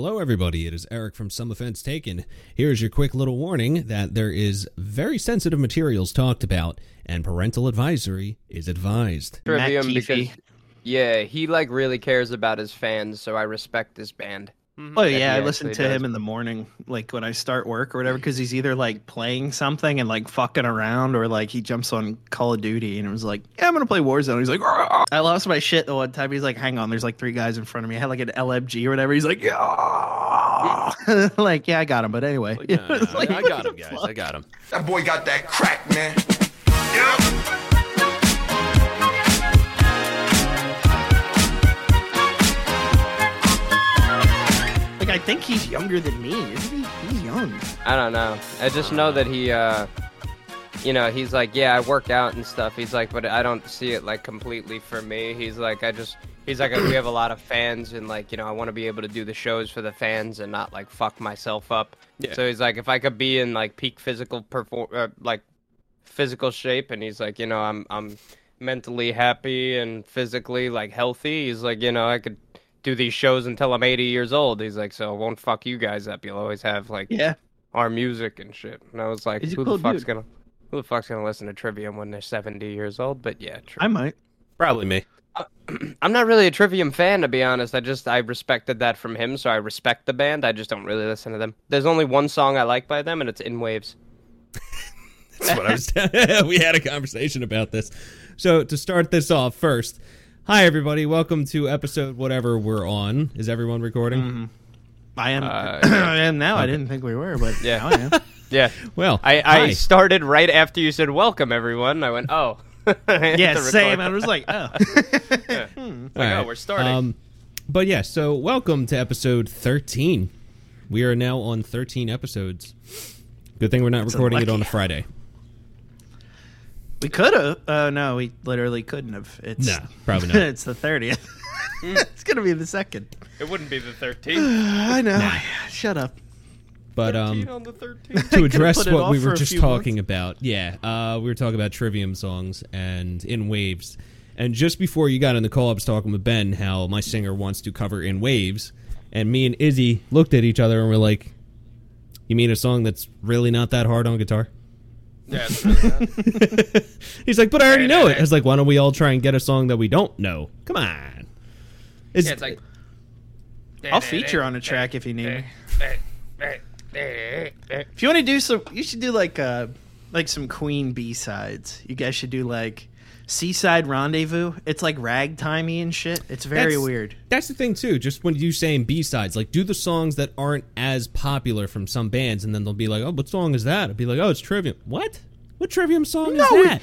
Hello, everybody. It is Eric from Some Offense Taken. Here's your quick little warning that there is very sensitive materials talked about, and parental advisory is advised. Matt Trivium Keefe. because yeah, he like really cares about his fans, so I respect this band. Mm-hmm. Oh yeah, I listen to does. him in the morning, like when I start work or whatever, because he's either like playing something and like fucking around, or like he jumps on Call of Duty and it was like, "Yeah, I'm gonna play Warzone." He's like, "Rah!" "I lost my shit the one time." He's like, "Hang on, there's like three guys in front of me." I had like an LMG or whatever. He's like, "Yeah," like, "Yeah, I got him," but anyway, It's like, I got him, guys. fuck? I got him. That boy got that crack, man. Like, I think he's younger than me. Isn't he? He's young. I don't know. I just know that he, uh, you know, he's like, yeah, I work out and stuff. He's like, but I don't see it like completely for me. He's like, I just, he's like, we have a lot of fans and like, you know, I want to be able to do the shows for the fans and not like fuck myself up. Yeah. So he's like, if I could be in like peak physical perform, uh, like physical shape, and he's like, you know, I'm, I'm mentally happy and physically like healthy. He's like, you know, I could do these shows until I'm 80 years old. He's like, so I won't fuck you guys up. You'll always have like Yeah. our music and shit. And I was like, He's who cool the fuck's dude. gonna who the fuck's gonna listen to Trivium when they're 70 years old? But yeah, tri- I might. Probably me. Uh, I'm not really a Trivium fan to be honest. I just I respected that from him, so I respect the band. I just don't really listen to them. There's only one song I like by them, and it's In Waves. That's what I was. we had a conversation about this. So to start this off, first, hi everybody. Welcome to episode whatever we're on. Is everyone recording? I am. Uh, I am now. I didn't think we were, but Yeah. now I am. Yeah, Well, I, hi. I started right after you said welcome everyone. I went oh. I had yeah, to same. I was like, oh. Like, All oh, we're starting. Um, but yeah, so welcome to episode 13. We are now on 13 episodes. Good thing we're not recording it on a. Friday. We could have. Uh, no, we literally couldn't have. It's No, probably not. it's the thirtieth. it's gonna be the second. it wouldn't be the 13th. I know. Shut up. But um, on the 13th. to address what we were just few talking about, yeah, uh, we were talking about Trivium songs and In Waves. And just before you got in the call, I was talking with Ben how my singer wants to cover In Waves. And me and Izzy looked at each other and were like, You mean a song that's really not that hard on guitar? Yeah, it's really not. He's like, But I already know it. I was like, Why don't we all try and get a song that we don't know? Come on. Is, Yeah, it's like I'll feature on a track if you need me. If you want to do some, you should do like uh like some Queen B sides. You guys should do like Seaside Rendezvous. It's like ragtimey and shit. It's very That's- weird. That's the thing too. Just when you saying B sides, like do the songs that aren't as popular from some bands, and then they'll be like, "Oh, what song is that?" I'll be like, "Oh, it's Trivium." What? What Trivium song No, is it- that?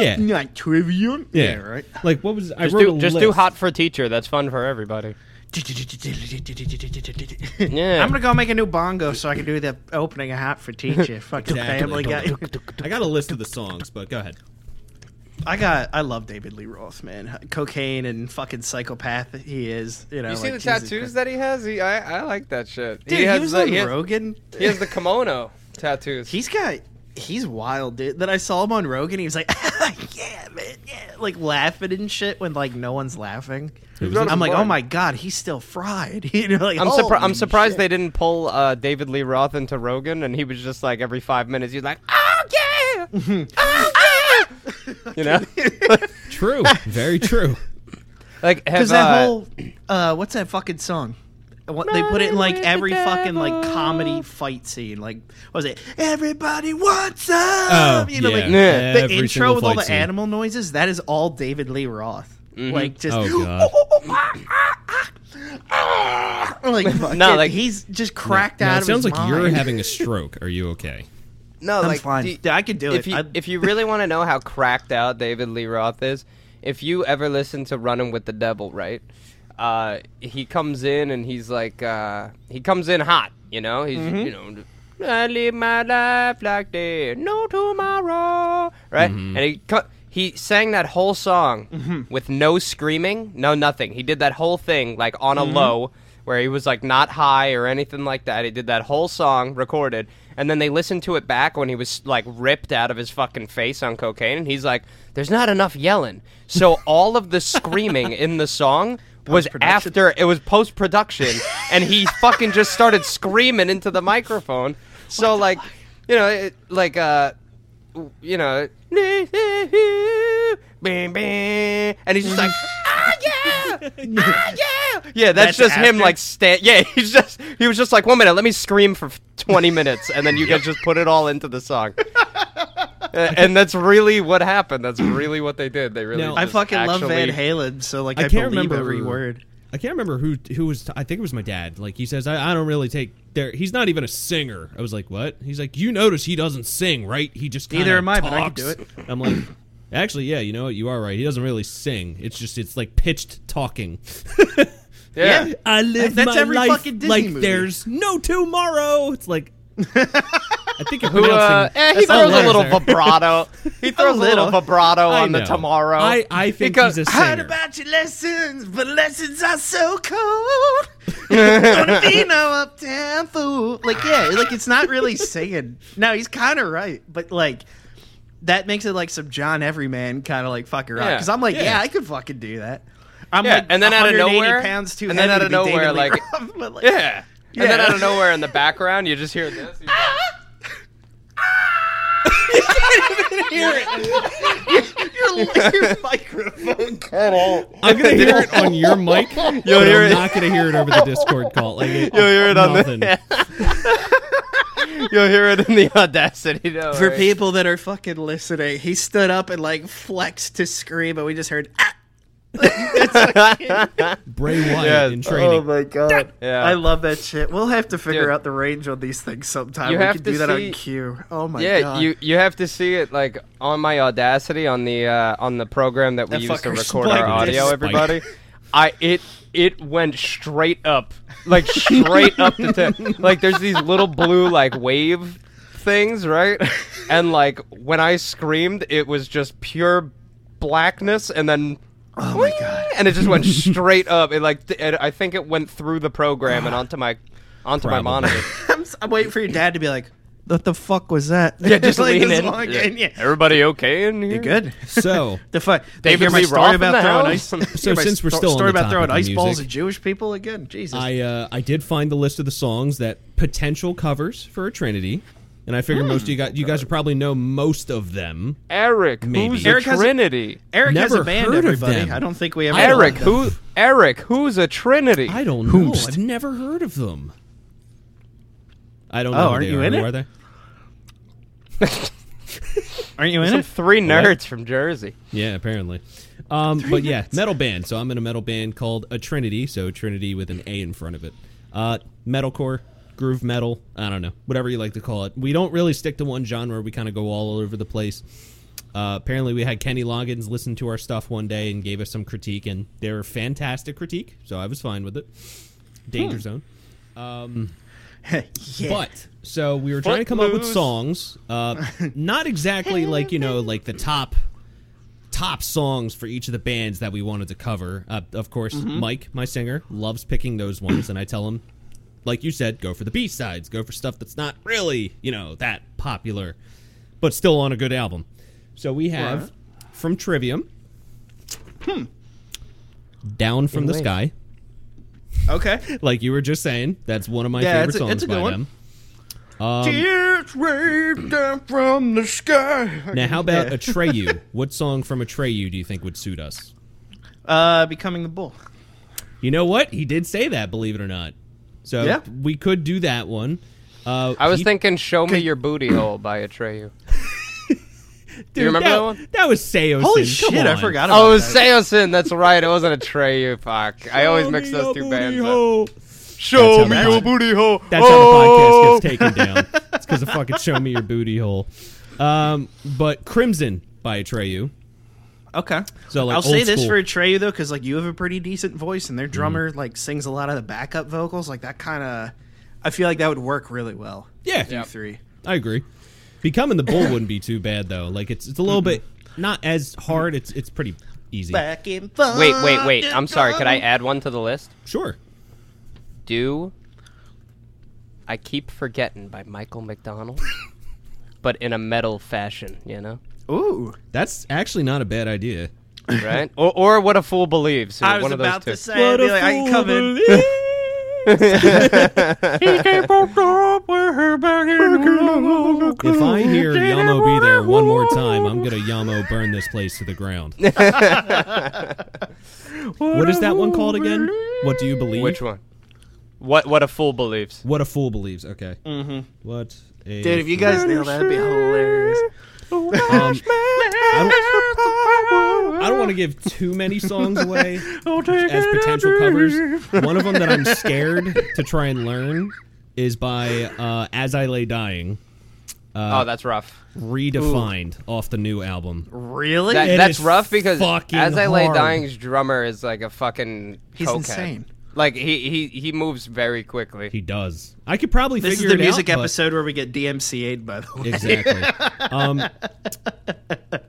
Yeah, Not trivium. yeah, right. Like what was? I Just wrote do a just do hot for teacher. That's fun for everybody. yeah. I'm gonna go make a new bongo so I can do the opening of Hot for Teacher. Fucking Exactly. Family Guy. I got a list of the songs, but go ahead. I got. I love David Lee Roth, man. Cocaine and fucking psychopath he is. You know. You see like, the tattoos that he has? He, I, I like that shit. Dude, he he, has was the, on he has, Rogan. he has the kimono tattoos. He's got. He's wild, dude. Then I saw him on Rogan. He was like, "Yeah, man, yeah," like laughing and shit when like no one's laughing. I'm like, "Oh my god, he's still fried." you know, like I'm, surpri- I'm surprised shit. they didn't pull uh, David Lee Roth into Rogan, and he was just like every five minutes he's like, "Oh yeah, oh yeah," you know, True, very true. like have, Because that uh, whole, uh, what's that fucking song? What, they put it in like every fucking like comedy fight scene. Like, what was it? Everybody wants up. Oh, you know, yeah. like Yeah. the Every intro single with all fight the scene. animal noises. That is all David Lee Roth. Like just Oh, God. like No, like- he's just cracked Now, out it of sounds his like you're mind. having a stroke. Are you okay? No, I'm like fine. Yeah, I could do if it. you if you really want to know how cracked out David Lee Roth is, if you ever listen to Running with the Devil, right? Uh, he comes in and he's like, uh, he comes in hot, you know. He's Mm-hmm. you know, I live my life like there no tomorrow, right? And he co- he sang that whole song Mm-hmm. with no screaming, no nothing. He did that whole thing like on Mm-hmm. a low where he was like not high or anything like that. He did that whole song recorded, and then they listened to it back when he was like ripped out of his fucking face on cocaine, and he's like, "There's not enough yelling." So all of the screaming in the song was after it was post production, and he fucking just started screaming into the microphone. So like, you know, it, like uh, you know, bam, bam, and he's just like, ah yeah, ah yeah, yeah. That's, That's just him like sta- Yeah, he's just he was just like one minute. Let me scream for twenty minutes, and then you guys just put it all into the song. And that's really what happened. That's really what they did. They really. Now- I just fucking love Van Halen, so like I I, can't remember every word. I can't remember who who was. I think it was my dad. Like he says, I, I don't really take. There, he's not even a singer. I was like, what? He's like, you notice he doesn't sing, right? He just Neither kinda am I, but I can do it. I'm like, actually, yeah, you know what? You are right. He doesn't really sing. It's just it's like pitched talking. Yeah. Yeah. I live That's my every life fucking Disney like movie. there's no tomorrow. It's like. I think you're Who, uh, pronouncing. eh, he throws a letters little vibrato. He throws a little little. vibrato on the tomorrow. I, I think Because- he's a singer. Heard about your lessons, but lessons are so cold. Wanna be no uptown fool. Like, yeah, like it's not really singing. No, he's kind of right, but like that makes it like some John Everyman kind of like fucking rock. Yeah. Because I'm like, Yeah. yeah. I could fucking do that. I'm Yeah, like, and then out of nowhere- pounds too and then out of nowhere, like- but, like, yeah. And then out of nowhere in the background, you just hear this. He's your, your microphone cut out. I'm gonna hear it on your mic. You'll but hear I'm it. not gonna hear it over the Discord call. Like You'll hear it on nothing. the. You'll hear it in the audacity. Though, For right? people that are fucking listening, he stood up and like flexed to scream, and we just heard. Ah! Bray Wyatt Yeah. in training. Oh my god! Yeah. I love that shit. We'll have to figure Dude. out the range on these things sometime. You we have can to do that see- on cue. Oh my yeah, god! you you have to see it like on my Audacity on the uh, on the program that we That use to record our audio. Everybody, I it it went straight up, like straight up the tip. Like there's these little blue like wave things, right? And like when I screamed, it was just pure blackness, and then. Oh my god! And it just went straight up. It like th- it, I think it went through the program and onto my onto my monitor. I'm, s- I'm waiting for your dad to be like, "What the fuck was that?" Yeah, just like, lean in. long again, yeah. Everybody okay in here? You good? So, The fuck? They David hear my Lee story Roth in about the throwing house? ice. So hear my since we're sto- still on story the about throwing topic of ice balls music, at Jewish people again. Jesus. I uh, I did find the list of the songs that potential covers for a Trinity, and I figure most of you guys you guys would probably know most of them. Eric, Maybe. who's Eric a has a- Trinity? Eric has a band. heard of Everybody. them. I don't think we ever. Eric, who? Eric, who's a Trinity? I don't know. I've never heard of them. I don't know. Oh, who aren't they you are. in Who it? are they? Aren't you in Some it? three nerds from Jersey. Yeah, apparently. Um, but yeah, metal band. So I'm in a metal band called a Trinity. So Trinity with an A in front of it. Uh, metalcore, groove metal. I don't know, whatever you like to call it. We don't really stick to one genre. We kind of go all over the place. Uh, apparently, we had Kenny Loggins listen to our stuff one day and gave us some critique, and they were fantastic critique. So I was fine with it. Danger Zone. Um, yeah. But so we were trying to come up with songs, uh, not exactly like you know like the top top songs for each of the bands that we wanted to cover. Uh, of course, Mike, my singer, loves picking those ones, and I tell him, like you said, go for the B sides, go for stuff that's not really you know that popular, but still on a good album. So we have Right. from Trivium, Down from the. Sky okay. like you were just saying. That's one of my Yeah, favorite it's a- songs it's a by one. them. Um, Tears rain down from the sky. now, how about Yeah. Atreyu? what song from Atreyu do you think would suit us? uh, becoming the bull? You know what? He did say that, believe it or not. So Yeah. we could do that one. Uh, I was he- thinking "Show Me Your Booty Hole" by Atreyu. dude, you remember that, that one? That was Saosin. Holy Come shit! I forgot about Oh, it was that. Saosin. That's right. It wasn't Atreyu. Fuck. I always mix those two booty bands up. Show me your the- booty hole. That's oh! how the podcast gets taken down. It's because of fucking "Show Me Your Booty Hole." Um, but Crimson by Atreyu. Okay. So, like, I'll say this school. for Atreyu though, because like you have a pretty decent voice, and their Mm-hmm. drummer like sings a lot of the backup vocals. Like that kind of, I feel like that would work really well. Yeah, You three. I agree. Becoming the bull wouldn't be too bad though. Like it's it's a little bit not as hard. It's it's pretty easy. Back in Wait, wait, wait. I'm sorry. Could I add one to the list? Sure. Do I keep forgetting by Michael McDonald, but in a metal fashion? You know. Ooh, That's actually not a bad idea. right? Or or what a fool believes. I was one of those about two. to say, I'd be like, I can come in. If I hear Yamo be there one more time, I'm gonna Yamo burn this place to the ground. what is that one called again? What do you believe? Which one? What what a fool believes. What a fool believes. Okay. Mm-hmm. What a Dude, if you guys nail that, that'd be hilarious. Um, I don't, don't want to give too many songs away as potential covers. One of them that I'm scared to try and learn is by uh, As I Lay Dying, oh, that's rough. redefined off the new album. Really? That, that's rough because as I lay hard. dying's drummer is like a fucking He's cokehead. insane. Like he he he moves very quickly. He does. I could probably figure out. This is the music out, but- episode where we get DMCA'd, by the way. Exactly. um,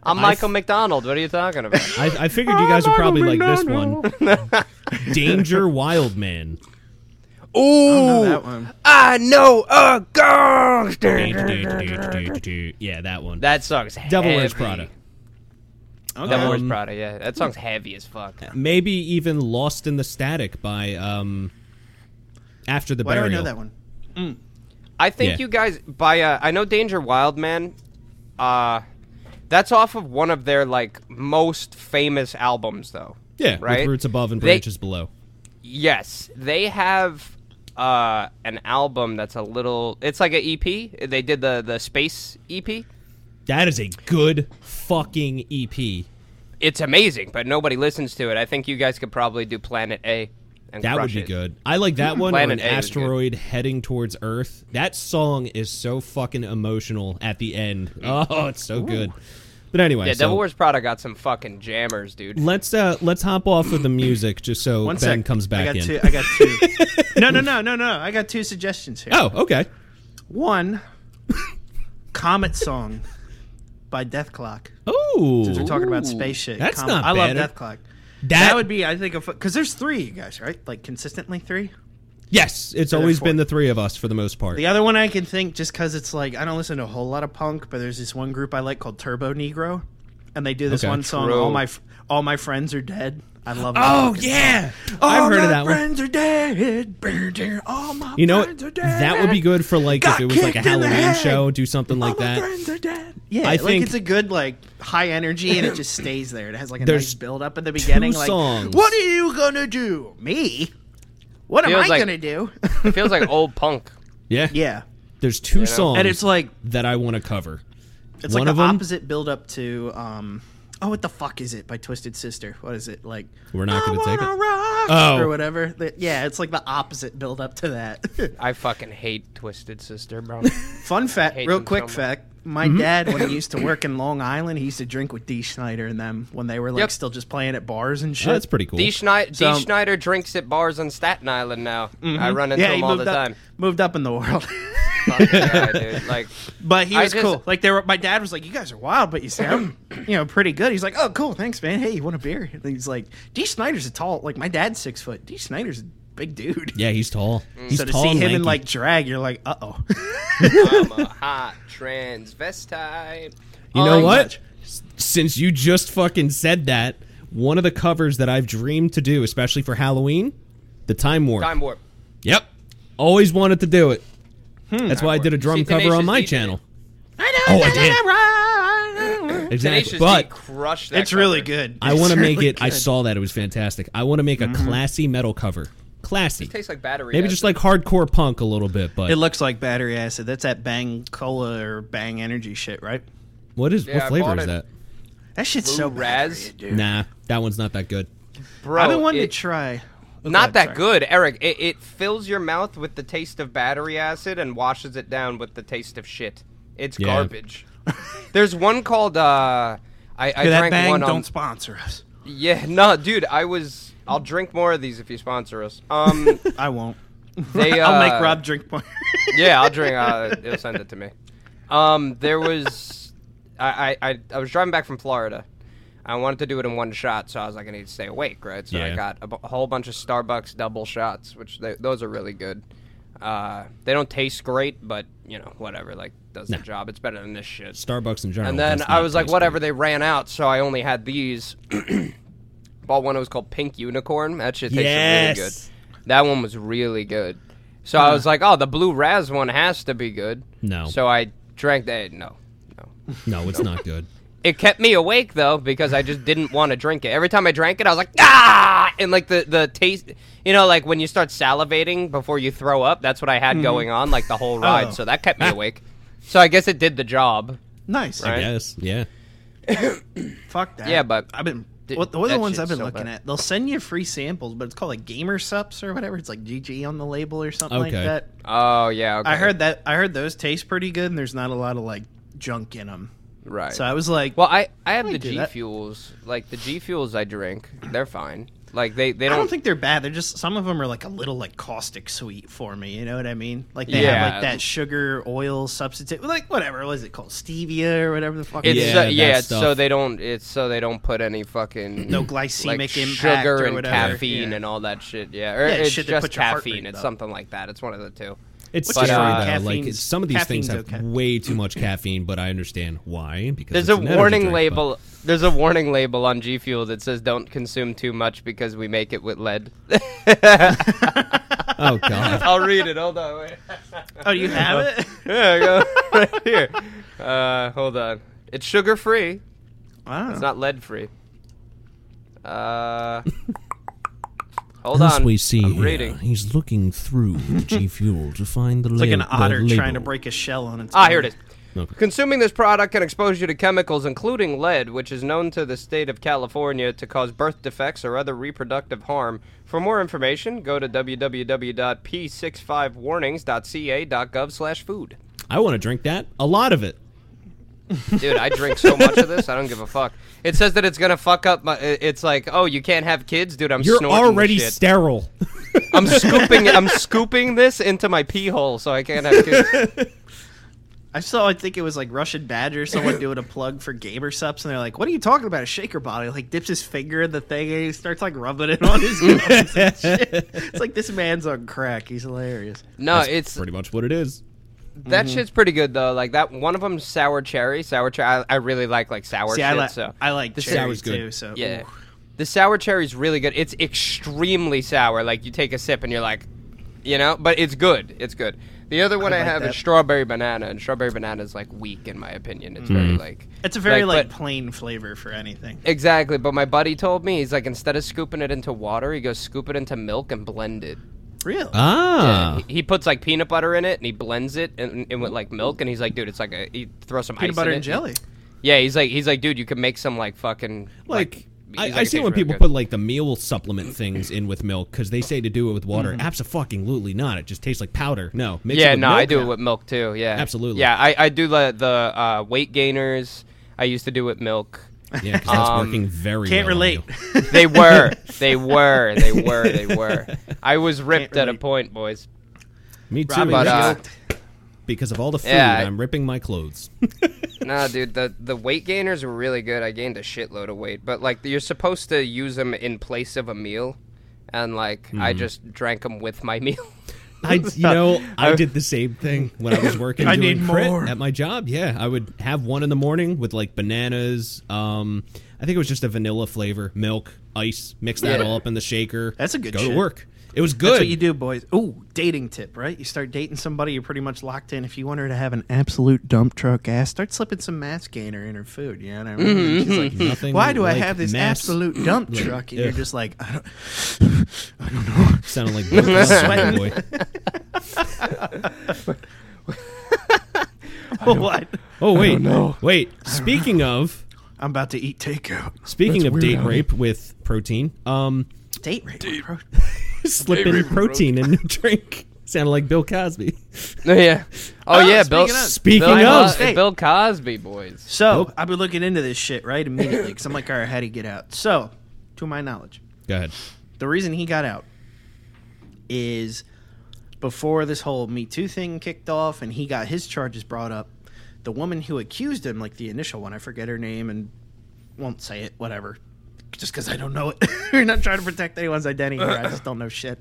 I'm Michael McDonald. What are you talking about? I, I figured you guys would probably like this one. Danger Wild Man. I know that one. I know a gangster. Yeah, that one. That sucks. Devil heavy. Wears Prada. Devil Wears Um, Prada. Yeah, that song's heavy as fuck. Maybe even Lost in the Static by um After the Why do I know that one? I think Yeah. you guys by uh, I know Danger Wild Man. Uh, that's off of one of their like most famous albums, though. Yeah, Right? with Roots Above and They- Branches Below. Yes, they have uh, an album that's a little. It's like an EP. They did the the space EP. That is a good fucking EP. It's amazing, but nobody listens to it. I think you guys could probably do Planet A. And That would be it. good. I like that one. Or an A asteroid heading towards Earth. That song is so fucking emotional at the end. Oh, it's so good. But anyway, Yeah, so Devil Wears Prada got some fucking jammers, dude. let's uh let's hop off of the music just so One Ben sec. comes back I got in. two. I got two. no, no, no, no, no. I got two suggestions here. Oh, okay. One, Comet Song by Dethklok. Oh, Since we're talking about space shit. That's Comet. not I love. Dethklok. that, That, would be, I think, because there's three, you guys, right? Like consistently three. yes. It's So always been the three of us for the most part. The other one I can think, just because it's like I don't listen to a whole lot of punk, but there's this one group I like called Turbonegro, and they do this Okay. one song. True. All my f- all my friends are dead. I love. that oh yeah, song. All I've heard my of that one. friends are dead. Brr, brr, All my You know what? friends are dead. That would be good for like if it was like a kicked in the Halloween head. show. Do something like all my that. friends are dead. Yeah, I like think- it's a good like high energy, and it just stays there. It has like a There's nice build up at the beginning. like, songs. what are you gonna do? Me? What am Feels I like- gonna do? It feels like old punk. Yeah, yeah, There's two know? songs, and it's like that I want to cover. It's One like of the them- opposite build up to um oh what the fuck is it by Twisted Sister? What is it like? We're not gonna take it. rock Oh. or whatever. The- yeah, it's like the opposite build up to that. I fucking hate Twisted Sister, bro. Fun fact, hate real them quick so much. fact. My Mm-hmm. dad, when he used to work in Long Island, he used to drink with Dee Snider and them when they were like Yep. still just playing at bars and shit. Oh, that's pretty cool. Dee Snider, So- Dee Snider drinks at bars on Staten Island now. I run into yeah, him all moved the up, time. moved up in the world. Fucking guy, dude. Like, But he I was just- cool. Like there, were. My dad was like, "You guys are wild, but you sound, you know, pretty good." He's like, "Oh, cool, thanks, man. Hey, you want a beer?" And he's like, "Dee Snider's a tall. Like my dad's six foot. Dee Snider's a big dude." yeah, he's tall. He's so to tall see and him in lanky. like drag, you're like, "Uh oh." I'm a hot transvestite. You know what? S- Since you just fucking said that, one of the covers that I've dreamed to do, especially for Halloween, the Time Warp. Time warp. Yep. Always wanted to do it. Hmm. That's why I did a drum See, cover on my D did channel. it. Oh, I did. Exactly. Tenacious But crushed that it's really cover. good. I want to make really it. I saw that it was fantastic. I want to make a mm-hmm. classy metal cover. Classy. Tastes like battery. Maybe acid. just like hardcore punk a little bit, but It looks like battery acid. That's that Bang Cola or Bang Energy shit, right? what is Yeah, what flavor bought is it. that? That shit's Blue so Raz? battery, dude. Nah, that one's not that good. bro. I've been wanting it- to try. Not that good, Eric. It, it fills your mouth with the taste of battery acid and washes it down with the taste of shit. It's Yeah. garbage. There's one called. uh I, I that drank Bang one on. don't sponsor us. Yeah, no, dude. I was. I'll drink more of these if you sponsor us. Um, I won't. they. Uh, I'll make Rob drink more. yeah, I'll drink. Uh, he'll send it to me. Um, there was, I, I, I, I was driving back from Florida. I wanted to do it in one shot, so I was like, I need to stay awake, right? So Yeah. I got a, whole bunch of Starbucks double shots, which they, those are really good. Uh, they don't taste great, but you know, whatever. Like, does Nah. the job. It's better than this shit. Starbucks in general. And then I was like, whatever. great. They ran out, so I only had these. Bought one that was called Pink Unicorn. That shit tasted really good. That one was really good. So I was like, oh, the blue Raz one has to be good. No. So I drank that. No, no. No, it's not good. It kept me awake though because I just didn't want to drink it. Every time I drank it, I was like, ah, and like the the taste, you know, like when you start salivating before you throw up. That's what I had going on like the whole ride. Oh. So that kept me awake. So I guess it did the job. Nice. Right. Yes. Yeah. Fuck that. Yeah, but- I've been. Dude, What, what are the ones I've been so looking bad. at? They'll send you free samples, but it's called like Gamer Supps or whatever. It's like GG on the label or something like that. Oh yeah, okay. I heard that. I heard those taste pretty good, and there's not a lot of like junk in them. Right. So I was like, well, I I have might the do G that. Fuels. Like the G Fuels I drink, they're fine. Like they they I don't. don't think they're bad. They're just some of them are like a little like caustic sweet for me. You know what I mean? Like they Yeah. have like that sugar oil substitute, like whatever. What is it called? Stevia or whatever the fuck. it's it is. Yeah, so, that yeah, it's so stuff. they don't. It's so they don't put any fucking No glycemic like impact sugar or and whatever. caffeine Yeah. and all that shit. Yeah, or Yeah, it's shit that just puts your heart caffeine. It's up. something like that. It's one of the two. It's Which scary is- though. Like caffeine's- it's, some of these things have okay. way too much caffeine, but I understand why. Because There's a warning drink, label. There's a warning label on G Fuel that says don't consume too much because we make it with lead. but- Oh god. I'll read it. Hold on. Wait. Oh, you have it? Yeah, I go right here. Uh, hold on. It's sugar free. Wow. It's not lead free. Uh, hold As on. we see I'm here, reading. he's looking through the G Fuel to find the It's like an otter trying to break a shell on its. Ah, here it is. Okay. Consuming this product can expose you to chemicals, including lead, which is known to the state of California to cause birth defects or other reproductive harm. For more information, go to www.p65warnings.ca.gov/food. I want to drink that. A lot of it. Dude, I drink so much of this, I don't give a fuck. It says that it's gonna fuck up my. It's like, oh, you can't have kids, dude. I'm You're snorting already shit. sterile. I'm scooping. I'm scooping this into my pee hole, so I can't have kids. I saw. I think it was like Russian Badger. Someone doing a plug for Gamer Supps, and they're like, "What are you talking about? A shaker bottle?" He, like dips his finger in the thing, and he starts like rubbing it on his gums and shit. It's like this man's on crack. He's hilarious. No, That's it's pretty much what it is. That mm-hmm. shit's pretty good though. Like that one of them, sour cherry. Sour cherry. I, I really like like sour See, shit. I like so I like The cherry too. So yeah, ooh. the sour cherry's really good. It's extremely sour. Like you take a sip and you're like, you know, but it's good. It's good. The other one I, like have that. is strawberry banana, and strawberry banana is like weak in my opinion. It's very mm-hmm. like it's a very like, but- plain flavor for anything. Exactly, but my buddy told me he's like instead of scooping it into water, he goes scoop it into milk and blend it. Real. Ah. He, he puts like peanut butter in it and he blends it and, and with like milk and he's like, dude, it's like a he throws some Peanut ice butter in and it. jelly. Yeah, he's like he's like, dude, you can make some like fucking like, I, he's I see when really people good. put like the meal supplement things in with milk because they say to do it with water. Mm-hmm. Absolutely not. It just tastes like powder. No. Mix yeah, it with no, I milk. do it with milk too. Yeah, Absolutely. Yeah, I, I do the the uh, weight gainers. I used to do with milk. Yeah, because that's Um, working very. Can't well relate. They were, they were, they were, they were. I was ripped at a point, boys. Me too. But, uh, because of all the food, Yeah, I- I'm ripping my clothes. Nah, dude, the the weight gainers were really good. I gained a shitload of weight, but like you're supposed to use them in place of a meal, and like Hmm. I just drank them with my meal. I, you know, I did the same thing when I was working I doing need crit more. at my job. Yeah, I would have one in the morning with like bananas. Um, I think it was just a vanilla flavor, milk, ice. Mix that Yeah. all up in the shaker. That's a good Go shit. to work. It was good. That's what you do, boys. Ooh, dating tip, right? You start dating somebody, you're pretty much locked in. If you want her to have an absolute dump truck ass, start slipping some mass gainer in her food. You know what I mean? Mm-hmm, She's like, Nothing Why do I have this mass- absolute dump truck? And you're ugh. just like, I don't, I don't know. Sounded like Bill Cosby, boy. what? Oh wait, no, wait. Speaking of I'm about to eat takeout. speaking of date rape with protein, um, Date rape. bro. slip in protein in your drink. Sounded like Bill Cosby. Oh yeah. Oh, Oh, yeah, Bill. speaking of- Speaking Bill, of, Co- Bill Cosby boys. So I've been looking into this shit right immediately because I'm like, all right, how do you get out? So, to my knowledge, go ahead. the reason he got out is before this whole Me Too thing kicked off and he got his charges brought up. The woman who accused him, like the initial one, I forget her name and won't say it, whatever. Just because I don't know it. We're not trying to protect anyone's identity here. I just don't know shit.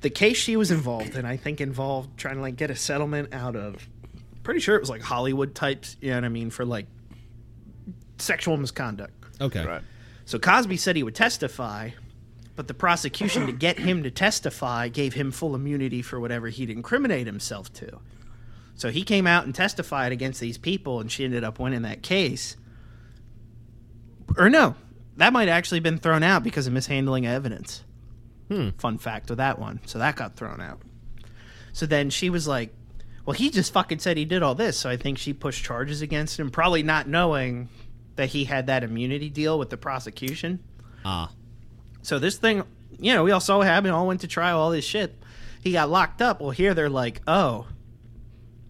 the case she was involved in, I think, involved trying to like get a settlement out of. Pretty sure it was like Hollywood types. You know what I mean for like sexual misconduct. Okay. Right. So Cosby said he would testify, but the prosecution to get him to testify gave him full immunity for whatever he'd incriminate himself to. So he came out and testified against these people, and she ended up winning that case. Or no, that might actually been thrown out because of mishandling evidence. Fun fact with that one. So that got thrown out. So then she was like, well, he just fucking said he did all this. So I think she pushed charges against him, probably not knowing that he had that immunity deal with the prosecution. Ah. So this thing, you know, we all saw what happened, all went to trial, all this shit. He got locked up. Well, here they're like, oh,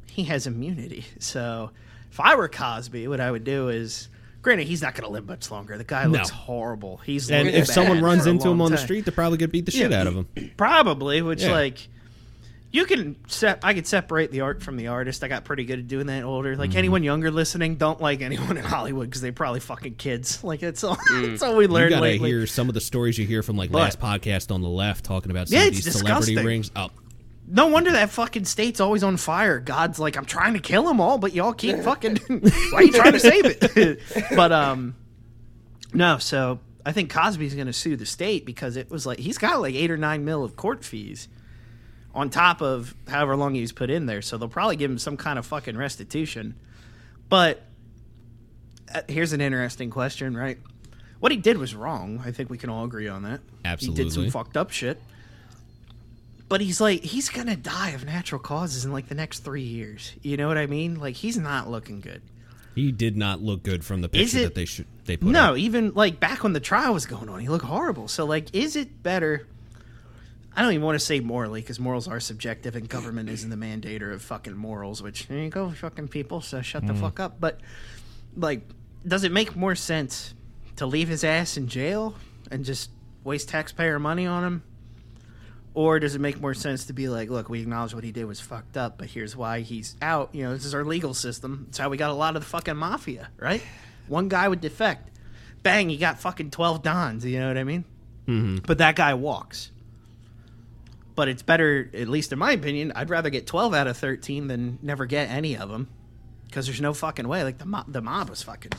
he has immunity. So if I were Cosby, what I would do is, granted, he's not going to live much longer. The guy looks No. horrible. He's And looked if someone runs into him long on the street, they're probably gonna beat the shit Yeah. out of him. Probably, which Yeah. like you can set. I could separate the art from the artist. I got pretty good at doing that older. Like Mm-hmm. anyone younger listening, don't like anyone in Hollywood because they probably fucking kids. Like it's all. that's all we You learned gotta lately. hear some of the stories you hear from like But- last podcast on the left talking about some Yeah, of it's these celebrity disgusting. rings. Oh, No wonder that fucking state's always on fire. God's like, I'm trying to kill them all, but y'all keep fucking. why are you trying to save it? but um, no. So I think Cosby's going to sue the state because it was like he's got like eight or nine mil of court fees on top of however long he's put in there. So they'll probably give him some kind of fucking restitution. But uh, here's an interesting question, right? What he did was wrong. I think we can all agree on that. Absolutely, He did some fucked up shit. But he's like, he's gonna die of natural causes in like the next three years. You know what I mean? Like he's not looking good. he did not look good from the picture it- that they should they put. No, up. even like back when the trial was going on, he looked horrible. So like, is it better? I don't even want to say morally because morals are subjective, and government isn't the mandator of fucking morals. Which there you go, fucking people. So shut the mm. fuck up. But like, does it make more sense to leave his ass in jail and just waste taxpayer money on him? Or does it make more sense to be like, look, we acknowledge what he did was fucked up, but here's why he's out. You know, this is our legal system. It's how we got a lot of the fucking mafia, right? One guy would defect. Bang, you got fucking 12 Dons, you know what I mean? Mm-hmm. But that guy walks. But it's better, at least in my opinion, I'd rather get 12 out of 13 than never get any of them. Because there's no fucking way. Like, the mob, the mob was fucking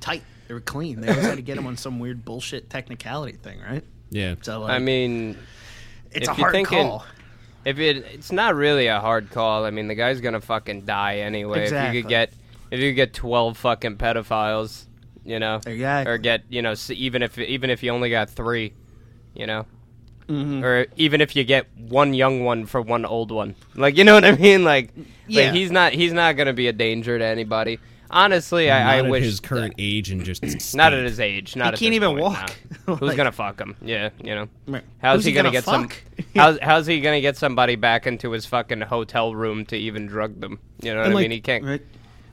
tight. They were clean. They always had to get him on some weird bullshit technicality thing, right? Yeah. So, like, I mean, it's if a hard thinking- call. if it it's not really a hard call. I mean, the guy's gonna fucking die anyway. If you could get if you could get twelve fucking pedophiles, you know, Exactly. or get you know even if even if you only got three, you know. Mm-hmm. Or even if you get one young one for one old one, like you know what I mean, like, like, he's not he's not gonna be a danger to anybody. Honestly, I, not I at wish his current age and just not at his age. Not He at can't even point, walk. no. Who's Like- gonna fuck him? Yeah, you know. How's Who's he he gonna, gonna get some? How's how's he gonna get somebody back into his fucking hotel room to even drug them? You know what And, I like- mean? He can't. Right.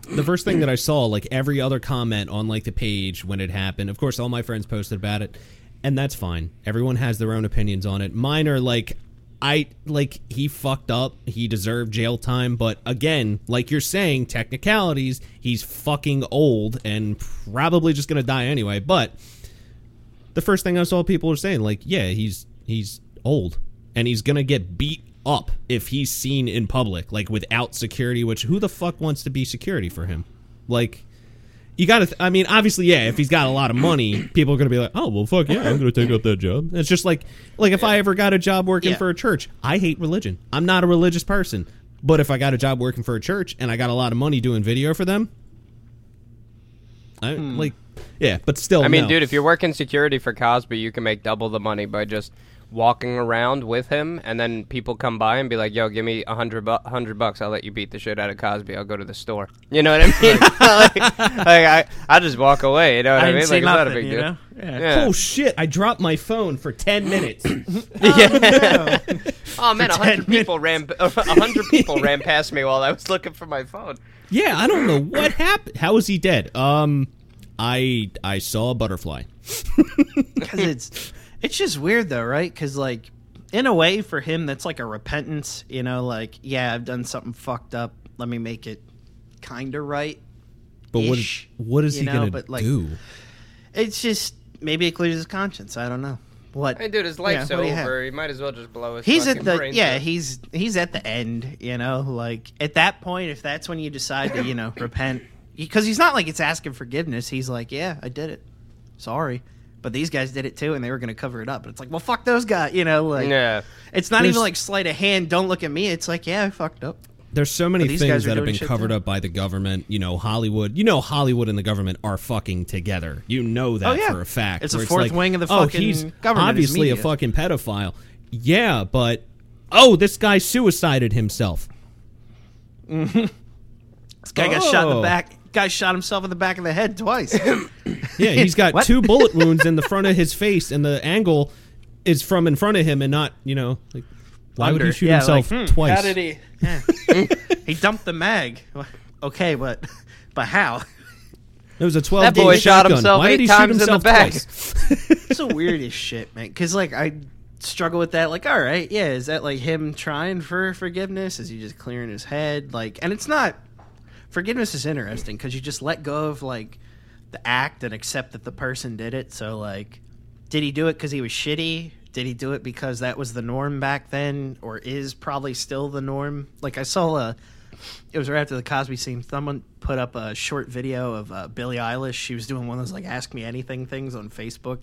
the first thing that I saw, like every other comment on like the page when it happened. Of course, all my friends posted about it, and that's fine. Everyone has their own opinions on it. Mine are like, I like he fucked up. He deserved jail time, but again, like you're saying, technicalities. He's fucking old and probably just gonna die anyway. But the first thing I saw people were saying, like, yeah, he's he's old and he's gonna get beat up if he's seen in public, like without security. Which who the fuck wants to be security for him? Like, you gotta. Th- I mean, obviously, yeah. If he's got a lot of money, people are gonna be like, oh well, fuck yeah, I'm gonna take up that job. It's just like, like if I ever got a job working Yeah. for a church, I hate religion. I'm not a religious person, but if I got a job working for a church and I got a lot of money doing video for them, I hmm. like, yeah. But still, I mean, no. dude, if you're working security for Cosby, you can make double the money by just walking around with him, and then people come by and be like, "Yo, give me a hundred bu- hundred bucks. I'll let you beat the shit out of Cosby. I'll go to the store." You know what I mean? like, like, I, I just walk away. You know what I, I mean? Like, say it's not a big deal. know? Yeah. Yeah. Oh shit! I dropped my phone for ten minutes. yeah. oh man, a 10 hundred people ran. A hundred people ran past me while I was looking for my phone. yeah, I don't know what happened. How is he dead? Um, I I saw a butterfly. because it's it's just weird though, right? Because like in a way for him, that's like a repentance. You know, like yeah, I've done something fucked up. Let me make it kind of right. But what is, what is he know, gonna but, like, do? It's just maybe it clears his conscience. I don't know. what? Hey, dude, his life's what do you have? over. He might as well just blow his. He's at the yeah. out. He's he's at the end. You know, like at that point, if that's when you decide to you know repent, because he's not like it's asking forgiveness. He's like, yeah, I did it. Sorry. But these guys did it too, and they were going to cover it up. But it's like, well, fuck those guys, you know. Like, Yeah. it's not There's- even like sleight of hand. Don't look at me. It's like, yeah, I fucked up. There's so many things guys that have been covered too. up by the government. You know, Hollywood. You know, Hollywood and the government are fucking together. You know that Oh, yeah. for a fact. It's a where fourth like, wing of the oh, fucking he's government is obviously a fucking pedophile. Yeah, but oh, this guy suicided himself. This guy got shot in Oh. the back. Guy shot himself in the back of the head twice. Yeah, he's got two bullet wounds in the front of his face, and the angle is from in front of him, and not you know. Like, why would he shoot Yeah, himself like, hmm, twice? How did he? Yeah. he dumped the mag. Okay, but but how? It was a twelve. That boy shot shotgun. himself Why eight did he shoot times in the himself back. It's the weirdest shit, man. Because like I struggle with that. Like, all right, yeah, is that like him trying for forgiveness? Is he just clearing his head? Like, and it's not. Forgiveness is interesting because you just let go of like the act and accept that the person did it. So like, did he do it because he was shitty? Did he do it because that was the norm back then, or is probably still the norm? Like I saw a, it was right after the Cosby scene. Someone put up a short video of uh, Billie Eilish. She was doing one of those like "Ask Me Anything" things on Facebook,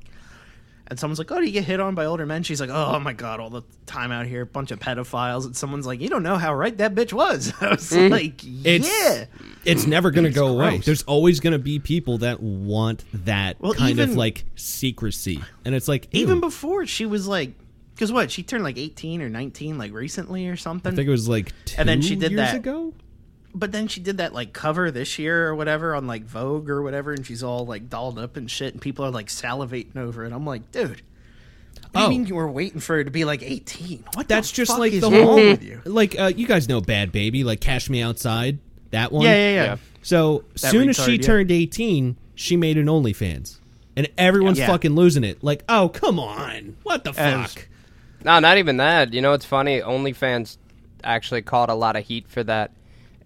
and someone's like, "Oh, do you get hit on by older men?" She's like, "Oh my god, all the time out here, bunch of pedophiles." And someone's like, "You don't know how right that bitch was." I was mm. like, It's "Yeah." it's never going to go away. There's always going to be people that want that Well, kind of like secrecy, and it's like ew. Even before she was like, because what she turned like eighteen or nineteen like recently or something. I think it was like two And then she did years that- ago. But then she did that like cover this year or whatever on like Vogue or whatever, and she's all like dolled up and shit, and people are like salivating over it. I'm like, dude, what do Oh. you mean you were waiting for her to be like 18? What? That's the just fuck like is the wrong whole with you? like uh, you guys know Bhad Bhabie, like Cash Me Outside, that one. Yeah, yeah, yeah. Yeah. So That soon as she yeah. turned 18, she made an OnlyFans, and everyone's Yeah. fucking losing it. Like, oh come on, what the As- fuck? No, not even that. You know, it's funny. OnlyFans actually caught a lot of heat for that,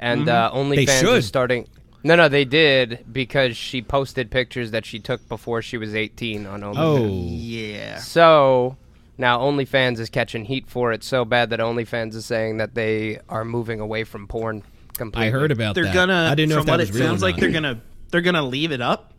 and uh, Mm-hmm. They OnlyFans is starting. No, no, they did because she posted pictures that she took before she was 18 on OnlyFans. Oh, Yeah. So now OnlyFans is catching heat for it so bad that OnlyFans is saying that they are moving away from porn completely. I heard about They're that. gonna. I didn't know from if that what was it real or sounds like they're gonna they're gonna leave it up,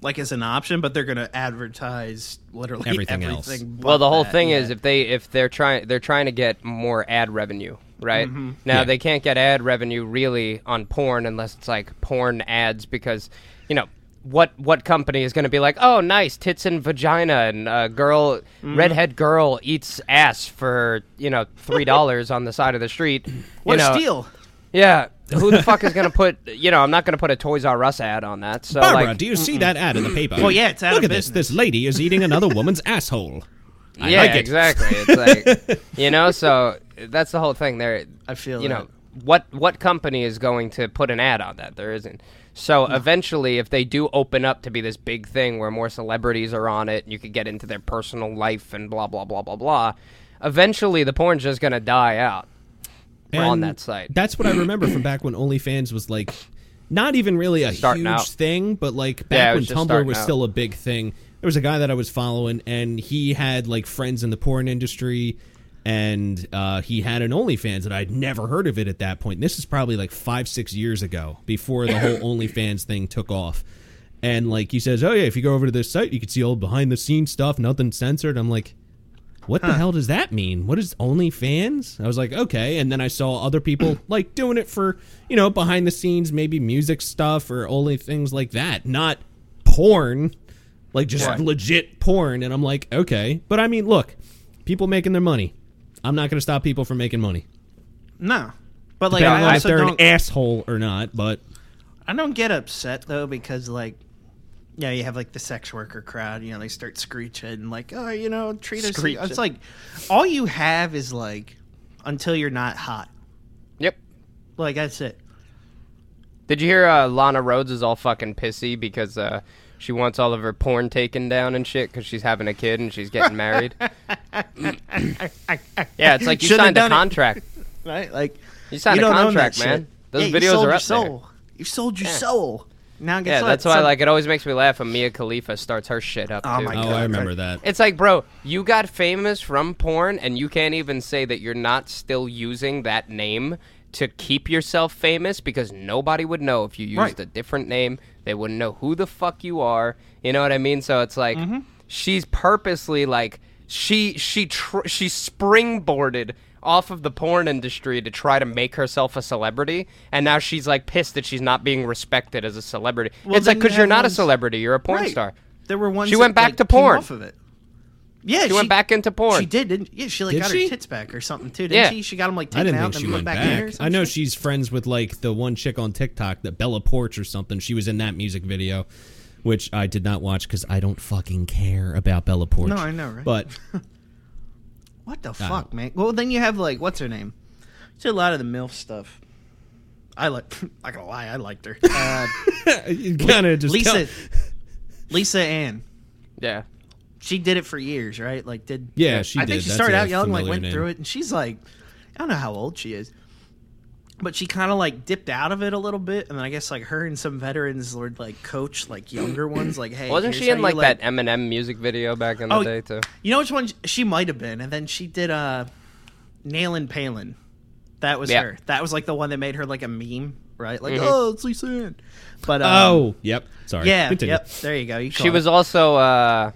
like as an option, but they're gonna advertise literally Everything everything. else. but Well, the whole that, thing yeah. is if they if they're trying they're trying to get more ad revenue, right? Mm-hmm. Now Yeah. they can't get ad revenue really on porn unless it's like porn ads because you know what what company is going to be like, "Oh, nice tits and vagina and uh, girl Mm-hmm. redhead girl eats ass for, you know, $3 on the side of the street." what you a know, steal. Yeah, who the fuck is going to put, you know, I'm not going to put a Toys R Us ad on that. So Barbara, like do you see that ad in the paper? Well, yeah, it's out Look of at this. business. This lady is eating another woman's asshole. I yeah, like it. exactly. It's like you know, so that's the whole thing. There, I feel you that. know what what company is going to put an ad on that? There isn't. So hmm. eventually, if they do open up to be this big thing where more celebrities are on it, and you could get into their personal life and blah blah blah blah blah. Eventually, the porn's just gonna die out on that site. That's what I remember from back when OnlyFans was like not even really a Starting huge out. thing, but like back it when was Tumblr was out. still a big thing. There was a guy that I was following, and he had like friends in the porn industry, and uh, he had an OnlyFans, and I'd never heard of it at that point. This is probably like five, six years ago, before the whole OnlyFans thing took off. And like he says, oh yeah, if you go over to this site, you can see all behind the scenes stuff, nothing censored. I'm like, what the hell does that mean? What is OnlyFans? I was like, okay. And then I saw other people like doing it for, you know, behind the scenes, maybe music stuff or only things like that, not porn, like just Right. legit porn. And I'm like, okay. But I mean, look, people making their money. I'm not going to stop people from making money. No, but like Depending I on if also they're an don't. asshole or not. But I don't get upset though because like. Yeah, you have like the sex worker crowd. You know, they start screeching like, "Oh, you know, treat us." Screeching. It's like all you have is like until you're not hot. Yep. Like that's it. Did you hear uh, Lana Rhoades is all fucking pissy because uh, she wants all of her porn taken down and shit because she's having a kid and she's getting married? yeah, it's like you Shouldn't have signed a done it. contract. right? Like You signed you a don't own contract, that man. Those Yeah, you videos sold are your up there. soul. You sold your Yeah. soul. Now guess Yeah, what? that's why Some- like it always makes me laugh when Mia Khalifa starts her shit up. Oh too. my Oh, God. I remember that. It's like, bro, you got famous from porn, and you can't even say that you're not still using that name to keep yourself famous because nobody would know if you used Right. a different name. They wouldn't know who the fuck you are. You know what I mean? So it's like Mm-hmm. she's purposely like she she tr- she springboarded off of the porn industry to try to make herself a celebrity, and now she's like pissed that she's not being respected as a celebrity. Well, it's like because you're not a celebrity, you're a porn Right. star. There were ones. She went that, back like, to porn. Off of it. Yeah, She went back into porn. She did, didn't? Yeah, she like Did got she? her tits back or something too, didn't Yeah. she? She got them like I taken out and she put went back, in or I know shit. she's friends with like the one chick on TikTok, that Bella Poarch or something. She was in that music video, which I did not watch because I don't fucking care about Bella Poarch. No, I know, right? But What the fuck, man? Well, then you have like what's her name? She did a lot of the milf stuff. I like. Not gonna lie, I liked her. Uh, you kind of just Lisa, tell- Lisa Ann. Yeah. She did it for years, right? Like, did Yeah, she I did. think she That's started a out young, like familiar went name. through it, and she's like, I don't know how old she is, but she kind of like dipped out of it a little bit, and then I guess like her and some veterans would like coach like younger ones, like, hey, Wasn't here's she how in you, like, that Eminem music video back in the Oh, day too? You know which one she might have been, and then she did uh, Nailin' Palin. That was Yeah. her. That was like the one that made her like a meme, right? Like, Mhm. oh, it's Lisa Ann. But um, oh, yep. Sorry. yeah, Continue. yep. There you go. You She caught was it. also uh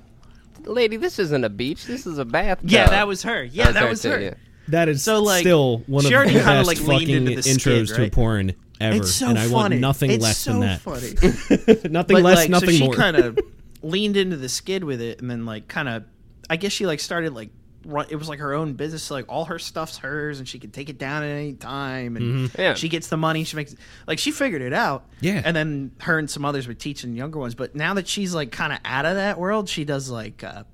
lady, this isn't a beach, this is a bathtub. Yeah, that was her. Yeah, that was too, her. yeah. That is So, like, still one of already the kinda, best like, fucking into the skid, intros to right? porn ever, It's so and I funny. want nothing It's less so than that. funny. nothing but less, like, nothing so she more. kind of leaned into the skid with it, and then like kind of, I guess she like started like run. It was like her own business. So, like all her stuff's hers, and she can take it down at any time, and Yeah. she gets the money. She makes like she figured it out. Yeah. and then her and some others were teaching younger ones. But now that she's like kind of out of that world, she does like uh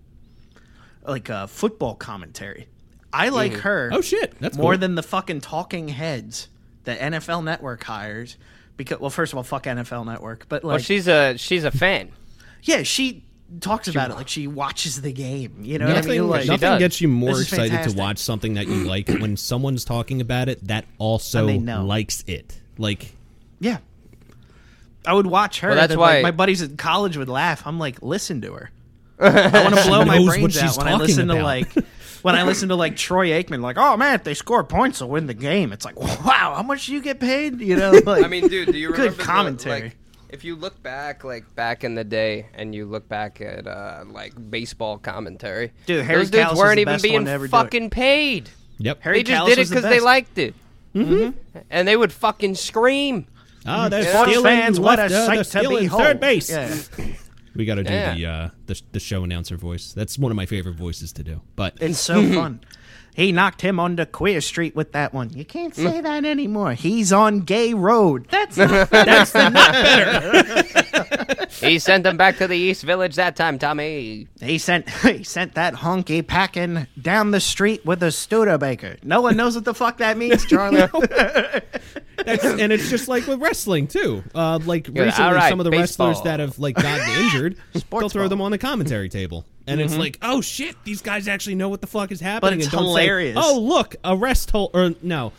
like uh football commentary. I like her. oh shit, that's more cool. than the fucking talking heads that NFL Network hires. Because well, first of all, fuck NFL Network, but like Well she's a she's a fan. yeah, she talks about it like she watches the game. You know what I Nothing, mean? Like, nothing gets you more This is excited to watch something that you like when someone's talking about it that also And they know. likes it. Like, yeah. I would watch her. Well, that's then, like, why- my buddies in college would laugh. I'm like, listen to her. I want to blow my brains out when I talking listen to like when I listen to like Troy Aikman. Like, oh man, if they score points, they'll win the game. It's like, wow, how much do you get paid? You know, like I mean, dude, do you Good remember the, commentary. like, if you look back, like back in the day, and you look back at uh, like baseball commentary, Dude, Harry those dudes Kalas was weren't even being to ever do it. fucking paid. yep. Harry They just Kalas did it was the because they best. liked it, mm-hmm. and they would fucking scream. Oh, they're Sports stealing fans, what a left, uh, sight to behold. third base. Yeah. We got to do Yeah. the, uh, the the show announcer voice. That's one of my favorite voices to do. But It's so fun. He knocked him onto Queer Street with that one. You can't say that anymore. He's on Gay Road. That's not, that's the not better. He sent them back to the East Village that time, Tommy. He sent he sent that honky packing down the street with a Studebaker. No one knows what the fuck that means, Charlie. That's, and it's just like with wrestling too. Uh, like Yeah, recently, all right, some of the baseball. wrestlers that have like gotten injured, they'll throw ball. them on the commentary table, and it's mm-hmm. like, oh shit, these guys actually know what the fuck is happening. But it's and don't hilarious. Say, oh look, a rest hold or no,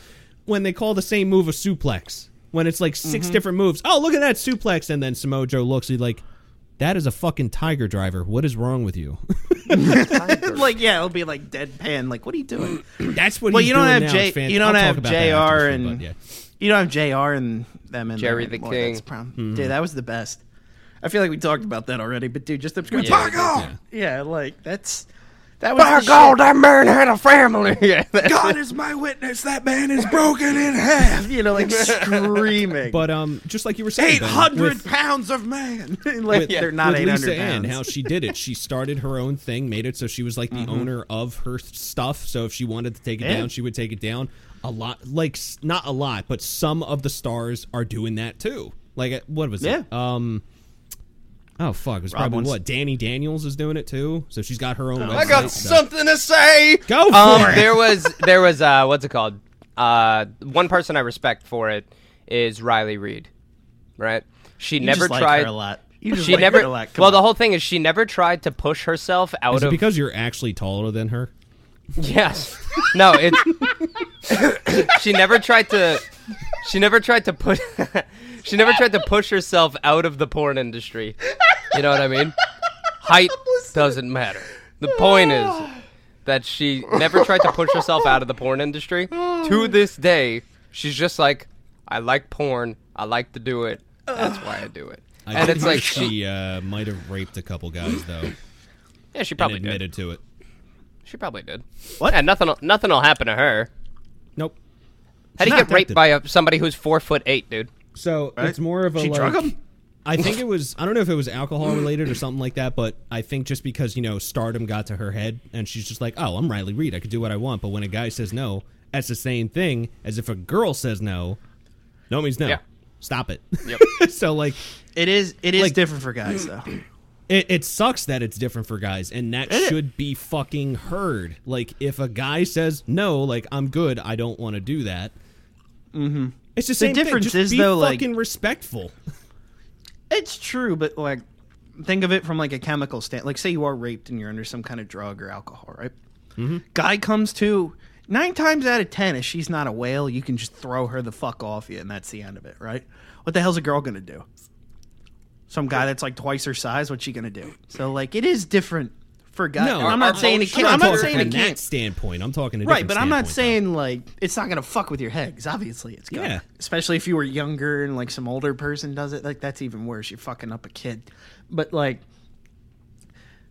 when they call the same move a suplex, when it's like 6 mm-hmm. different moves. Oh look at that suplex, and then Samoa Joe looks, he's like. That is a fucking tiger driver. What is wrong with you? like yeah, it'll be like deadpan. Like what are you doing? That's what. Well, he's you don't doing have now. J- fan- you don't I'll have talk about that after JR and- yeah. You don't have JR and them in Jerry there the anymore. King. That's the problem. Mm-hmm. Dude, that was the best. I feel like we talked about that already, but dude, just subscribe. Yeah, By we. God, yeah, like that's that was by the God, shit. that man had a family. Yeah, God is my witness. That man is broken in half. you know, like screaming. But um, just like you were saying, Eight Ben, hundred with- pounds of man. like they're not with eight hundred Lisa Ann, pounds. how she did it. She started her own thing, made it so she was like the Mm-hmm. owner of her stuff. So if she wanted to take it Yeah. down, she would take it down. A lot, like not a lot, but some of the stars are doing that too. Like uh, what was it? Um. Oh fuck! It was Rob probably wants- what Dani Daniels is doing it too. So she's got her own. I got so- something to say. Go for Um, it. there was there was uh, what's it called? Uh, one person I respect for it is Riley Reid, right? She You never just like tried. her a lot. You just She like never. her a lot. Come Well, on. the whole thing is she never tried to push herself out Is it of. because you're actually taller than her? yes. No, it. she never tried to. She never tried to put. she never tried to push herself out of the porn industry. You know what I mean? Height doesn't matter. The point is that she never tried to push herself out of the porn industry. To this day, she's just like, I like porn. I like to do it. That's why I do it. I and think it's like she she, uh, might have raped a couple guys though, yeah, she and probably did. admitted to it. She probably did. What? And nothing, nothing will happen to her. Nope. How do you get raped by a, somebody who's four foot eight, dude? So Right? it's more of a She like. drug him? I think it was. I don't know if it was alcohol related or something like that, but I think just because you know stardom got to her head, and she's just like, "Oh, I'm Riley Reid. I could do what I want." But when a guy says no, that's the same thing as if a girl says no. No means no. Yeah. Stop it. Yep. so like, It is it is Like- different for guys though. It, it sucks that it's different for guys, and that It- should be fucking heard. Like, if a guy says no, like I'm good, I don't want to do that. Mm-hmm. It's the same difference. Just is, though, like- fucking respectful. It's true, but like think of it from like a chemical stand. Like say you are raped and you're under some kind of drug or alcohol, right? Mm-hmm. Guy comes to nine times out of ten, if she's not a whale, you can just throw her the fuck off you, and that's the end of it, right? What the hell's a girl gonna do? Some guy that's like twice her size, what's she gonna do? So like it is different for guys. No, I'm not saying it emotions- can't. I'm not saying from it can't. standpoint. I'm talking a Right, but I'm not standpoint, saying like it's not gonna fuck with your head. Cause obviously it's gonna. Yeah. Especially if you were younger and like some older person does it, like that's even worse. You're fucking up a kid. But like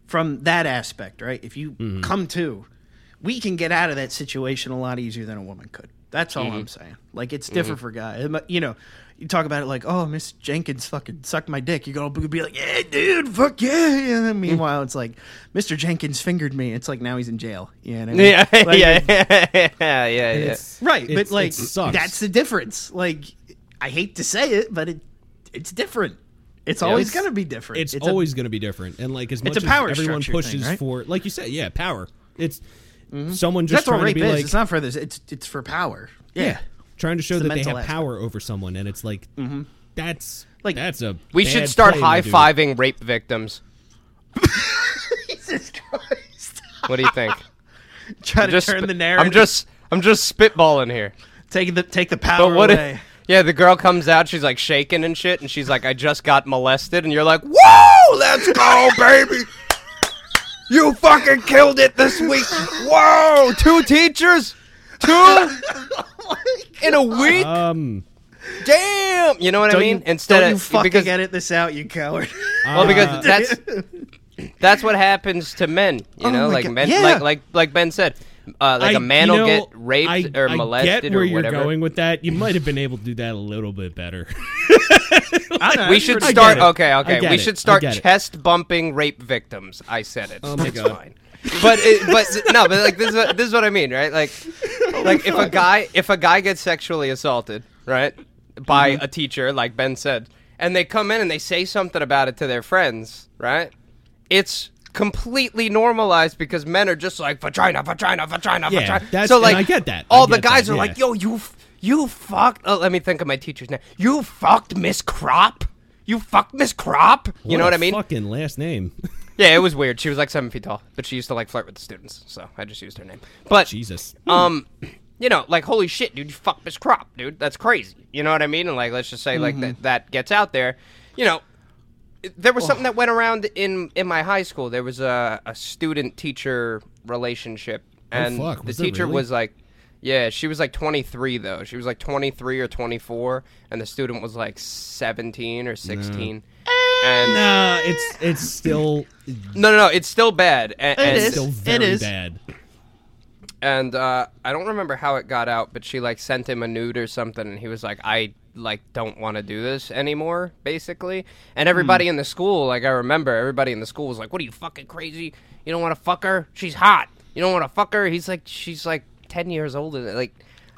from that aspect, right? If you Mm-hmm. come to, we can get out of that situation a lot easier than a woman could. That's Mm-hmm. all I'm saying. Like it's different for guys. You know, you talk about it like, oh, Miss Jenkins fucking sucked my dick. You're gonna be like, yeah, dude, fuck yeah. And then meanwhile, it's like, Mr. Jenkins fingered me. It's like now he's in jail. You know what I mean? Yeah, Like, yeah, yeah, yeah, yeah, yeah. Right, it's- but like that's the difference. Like I hate to say it, but it it's different. It's always It's- going to be different. it's, a- always going to be different. And like as much a power as everyone pushes thing, right? for, like you said, yeah, power. It's Mm-hmm. someone just that's what trying rape to be is. like, it's not for this. It's it's for power. Yeah. yeah, trying to show It's the that they have aspect. power over someone, and it's like mm-hmm. that's Like, that's a We bad should start high fiving rape victims. Jesus Christ! What do you think? Try to Just turn sp- the narrative. I'm just I'm just spitballing here. take the take the power But what away. if, yeah, the girl comes out, she's like shaking and shit, and she's like, I just got molested, and you're like, Whoa, let's go, baby! You fucking killed it this week! Whoa, two teachers? Two? In a week? Um, Damn! You know what I don't mean? you, Instead don't you of fucking because edit this out, you coward. well, uh, because that's that's what happens to men. You Oh know, my like God, men, yeah. like like like Ben said, uh, like I- a man will know, get raped I, or I molested get where or you're going with that. You might have been able to do that a little bit better. Know, we should start. Okay, okay. We should start chest bumping rape victims. I said it. Oh my it's God. fine. But it, but no, but like this is what, this is what I mean, right? Like like if a guy if a guy gets sexually assaulted, right, by Mm-hmm. a teacher, like Ben said, and they come in and they say something about it to their friends, right? It's completely normalized because men are just like vagina, vagina, vagina, Yeah, vagina. so like I get that. I All the guys that, are yeah. like, yo, you f- you fucked. Oh, let me think of my teacher's name. You fucked Miss Crop. You fucked Miss Crop. You know what I mean? Fucking last name. Yeah, it was weird. She was like seven feet tall, but she used to like flirt with the students, so I just used her name. But Jesus. um, you know, like holy shit, dude, you fucked Miss Crop, dude. That's crazy. You know what I mean? And like, let's just say like that that gets out there. You know, there was something that went around in in my high school. There was a a student teacher relationship, and fuck, the was there teacher really? was like. Yeah, she was like 23 though. She was like 23 or 24, and the student was like 17 or 16. And Nah, it's it's still no, no, no, it's still bad. And, It and, is. still very is. bad. and uh, I don't remember how it got out, but she like sent him a nude or something, and he was like, "I like don't want to do this anymore," basically. And everybody in the school, like I remember, everybody in the school was like, "What are you fucking crazy? You don't want to fuck her? She's hot. You don't want to fuck her?" He's like, "She's like ten years older, than like."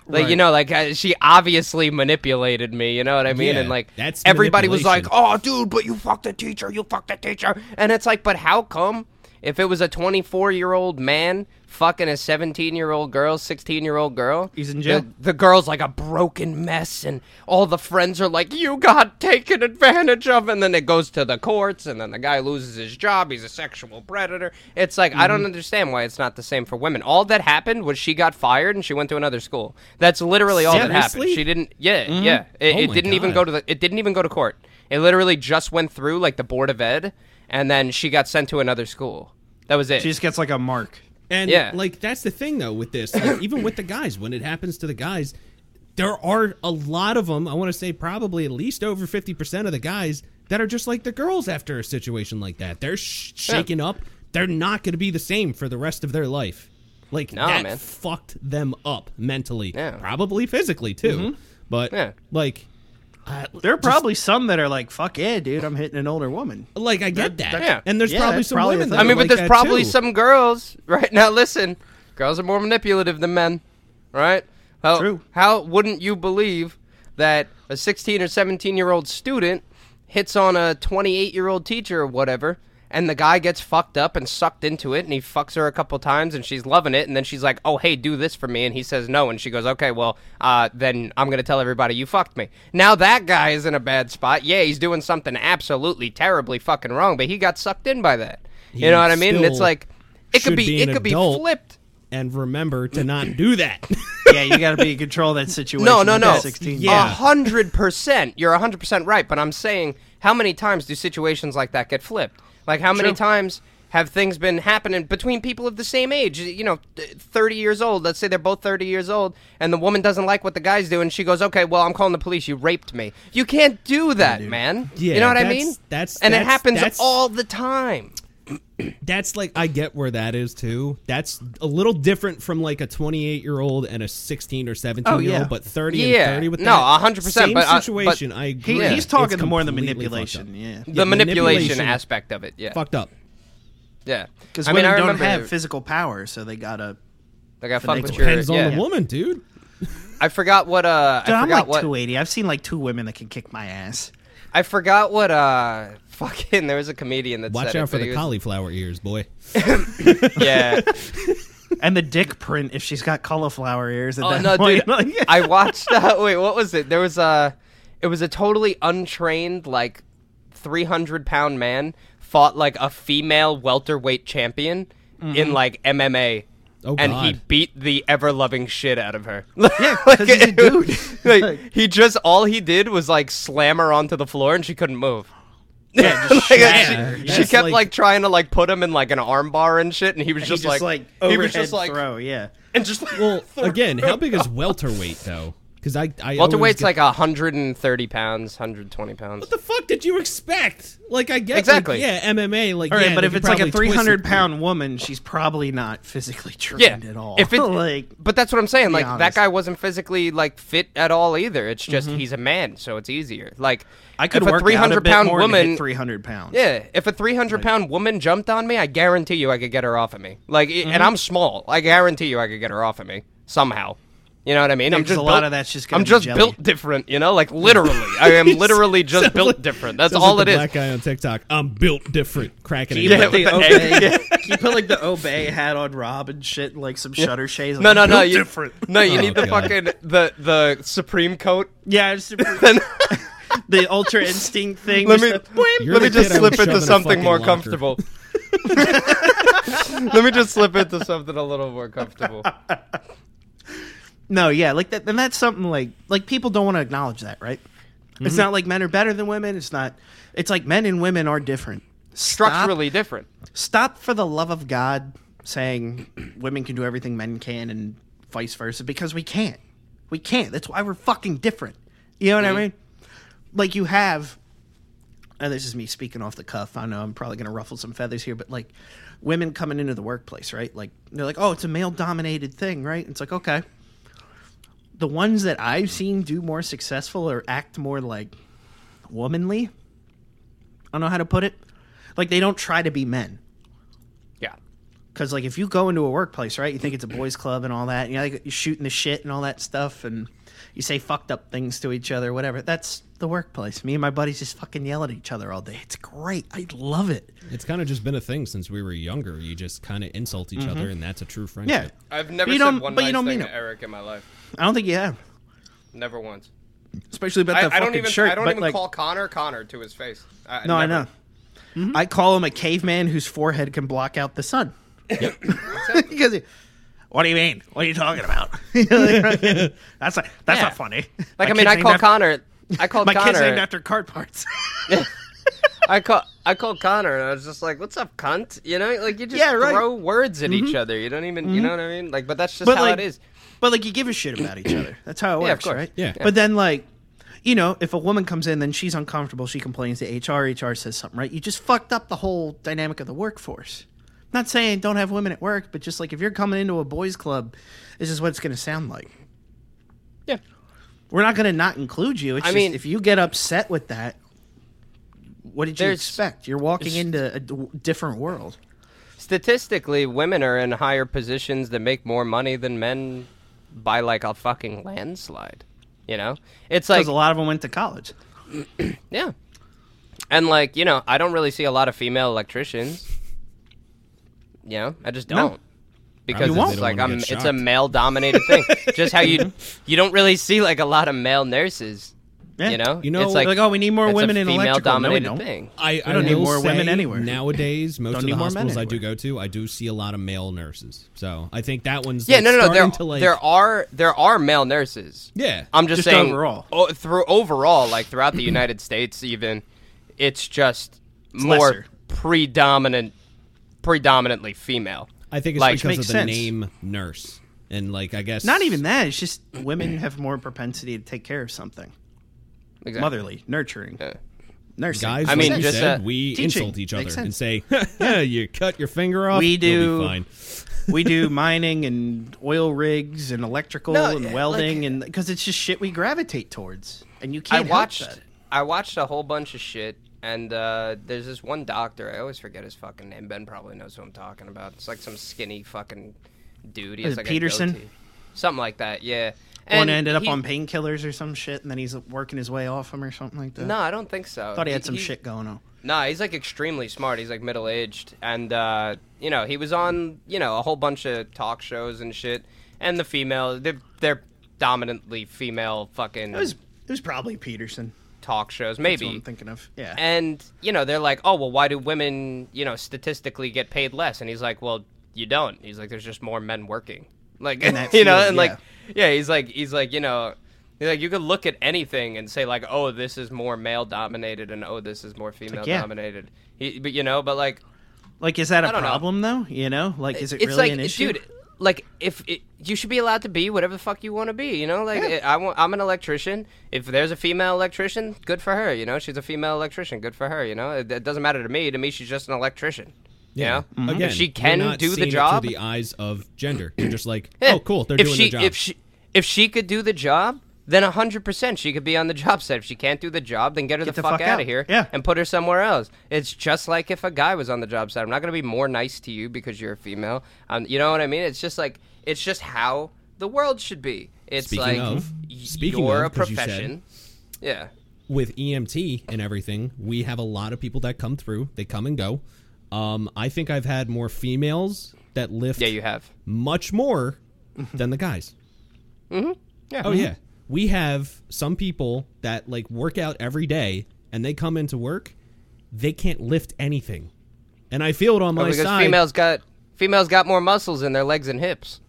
Like you know, like uh, she obviously manipulated me. You know what I mean? Yeah, and like that's everybody was like, "Oh, dude, but you fucked the teacher. You fucked the teacher." And it's like, but how come If it was a 24 year old man fucking a 17 year old girl, 16 year old girl, He's in jail. The, the girl's like a broken mess, and all the friends are like, "You got taken advantage of," and then it goes to the courts, and then the guy loses his job. He's a sexual predator. It's like I Mm-hmm. don't understand why it's not the same for women. All that happened was she got fired and she went to another school. That's literally all that happened. She didn't. Yeah, yeah. It, Oh it didn't even go to the. It didn't even go to court. It literally just went through like the board of ed, and then she got sent to another school. That was it. She just gets like a mark. And Yeah. like that's the thing though with this, like, even with the guys, when it happens to the guys, there are a lot of them. I want to say probably at least over fifty percent of the guys that are just like the girls after a situation like that. They're sh- shaken up. They're not going to be the same for the rest of their life. Like No, that man. fucked them up mentally, Yeah. probably physically too. Mm-hmm. But Yeah. like, I, There are probably some that are like, "Fuck yeah, dude, I'm hitting an older woman." like I get that, Yeah. and there's Yeah, probably some probably women. That. I mean, are but like there's probably too. some girls right now. Listen, girls are more manipulative than men, right? How, True. How wouldn't you believe that a 16 or 17 year old student hits on a 28 year old teacher or whatever, and the guy gets fucked up and sucked into it, and he fucks her a couple times, and she's loving it, and then she's like, "Oh, hey, do this for me," and he says no, and she goes, "Okay, well, uh, then I'm gonna tell everybody you fucked me." Now that guy is in a bad spot. Yeah, he's doing something absolutely terribly fucking wrong, but he got sucked in by that. You He know what I mean? And it's like it could be, be it could be flipped. and remember to not do that. yeah, you got to be in control of that situation. No, no, no. 16 Yeah. A hundred percent. You're a hundred percent right. But I'm saying, how many times do situations like that get flipped? Like, how many times have things been happening between people of the same age? You know, 30 years old. Let's say they're both 30 years old, and the woman doesn't like what the guy's doing. She goes, "Okay, well, I'm calling the police. You raped me." You can't do that, man. Yeah, you know what I mean? that's- and it happens that's- all the time. That's like I get where that is too. That's a little different from like a 28 year old and a 16 or 17 Oh, year old, but 30 Yeah. and 30 with No, that 100%, same but, uh, but situation. I agree. He, He's talking It's the more the manipulation. fucked. Yeah, The manipulation, manipulation- aspect of it. Yeah. Fucked up. Yeah. because I mean, women I don't remember have physical power, so they gotta. Like I But fuck they with can- your. Depends on yeah. the woman, dude. I forgot what. Uh, Dude, I I'm forgot like what. 280. I've seen like two women that can kick my ass. I forgot what. Uh, fucking. There was a comedian that Watch said out it, for the was- cauliflower ears, boy. Yeah. And the dick print if she's got cauliflower ears. At oh that no, point. dude! I watched. Uh, wait, what was it? There was a. It was a totally untrained, like, three hundred pound man fought like a female welterweight champion in like MMA. Oh, and he beat the ever loving shit out of her. Yeah, Like, 'cause he's a dude. was- like he just all he did was like slam her onto the floor and she couldn't move. Yeah, just Like, she, Yeah. she kept like- like, trying to like put him in like an armbar and shit, and he was He just, like, like he was just like throw. Yeah. and just like, Well, again, how big is welterweight though? Because I, I welterweight's always like get- hundred and thirty pounds, hundred twenty pounds. What the fuck did you expect? Like I guess Exactly. Like, yeah, MMA. Like All right, yeah, but if it's like a three hundred pound woman, she's probably not physically trained Yeah, at all. if it- like, But that's what I'm saying. Be Like that guy wasn't physically like fit at all either. It's just he's a man, so it's easier. Like I could if a work 300 out a bit pound more to woman, 300 pounds. Yeah, if a 300 pound woman jumped on me, I guarantee you I could get her off of me. Like, Mm-hmm. and I'm small. I guarantee you I could get her off of me somehow. You know what I mean? Yeah, I'm 'cause just a lot built- of that's just gonna I'm be just jelly. built different. You know, like literally, I am literally just built like- different. That's all like it the is. Black guy on TikTok. I'm built different. Cracking Can it. you, Yeah, put the obey, can you put like the obey hat on Rob and shit, like some shutter shades? No, like, no, no. built You, different. no, you Oh, need the God. fucking the the supreme coat. Yeah, it's super, Then the ultra instinct thing. let me the- let me just slip into something more locker. comfortable. let me just slip into something a little more comfortable. No, yeah, like that. And that's something like like people don't want to acknowledge that, right? Mm-hmm. It's not like men are better than women. It's not. It's like men and women are different. Stop- Structurally different. stop for the love of God saying women can do everything men can and vice versa because we can't. We can't. That's why we're fucking different. You know what I mean? Like you have and this is me speaking off the cuff. I know I'm probably going to ruffle some feathers here, but like women coming into the workplace, right? Like they're like, "Oh, it's a male dominated thing, right?" It's like, "Okay." The ones that I've seen do more successful or act more like womanly, I don't know how to put it. Like they don't try to be men. Yeah. Because like if you go into a workplace, right, you think it's a boys' club and all that, and you're like you're shooting the shit and all that stuff, and you say fucked up things to each other, whatever. That's the workplace. Me and my buddies just fucking yell at each other all day. It's great. I love it. It's kind of just been a thing since we were younger. You just kind of insult each other, and that's a true Mm-hmm. Yeah. I've never you said don't- one but you nice don't thing mean to it. Eric in my life. I don't think you have, Never once. especially about I, the I fucking don't even. shirt. I don't but even like, call Connor Connor to his face. I, no, I never. know. I call him a caveman whose forehead can block out the sun. because he- what do you mean? What are you talking about? that's not, that's Yeah. not funny. Like My I mean, I call after- Connor. I called My kid's named after cart parts. I call. I called Connor, and I was just like, "What's up, cunt?" You know, like you just Yeah, right. Mm-hmm. throw words at each other. You don't even. You know what I mean? Like, but that's just But, how like, it is. But like you give a shit about each other. That's how it works, Yeah, right? Yeah. But then like you know, if a woman comes in, then she's uncomfortable. She complains to HR. HR says something, right? You just fucked up the whole dynamic of the workforce. Not saying don't have women at work, but just like if you're coming into a boys' club, this is what it's going to sound like. Yeah. We're not going to not include you. It's I just mean- if you get upset with that, what did you expect? You're walking into a d- different world. Statistically, women are in higher positions that make more money than men by like a fucking landslide. You know, it's like a lot of them went to college. Yeah. And like, you know, I don't really see a lot of female electricians. You know, I just don't. No. Don't. Because Probably it's they don't like I'm it's a male dominated thing. just how you you don't really see like a lot of male nurses. Yeah. You know? You know, it's like, like, oh, we need more it's women a in female electrical. No, we dominated don't. thing. I, I don't need more women say anywhere. Nowadays, most Don't of the hospitals I do go to, I do see a lot of male nurses. So I think that one's Yeah, like, no, no, no. There, to, like, there are there are male nurses. yeah. I'm just, Just saying overall. Oh, through overall, like throughout the United States, even it's just more lesser. predominant, predominantly female. I think it's like- because of the sense. name nurse, and like I guess Not even that. It's just women have more propensity to take care of something. Exactly. Motherly, nurturing, Yeah. nursing. guys. I like mean, you just, said, uh, we teaching. insult each other and say, "You cut your finger off, We you'll be do- fine." we do mining and oil rigs and electrical No, and welding, like- and because it's just shit we gravitate towards, and you can't. help watched that. I watched a whole bunch of shit and uh, there's this one doctor, I always forget his fucking name. Ben probably knows who I'm talking about. It's like some skinny fucking dude. He has like Peterson? Something like that, yeah. And One ended up he- on painkillers or some shit, and then he's working his way off them or something like that. No, I don't think so. thought he had some shit going on. Nah, he's like extremely smart. He's like middle aged, and uh, you know he was on you know a whole bunch of talk shows and shit. And the female, they're, they're dominantly female fucking It was it was probably Peterson. Talk shows, That's maybe. what I'm thinking of. Yeah. And you know they're like, oh well, why do women you know statistically get paid less? And he's like, well, you don't. He's like, there's just more men working. Like you know, and like yeah, he's like he's like you know. he's Like you could look at anything and say like, oh, this is more male dominated, and oh, this is more female yeah. dominated. He, but you know, but like like, is that a don't know. problem though? You know, like, is it it's really like, an issue? dude, like if it, you should be allowed to be whatever the fuck you want to be, you know. Like Yeah. I want, I'm an electrician. If there's a female electrician, good for her. You know, she's a female electrician, good for her. You know, it, it doesn't matter to me. To me, she's just an electrician. Yeah. You know? Mm-hmm. Again, if she you're can do the job, through the eyes of gender. You're just like, oh, cool, they're if doing she, their job. If she, if she could do the job, then hundred percent she could be on the job site. If she can't do the job, then get her Get the, the fuck, fuck out out. of here Yeah. and put her somewhere else. It's just like if a guy was on the job site. I'm not gonna be more nice to you because you're a female. Um, you know what I mean? It's just like it's just how the world should be. It's Speaking like of- y- speaking you're of, a 'cause you said- profession. Yeah. with EMT and everything, we have a lot of people that come through. They come and go. Um, I think I've had more females that lift Yeah, you have. much more than the guys. Mhm. Yeah. Oh yeah, we have some people that like work out every day, and they come into work, they can't lift anything, and I feel it on Oh, my because side. females got females got more muscles in their legs and hips.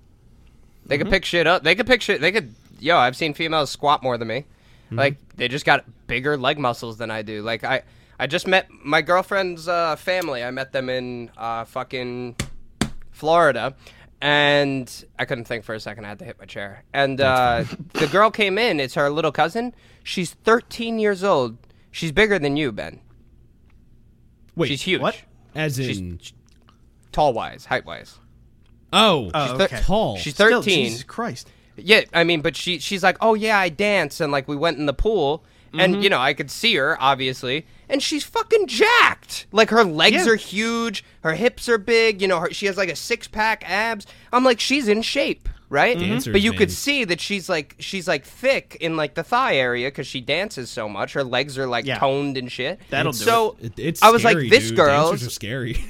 They Mm-hmm. could pick shit up. They could pick shit. They could. Yo, I've seen females squat more than me. Mm-hmm. Like they just got bigger leg muscles than I do. Like I, I just met my girlfriend's uh, family. I met them in uh, fucking Florida, and I couldn't think for a second. I had to hit my chair. And uh, the girl came in. It's her little cousin. She's 13 years old. She's bigger than you, Ben. Wait, She's huge. what? As She's- in, Tall wise, height wise. oh, Oh, she's okay. tall. She's Still, 13. Jesus Christ. Yeah, I mean, but she she's like, "Oh yeah, I dance," and like we went in the pool, Mm-hmm. and you know I could see her obviously, and she's fucking jacked. Like her legs Yeah. are huge, her hips are big. You know, her, she has like a six pack abs. I'm like, she's in shape, right? Dancers, but you man. could see that she's like she's like thick in like the thigh area because she dances so much. Her legs are like Yeah. toned and shit. That'll do so It- it's I was like, this girl. Dancers are scary.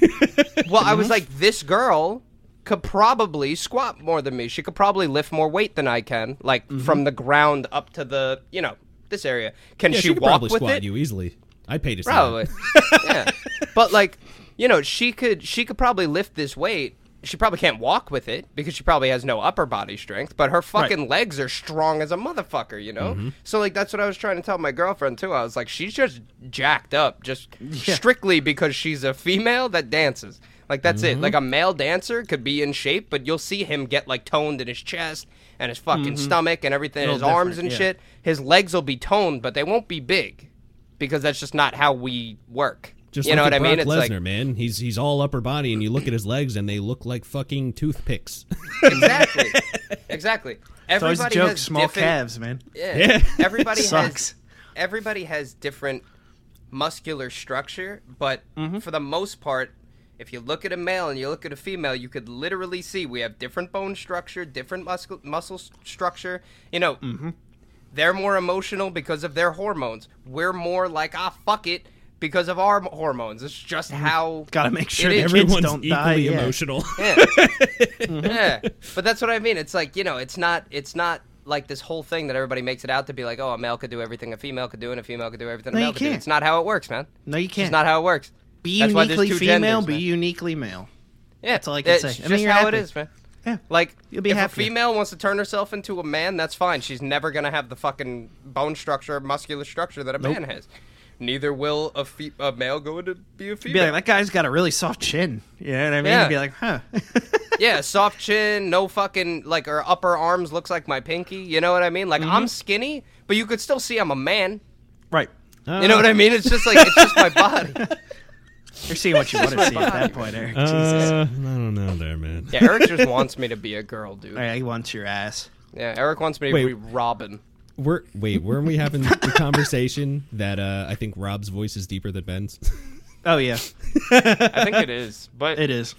Well, I was like, this girl could probably squat more than me. She could probably lift more weight than I can, like from the ground up to the, you know, this area. Can yeah, she, she could walk probably with squat it? you easily. I'd pay to see Probably. yeah. But like, you know, she could she could probably lift this weight. She probably can't walk with it because she probably has no upper body strength, but her fucking legs are strong as a motherfucker, you know? Mm-hmm. So like that's what I was trying to tell my girlfriend too. I was like, she's just jacked up just strictly because she's a female that dances. Like that's Mm-hmm. it. Like a male dancer could be in shape, but you'll see him get like toned in his chest and his fucking stomach and everything, his arms and yeah. shit. His legs will be toned, but they won't be big because that's just not how we work. Just you know what I mean? Brock It's Lesnar, like man. He's he's all upper body, and you look at his legs, and they look like fucking toothpicks. exactly, exactly. Everybody joke. has Small different- calves, man. Yeah. Yeah. Everybody Sucks. has everybody has different muscular structure, but Mm-hmm. for the most part, if you look at a male and you look at a female, you could literally see we have different bone structure, different muscle muscle structure. You know, Mm-hmm. they're more emotional because of their hormones. We're more like ah fuck it because of our hormones. It's just how Got to make sure It the Everyone's don't equally die. yeah. emotional. yeah. yeah. But that's what I mean. It's like, you know, it's not it's not like this whole thing that everybody makes it out to be like, oh, a male could do everything a female could do and a female could do everything No, a you male could do. can't. It's not how it works, man. No, you can't. It's not how it works. Be That's uniquely female. genders, be uniquely male. Yeah. That's all I can it's say. just I mean, you're how happy. it is, man. Yeah. Like, You'll be if happier. a female wants to turn herself into a man, that's fine. She's never gonna have the fucking bone structure, muscular structure that a man has. Neither will a, fe- a male go to be a Be female. like, that guy's got a really soft chin. You know what I mean? Yeah. You'd be like, huh. Yeah, soft chin, no fucking like her upper arms looks like my pinky. You know what I mean? Like Mm-hmm. I'm skinny, but you could still see I'm a man. right. You know what I mean? It's just like it's just my body. You're seeing what you want to see at that point, Eric. Jesus. Uh, I don't know there, man. Yeah, Eric just wants me to be a girl, dude. All right, he wants your ass. Yeah, Eric wants me to Wait. be Robin. We're wait, weren't we having the conversation that uh, I think Rob's voice is deeper than Ben's? Oh yeah, I think it is, but it is.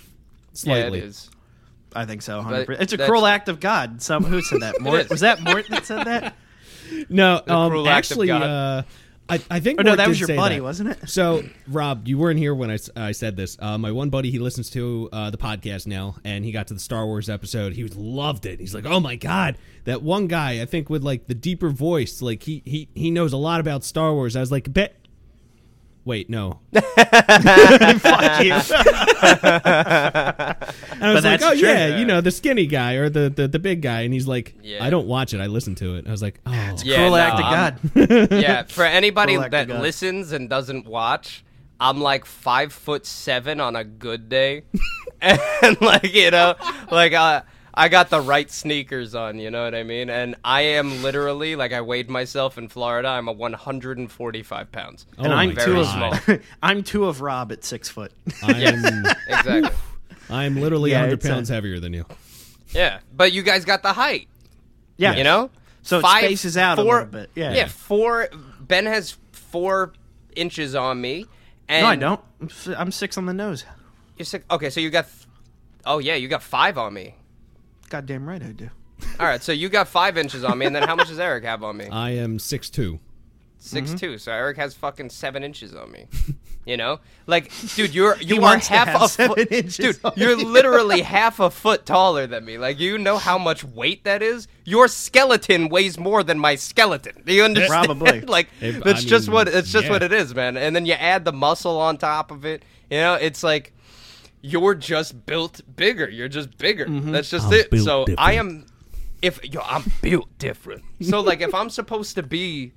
Slightly. Yeah, it is. I think so. 100%. It's a that's- cruel act of God. Some who said that? Mort, is. was that Mort that said that? No, um, cruel act of actually, God. uh, I, I think Or no, Mort that was your buddy, that. wasn't it? So, Rob, you weren't here when I, I said this. Uh, my one buddy, he listens to uh, the podcast now, and he got to the Star Wars episode. He was, loved it. He's like, "Oh my god, that one guy! I think with like the deeper voice, like he he he knows a lot about Star Wars." I was like, "Bet." Wait, no. Fuck you. And I was like, "Oh true. yeah, you know the skinny guy or the, the the big guy," and he's like, Yeah. "I don't watch it. I listen to it." I was like, "Oh, Yeah, cruel no, act of God. yeah, for anybody Cruel that listens and doesn't watch, I'm like five foot seven on a good day, and like you know, like uh, I got the right sneakers on. You know what I mean? And I am literally like I weighed myself in Florida. I'm a 145 pounds. and Oh I'm my two of I'm two of Rob at six foot. I'm Exactly. I'm literally Yeah, 100 it's, uh, pounds heavier than you." yeah, but you guys got the height. yeah, You know, So it spaces out a little bit. Yeah. yeah, four. Ben has four inches on me. And No, I don't. I'm s- I'm six on the nose. You're six. Okay, so you got. Th- oh yeah, you got five on me. Goddamn right I do. All right, so you got five inches on me, and then how much does Eric have on me? I am six two. 6 Mm-hmm. two. So Eric has fucking seven inches on me. You know, like, dude, you're you are wants to half have a seven foot. inches Dude, on you're you. literally half a foot taller than me. Like, you know how much weight that is. Your skeleton weighs more than my skeleton. Do you understand? Probably. like, If- that's I just mean, what it's just yeah. what it is, man. And then you add the muscle on top of it. You know, it's like you're just built bigger. You're just bigger. Mm-hmm. That's just I'm it. So I am if yo, I'm built different. So like if I'm supposed to be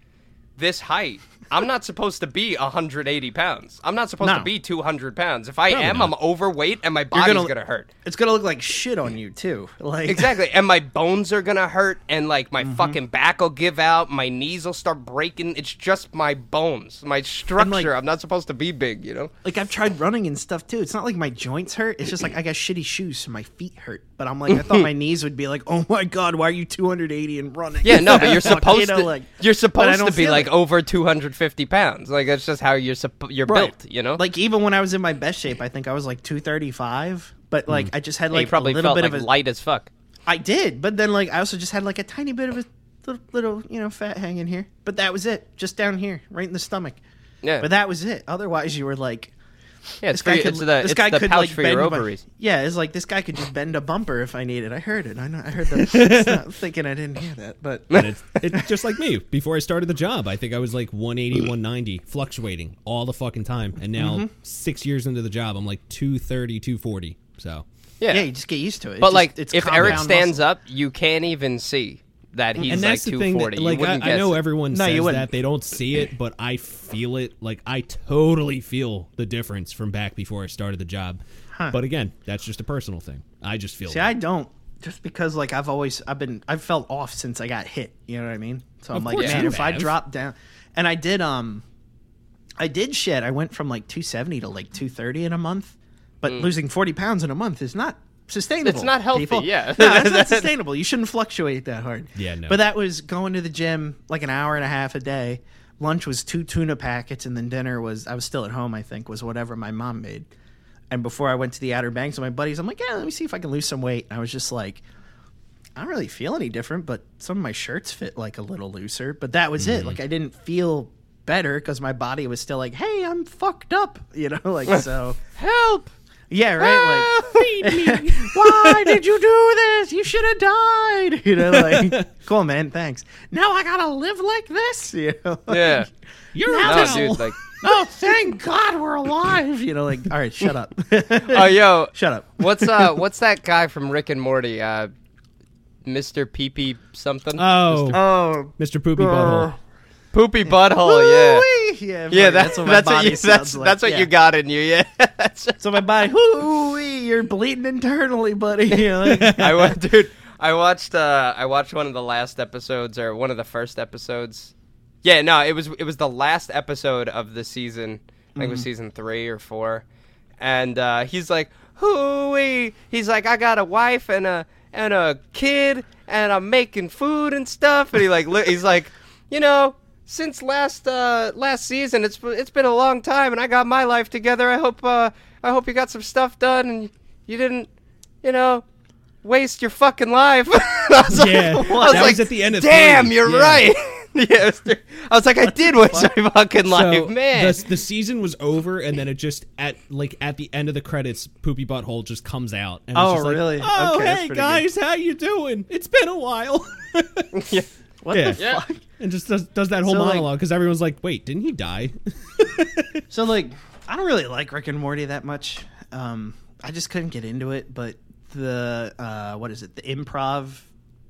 this height, I'm not supposed to be 180 pounds. I'm not supposed no. to be 200 pounds. If I Probably am, not. I'm overweight, and my body's gonna, gonna, hurt. It's gonna look like shit on you too. Like exactly, and my bones are gonna hurt, and like my mm-hmm. fucking back will give out. My knees will start breaking. It's just my bones, my structure. Like, I'm not supposed to be big, you know. Like I've tried running and stuff too. It's not like my joints hurt. It's just like I got shitty shoes, so my feet hurt. But I'm like, I thought my knees would be like, oh my god, why are you 280 and running? Yeah, no, but you're supposed you know, to. Like, you're supposed to be like, like over 200 fifty pounds. Like that's just how you're supp- you're Right. built. You know, Like even when I was in my best shape, I think I was like 235, but like hmm. I just had like probably a little felt bit like of a light as fuck. I did, but then like I also just had like a tiny bit of a little, little you know fat hanging here, but that was it, just down here, right in the stomach. Yeah, But that was it. Otherwise, you were like yeah. It's, this guy could, it's the, this it's guy the could pouch like for bend your my- ovaries. yeah, it's like this guy could just bend a bumper if I needed. I heard it. I know. I heard that. It's not thinking I didn't hear that, but it's, it's just like me. Before I started the job, I think I was like 180, 190, fluctuating all the fucking time. And now, Mm-hmm. six years into the job, I'm like 230, 240. So, Yeah, yeah, you just get used to it. It's but just- like it's if Eric stands muscle. up, you can't even see that he's and like that's the thing. 240. That, like, I, wouldn't I know it. everyone No, says that they don't see it, but I feel it. Like, I totally feel the difference from back before I started the job. Huh. But again, that's just a personal thing. I just feel See, it. I don't. Just because like I've always I've been I've felt off since I got hit. You know what I mean? So I'm Of like, man, you if I have. drop down, and I did um, I did shit. I went from like 270 to like 230 in a month, but losing 40 pounds in a month is not sustainable. Mm. It's not healthy, people. yeah. no, it's not sustainable. You shouldn't fluctuate that hard. Yeah, no. But that was going to the gym like an hour and a half a day. Lunch was two tuna packets, and then dinner was I was still at home. I think was whatever my mom made. And before I went to the Outer Banks with my buddies, I'm like, yeah, let me see if I can lose some weight. And I was just like, I don't really feel any different, but some of my shirts fit like a little looser. But that was Mm-hmm. it. Like I didn't feel better because my body was still like, hey, I'm fucked up, you know, like so. help. Yeah, right. Like, why did you do this? You should have died. You know, like, cool, man. Thanks. Now I gotta live like this. You know. like, Yeah. You're Now a No, this- dude, like, Oh, thank God we're alive. You know, like, all right, shut up. oh, yo, shut up. what's uh, what's that guy from Rick and Morty? Uh, Mr. Peepee something. Oh, Oh, Mr. Poopy Butthole. Poopy butthole. Yeah. Yeah, Yeah, fuck, that's, what that's, my what body you sounds that's like. that's what Yeah. you got in you. Yeah. So my body, whoo you're bleeding internally, buddy. You know, like- I went, dude. I watched. Uh, I watched one of the last episodes, or one of the first episodes. Yeah, no, it was it was the last episode of the season. I think it was season three or four, and uh, he's like, "Hooey!" He's like, "I got a wife and a and a kid, and I'm making food and stuff." And he like, li- he's like, you know. Since last uh, last season, it's it's been a long time, and I got my life together. I hope uh, I hope you got some stuff done, and you didn't, you know, waste your fucking life. I was Yeah, like, that I was was like, at the end of Damn, three. you're Yeah. right. yeah, was I was like, I did waste my fucking life, So man. the, the season was over, and then it just at like at the end of the credits, Poopy Butthole just comes out. And it's Oh, just like, really? Oh, Okay, hey pretty guys, how you doing? It's been a while. yeah. what Yeah. the Yeah. fuck? And just does, does that whole So, monologue because everyone's like, "Wait, didn't he die?" So like, I don't really like Rick and Morty that much. Um, I just couldn't get into it. But the uh, what is it? The improv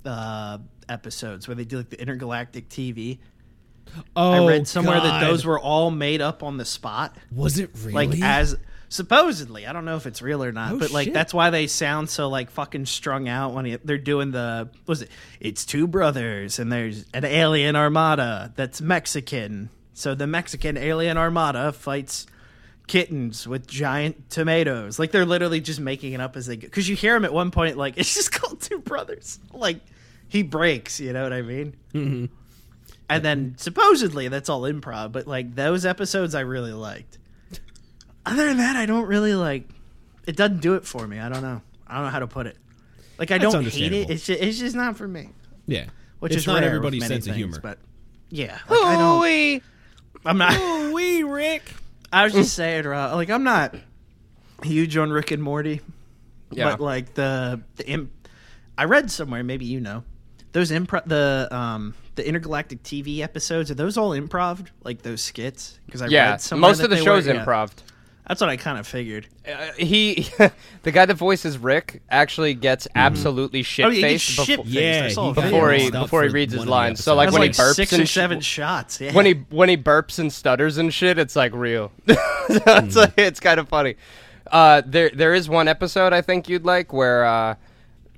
uh, episodes where they do like the intergalactic TV. oh, I read somewhere that those were all made up on the spot, Was it really? like as supposedly. I don't know if it's real or not, Oh, but like shit. that's why they sound so like fucking strung out when he, they're doing the was it? It's two brothers and there's an alien armada that's Mexican. So the Mexican alien armada fights kittens with giant tomatoes. Like they're literally just making it up as they go. Because you hear him at one point, like it's just called Two Brothers. Like he breaks. You know what I mean? hmm And then supposedly that's all improv, but like those episodes I really liked. Other than that, I don't really like. It doesn't do it for me. I don't know. I don't know how to put it. Like I That's don't hate it. It's just, it's just not for me. Yeah, Which it's is not everybody's many sense of humor. But yeah, like, I don't. Hooey. I'm not. Oh, wee, Rick. I was just saying, Rob, like I'm not huge on Rick and Morty, Yeah. but like the the imp, I read somewhere, maybe you know, those improv the um the intergalactic TV episodes are those all improv like those skits because I yeah, read somewhere most that of the they show's were, yeah. Improv. That's what I kind of figured. Uh, he, the guy that voices Rick, actually gets absolutely shit Oh, yeah, he gets faced shit before, Yeah, he a got video. before he before he reads his one lines. So like That's when like he burps six and or sh- seven shots. Yeah. when he when he burps and stutters and shit, it's like real. so it's Mm. like, it's kind of funny. Uh, there there is one episode I think you'd like where uh,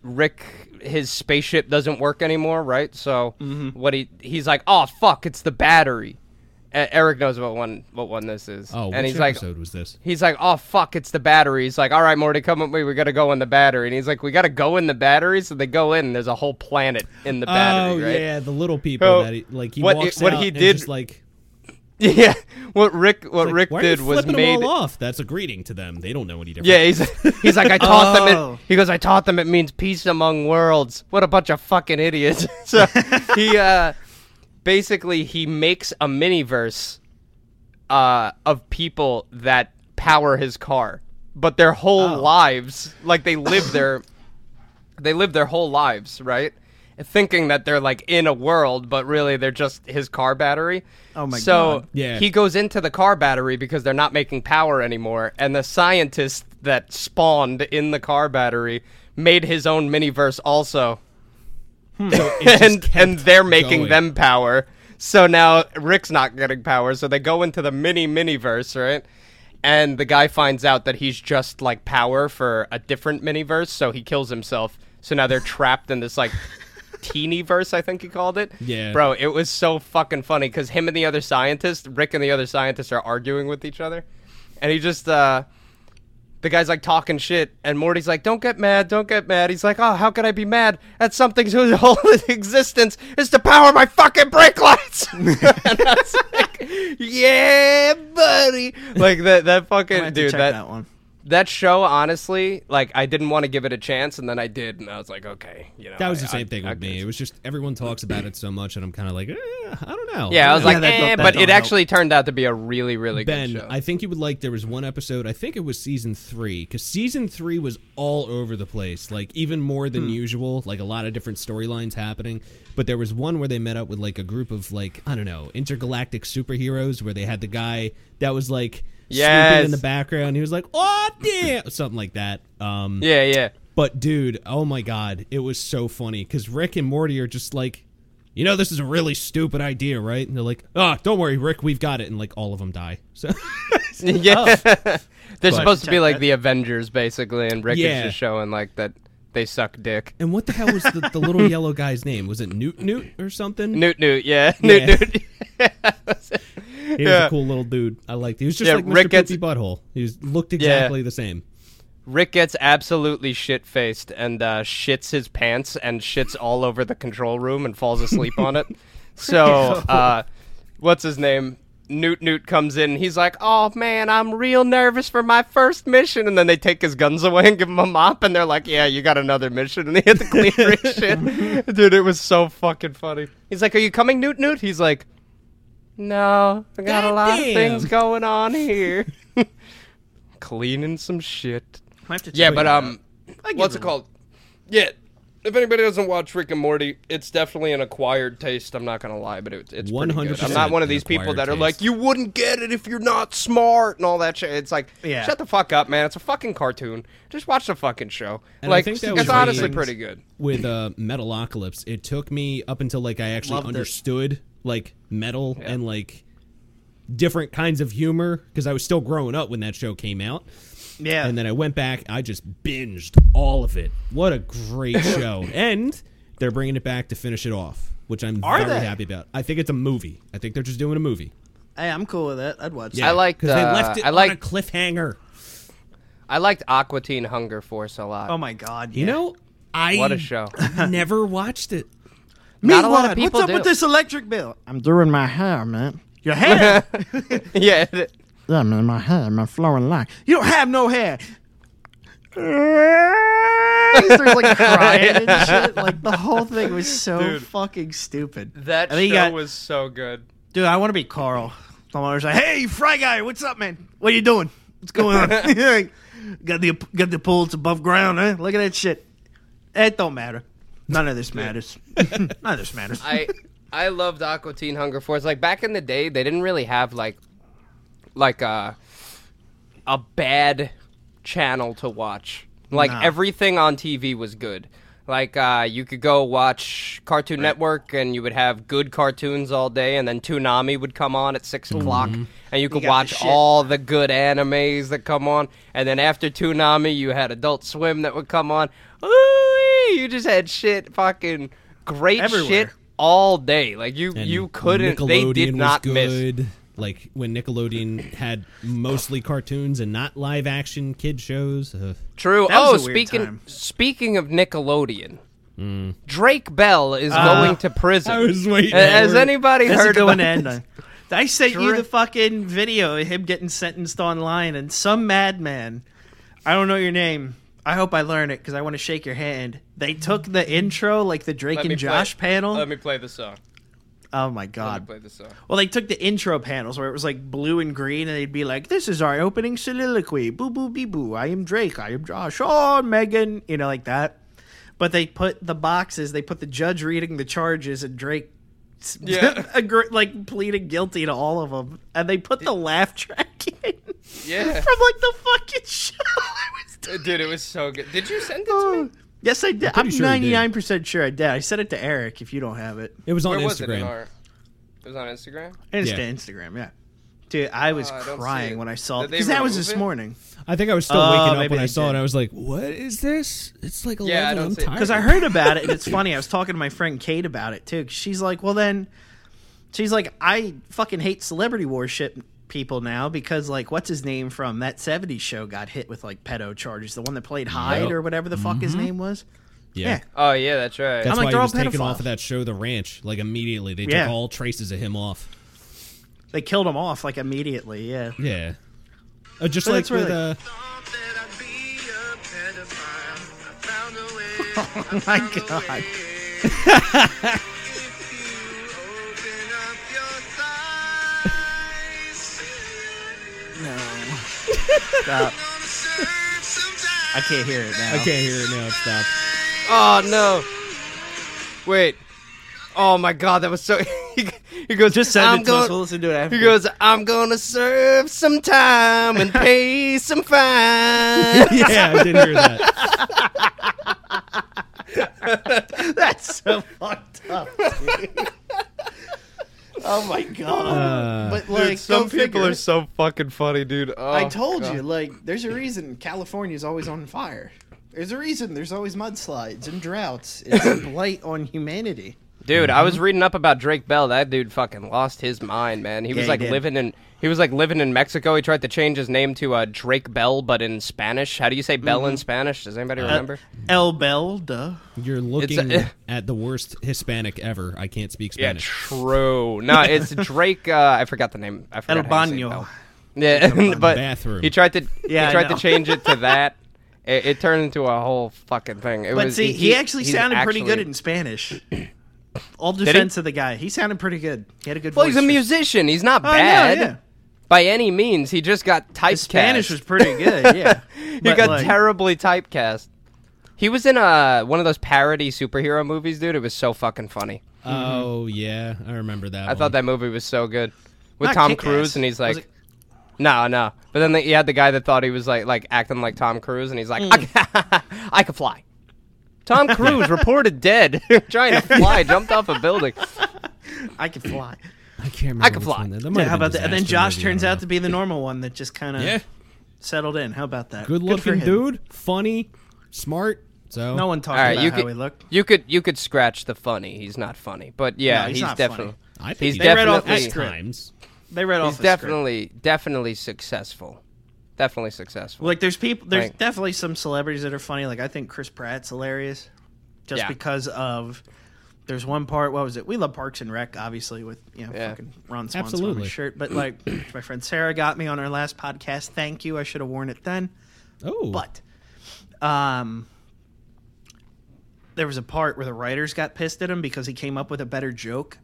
Rick his spaceship doesn't work anymore, right? So Mm-hmm. what he he's like, oh fuck, it's the battery. E- Eric knows what one what one this is, Oh, and which he's like, episode was this? He's like, oh fuck, it's the battery. He's like, all right, Morty, come with me. We gotta go in the battery. And he's like, we gotta go in the battery. So they go in. and There's a whole planet in the battery, oh right? yeah, the little people Oh, that he, like he what walks it- what out he and did- just like Yeah, what Rick what Like, Rick why are did you was made. them all off. That's a greeting to them. They don't know any different. Yeah, he's he's like I taught them. Oh. It, he goes, I taught them it means peace among worlds. What a bunch of fucking idiots. so he uh, basically he makes a mini verse uh, of people that power his car, but their whole Oh. lives, like they live their they live their whole lives, right? Thinking that they're like in a world, but really they're just his car battery. Oh my so God. So yeah. he goes into the car battery because they're not making power anymore, and the scientist that spawned in the car battery made his own miniverse also, So and and they're making going. them power. So now Rick's not getting power, so they go into the mini mini verse, right? And the guy finds out that he's just like power for a different mini verse, so he kills himself. So now they're trapped in this like teeny verse, I think he called it. Yeah. Bro, it was so fucking funny because him and the other scientist, Rick and the other scientist, are arguing with each other, and he just uh. The guy's like talking shit, and Morty's like, "Don't get mad, don't get mad." He's like, "Oh, how can I be mad at something whose whole existence is to power my fucking brake lights?" and I was like, "Yeah, buddy!" Like that, that fucking dude, that that one. That show, honestly, like I didn't want to give it a chance, and then I did, and I was like, okay, you know, That was the same I- thing I with me. It was just everyone talks about it so much, and I'm kind of like, eh, I don't know. Yeah, I was don't like, know. that eh, that but it help. actually turned out to be a really, really Ben, good show. I think you would like. There was one episode. I think it was season three, because season three was all over the place, like even more than Hmm. usual. Like a lot of different storylines happening. But there was one where they met up with like a group of like I don't know intergalactic superheroes, where they had the guy that was like swooping Yes. in the background. He was like, "Oh damn," something like that. Um, yeah, yeah. But dude, oh my god, it was so funny because Rick and Morty are just like, you know, this is a really stupid idea, right? And they're like, oh, don't worry, Rick, we've got it, and like all of them die. So yeah. They're supposed to be like the Avengers, basically, and Rick Yeah. is just showing like that they suck dick. And what the hell was the, the little yellow guy's name? Was it Noob-Noob or something? Noob, Noob, yeah, Yeah. Noob, Noob. He was yeah. a cool little dude. I liked. Him. He was just Yeah, like Mr. Rick gets- Butthole. He was, looked exactly the same. Rick gets absolutely shit faced and uh, shits his pants and shits all over the control room and falls asleep on it. So, uh, what's his name? Noob-Noob comes in. He's like, "Oh man, I'm real nervous for my first mission." And then they take his guns away and give him a mop, and they're like, "Yeah, you got another mission." And they hit the clean Rick's shit. Dude, it was so fucking funny. He's like, "Are you coming, Noob-Noob?" He's like, "No, I got a lot of things going on here." Cleaning some shit. Have to Yeah, but um, what's it it a- called? Yeah, if anybody doesn't watch Rick and Morty, it's definitely an acquired taste. I'm not gonna lie, but it, it's 100% I'm not one of these people that are taste. like, you wouldn't get it if you're not smart and all that shit. It's like, Yeah. shut the fuck up, man. It's a fucking cartoon. Just watch the fucking show. And like, it's honestly pretty good. with uh, Metalocalypse, it took me up until like I actually Loved it. understood like metal and like different kinds of humor because I was still growing up when that show came out. Yeah. And then I went back, I just binged all of it. What a great show. And they're bringing it back to finish it off, which I'm Are very they? happy about. I think it's a movie. I think they're just doing a movie. hey, I'm cool with that. I'd watch I it. liked, because they uh, left it I on a cliffhanger. I liked Aqua Teen Hunger Force a lot. Oh my god. You yeah. know, I What a show. never watched it. Not a lot of people What's up do. with this electric bill? I'm doing my hair, man. Your hair? yeah, yeah, man, my hair, my flowing lock. You don't have no hair. he starts like crying and shit. Like the whole thing was so Dude. fucking stupid. that And then show got- was so good. Dude, I want to be Carl. Someone was like, "Hey, Fry Guy, what's up, man? What are you doing? What's going on? got the got the pool? It's above ground, huh? Look at that shit. It don't matter. None of this matters. None of this matters. I I loved Aqua Teen Hunger Force. Like back in the day, they didn't really have like like a a bad channel to watch. Like Nah. everything on TV was good. Like uh, you could go watch Cartoon Network and you would have good cartoons all day, and then Toonami would come on at 6 o'clock, and you could the watch shit. all the good animes that come on. And then after Toonami, you had Adult Swim that would come on. Ooh, you just had shit, fucking great Everywhere. shit all day. Like you, And you couldn't. They Nickelodeon did not was miss. good. Like when Nickelodeon had mostly cartoons and not live action kid shows. Uh, True. That was oh, a weird speaking time. speaking of Nickelodeon, Drake Bell is going to prison. I was waiting. Uh, Has for it. anybody That's a heard good about end this? on. I sent you the fucking video of him getting sentenced online, and some madman, I don't know your name. I hope I learn it because I want to shake your hand. They took the intro, like the Drake Let me and play- Josh panel. Let me play the song. oh my god! Let me play the song. Well, they took the intro panels where it was like blue and green, and they'd be like, "This is our opening soliloquy. Boo boo bee boo. I am Drake. I am Josh. Oh, Megan. You know, like that." But they put the boxes. They put the judge reading the charges, and Drake. Yeah. like pleading guilty to all of them, and they put the laugh track in Yeah. from like the fucking show. I was doing. Dude, it was so good. Did you send it to me? Yes, I did. I'm pretty sure you did. ninety nine percent sure I did. I sent it to Eric. If you don't have it, It was on Where was it? In Instagram. our... It was on Instagram. Insta Yeah. Instagram. Yeah, dude, I was Oh, I don't see crying it. when I saw Did it they because that was remove this it? morning. I think I was still Oh, waking up maybe when I they saw did. it. I was like, "What is this? It's like eleven. Yeah, I don't I'm see it. tired." Because I heard about it, and it's funny. I was talking to my friend Kate about it too. 'cause she's like, "Well, then," she's like, "I fucking hate celebrity worship people now because like, what's his name from that '70s show got hit with like pedo charges? The one that played Hyde Yep. or whatever the fuck his name was. yeah. yeah. Oh yeah, that's right. That's I'm why they're he all was taken pedophiles. off of that show, The Ranch, like immediately. They Yeah. took all traces of him off. They killed him off like immediately. Yeah. Yeah. Uh, just But like it's really- with uh, Oh my god. No. Stop. I can't hear it now. I can't hear it now. It stopped. Oh no! Wait. Oh my god, that was so. he goes. Just send I'm it to us. going- We'll listen to it after. He goes. I'm gonna serve some time and pay some fine. yeah, I didn't hear that. That's so fucked up. dude. Oh my god. Uh, but like, Some people figure. are so fucking funny, dude. Oh, I told God. you, like, there's a reason California's always on fire. There's a reason there's always mudslides and droughts. It's a blight on humanity. Dude, I was reading up about Drake Bell. That dude fucking lost his mind, man. He Yeah, was like did. living in he was like living in Mexico. He tried to change his name to uh, Drake Bell, but in Spanish. How do you say Bell Mm-hmm. in Spanish? Does anybody Uh, remember? El Bel, duh. You're looking a- at the worst Hispanic ever. I can't speak Spanish. yeah, Spanish. true. No, it's Drake. Uh, I forgot the name. I El forgot how you say Baño. Yeah, but Bathroom. he tried to Yeah, he tried to change it to that. It, it turned into a whole fucking thing. It But was, see, he, actually he's sounded pretty good in Spanish. All he? defense of the guy. He sounded pretty good. He had a good Well, voice. he's a musician. He's not Oh, I know, bad yeah. by any means. He just got typecast. His Spanish was pretty good, yeah. he But, got like, terribly typecast. He was in a one of those parody superhero movies, dude. It was so fucking funny. Oh yeah, I remember that. I thought that movie was so good with Not Tom Kick-Ass. Cruise, and he's like, no, no. But then they, he had the guy that thought he was like like acting like Tom Cruise, and he's like, Mm. I, I could fly. Tom Cruise reported dead trying to fly, jumped off a building. I can fly. I can't remember. I can fly. one that- that Yeah, how about that? And then Josh Movie, turns out to be the normal one that just kind of yeah, settled in. How about that? good for looking him. dude, funny, smart. So No one talked All right, about you how could he looked. you could you could scratch the funny. He's not funny, but yeah, No, he's he's, not funny. definitely I think he's he- They read off definitely the times. They read off he's the script. definitely definitely successful. Definitely successful. Like there's people there's Like- definitely some celebrities that are funny. Like I think Chris Pratt's hilarious. Just Yeah. because of there's one part, what was it? We love Parks and Rec, obviously, with you know Yeah. fucking Ron Swanson on Absolutely. his shirt. But like my friend Sarah got me on our last podcast. Thank you. I should have worn it then. Oh, But um there was a part where the writers got pissed at him because he came up with a better joke.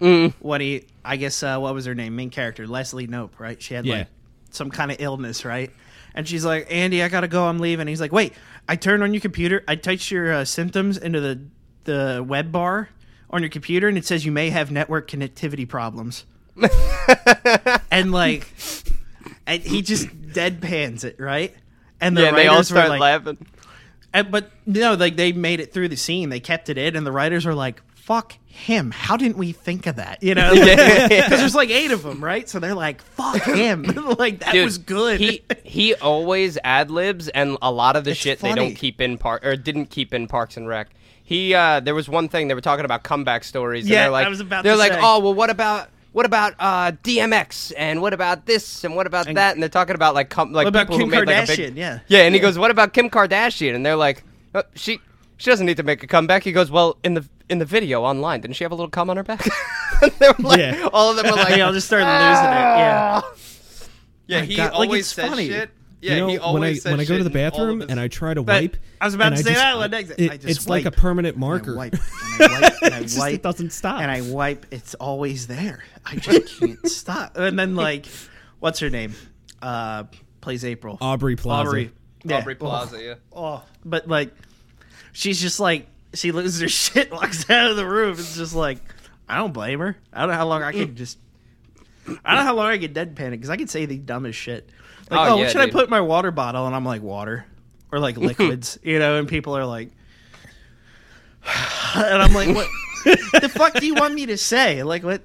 Mm. When he I guess uh, what was her name? Main character, Leslie Knope, right? She had Yeah. like some kind of illness, right? And she's like, Andy, I gotta go. I'm leaving. He's like, Wait, I turned on your computer. I typed your uh, symptoms into the the web bar on your computer, and it says you may have network connectivity problems. and like, and he just deadpans it, right? And the yeah, they all start like, laughing. and, but no, like they made it through the scene. They kept it in, and the writers were like, "Fuck him! How didn't we think of that?" You know, because there's like eight of them, right? So they're like, "Fuck him!" like that Dude, was good. He he always ad libs, and a lot of the It's shit they don't keep in park or didn't keep in Parks and Rec. He uh, there was one thing they were talking about comeback stories. and Yeah, they're like, I was about they're like, say. oh well, what about what about uh, DMX and what about this and what about And- that? And they're talking about like com- like What about people Kim who made like a big Yeah. yeah. And he goes, what about Kim Kardashian? And they're like, "Uh, she she doesn't need to make a comeback. He goes, well, in the in the video online, didn't she have a little cum on her back? they were like, Yeah. all of them were like, They all just started losing it. Yeah. yeah, My he God, like, always it's says funny. shit. Yeah, you know, he when I always says when I go to the in all of bathroom and I try to But wipe, I was about and to say just- that. when I- it- I just it's like a wipe. permanent And I marker. wipe, and I wipe, and I It just- it doesn't stop. and I wipe. It's always there. I just can't stop. And then like, what's her name? Uh, plays April. Aubrey Plaza. Aubrey. Yeah. Aubrey Plaza, yeah. Oh, but like, she's just like she loses her shit, walks out of the room. It's just like I don't blame her. I don't know how long I could just. I don't know how long I could deadpan it because I could say the dumbest shit. Like, Oh, oh, yeah, what should I put in my water bottle? And I'm like, water. Or like liquids, you know, and people are like, and I'm like, what the fuck do you want me to say? Like, what?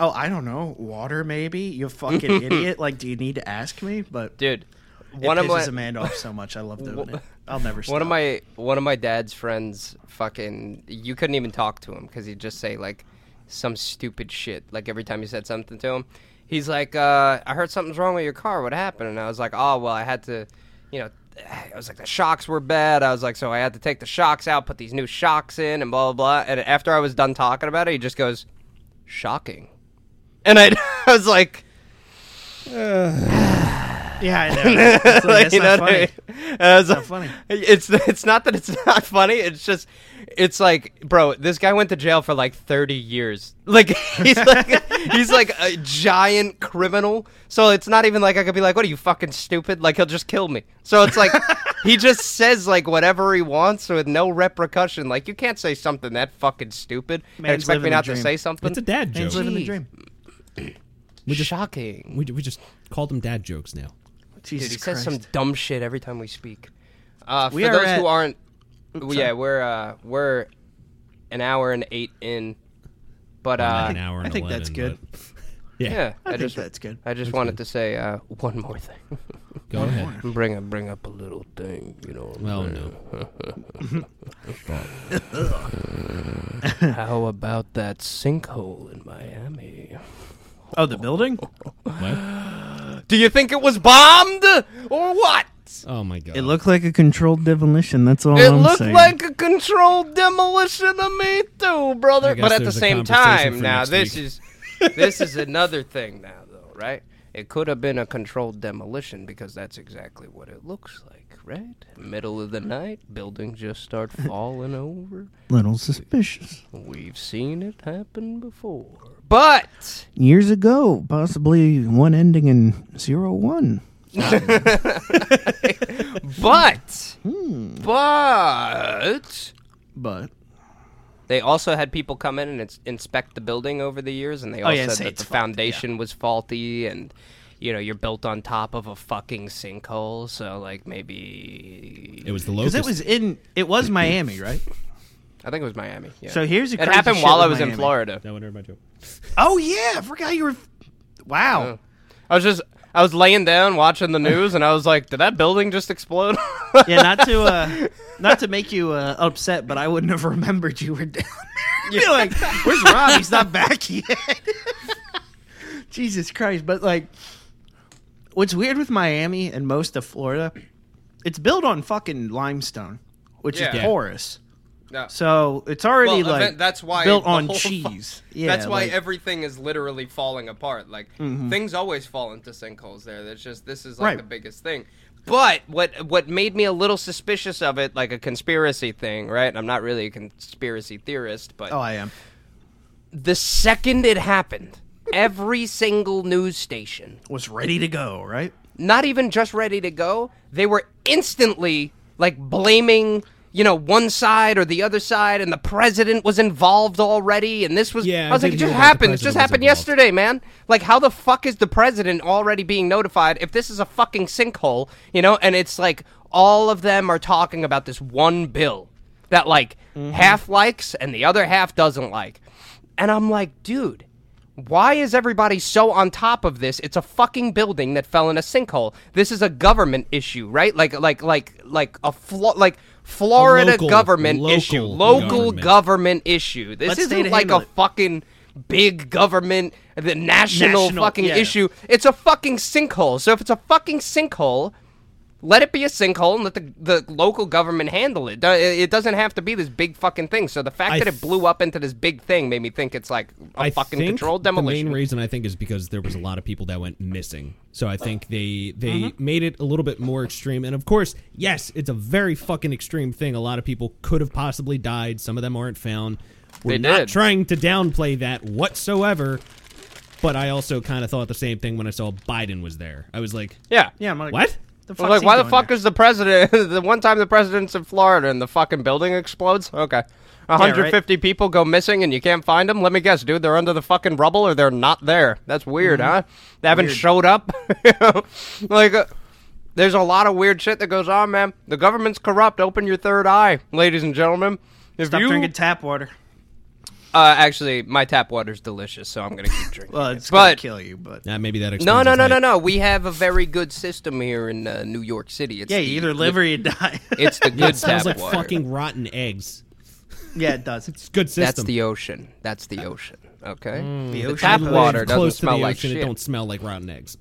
Oh, I don't know. Water, maybe? You fucking idiot. Like, do you need to ask me? But Dude, it one of pisses my Amanda off so much. I love doing it. I'll never stop. one of my one of my dad's friends fucking you couldn't even talk to him because he'd just say like some stupid shit like every time you said something to him he's like uh i heard something's wrong with your car what happened and i was like oh well i had to you know I was like the shocks were bad. I was like, so I had to take the shocks out, put these new shocks in, and blah blah blah. And after I was done talking about it, he just goes, "Shocking," and I, I was like, Yeah, I know. It's like, that's you know not what I funny. mean? And I was not like- funny. It's it's not that it's not funny. It's just it's like, bro, this guy went to jail for like thirty years. Like he's like he's like a giant criminal. So it's not even like I could be like, "What are you fucking stupid?" Like he'll just kill me. So it's like he just says like whatever he wants with no repercussion. Like you can't say something that fucking stupid and expect me not to say something. It's a dad joke. Man's living the dream. We just- Shocking. We, we just called them dad jokes now. Jesus Dude, he says some dumb shit every time we speak. Uh, We for are those at- who aren't, Oops, yeah, sorry. we're uh, we're an hour and eight in, but uh, an hour I and think that's good. but- Yeah, yeah, I, I, think just that's good. I just That's wanted good. to say uh, one more thing. Go ahead. bring up bring up a little thing, you know. Well, saying? no. How about that sinkhole in Miami? Oh, the building? What? Do you think it was bombed or what? Oh my god. It looked like a controlled demolition. That's all It I'm looked saying. like a controlled demolition to me too, brother. But at the same time, now this week. is this is another thing now, though, right? It could have been a controlled demolition because that's exactly what it looks like, right? Middle of the night, buildings just start falling over. Little suspicious. We've seen it happen before. But Years ago, possibly one ending in zero one. but Hmm. but But They also had people come in and ins- inspect the building over the years, and they all Oh, yeah, said that the faulty, yeah. foundation was faulty, and you know you're built on top of a fucking sinkhole, so like maybe It was the because locust. it was in it was Miami, right? I think it was Miami. Yeah. So here's a it crazy happened shit while I was in Florida. That one heard my joke. Oh yeah, I forgot you were. Wow. Yeah. I was just I was laying down watching the news, and I was like, "Did that building just explode?" Yeah, not to uh, not to make you uh, upset, but I wouldn't have remembered you were down there. You're like, where's Rob? He's not back yet. Jesus Christ! But like, what's weird with Miami and most of Florida, it's built on fucking limestone, which Yeah. is porous. No. So it's already Well, like event- that's why built on whole fu- cheese. yeah, That's why like- Mm-hmm. everything is literally falling apart. Like things always fall into sinkholes there. That's just this is like Right. the biggest thing. But what what made me a little suspicious of it, like a conspiracy thing, right? I'm not really a conspiracy theorist, but Oh, I am. the second it happened, every single news station, Was ready to go, right? not even just ready to go, they were instantly like blaming, you know, one side or the other side, and the president was involved already, and this was. Yeah, I was I like, it just hear that the happened. It just happened involved. yesterday, man. Like, how the fuck is the president already being notified if this is a fucking sinkhole, you know? And it's like all of them are talking about this one bill that like Mm-hmm. half likes and the other half doesn't like, and I'm like, dude. Why is everybody so on top of this? It's a fucking building that fell in a sinkhole. This is a government issue, right? Like, like, like, like a flo- like Florida local- government local issue, local government. government issue. This Let's isn't like a it. fucking big government, the national, National, fucking yeah. issue. It's a fucking sinkhole. So if it's a fucking sinkhole, let it be a sinkhole and let the, the local government handle it. It doesn't have to be this big fucking thing. So the fact I that it blew up into this big thing made me think it's like a I fucking think controlled The main reason I think is because there was a lot of people that went missing. So I think they they Mm-hmm. made it a little bit more extreme. And of course, yes, it's a very fucking extreme thing. A lot of people could have possibly died. Some of them aren't found. We're They not did. trying to downplay that whatsoever. But I also kind of thought the same thing when I saw Biden was there. I was like, yeah. Yeah, I'm like, what? The fuck's like, why the fuck there? is the president? the one time the president's in Florida and the fucking building explodes. Okay, 150 people go missing and you can't find them. Let me guess, dude, they're under the fucking rubble or they're not there. That's weird, huh? They haven't showed up. like, uh, there's a lot of weird shit that goes on, man. The government's corrupt. Open your third eye, ladies and gentlemen. If Stop you, drinking tap water. Uh, actually, my tap water's delicious, so I'm gonna keep drinking. Well, it. it's gonna but kill you, but Nah, maybe that. no, no, no, no, no. We have a very good system here in uh, New York City. It's yeah, the- you either live or you die. It's the good It smells tap like water. fucking rotten eggs. yeah, it does. It's good system. That's the ocean. That's the ocean. Okay. The The ocean tap water Live doesn't close smell to the like ocean. shit. It don't smell like rotten eggs.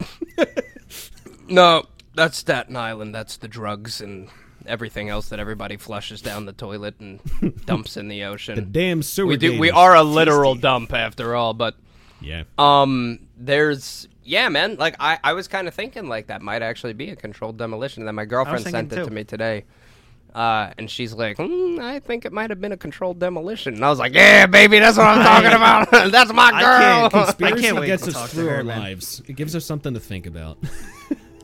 No, that's Staten Island. That's the drugs and everything else that everybody flushes down the toilet and dumps in the ocean. The damn sewer. we do. We are a literal dump after all, but Yeah. um, there's yeah, man. Like I, I was kind of thinking like that might actually be a controlled demolition. And then my girlfriend thinking sent it too. to me today. Uh, and she's like, hmm, I think it might have been a controlled demolition. And I was like, Yeah, baby, that's what I'm talking about. that's my I girl. can't Conspiracy can't wait gets to us talk to through her, our man. lives. It gives us something to think about.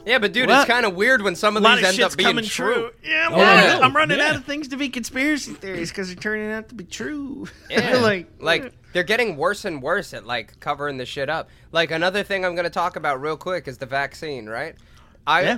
Yeah, but dude, What? it's kind of weird when some of these of end up being coming true. true. Yeah, I'm, Oh, running, know. I'm running Yeah. out of things to be conspiracy theories because they're turning out to be true. Yeah. like, like they're getting worse and worse at like covering the shit up. Like another thing I'm going to talk about real quick is the vaccine, right? I Yeah.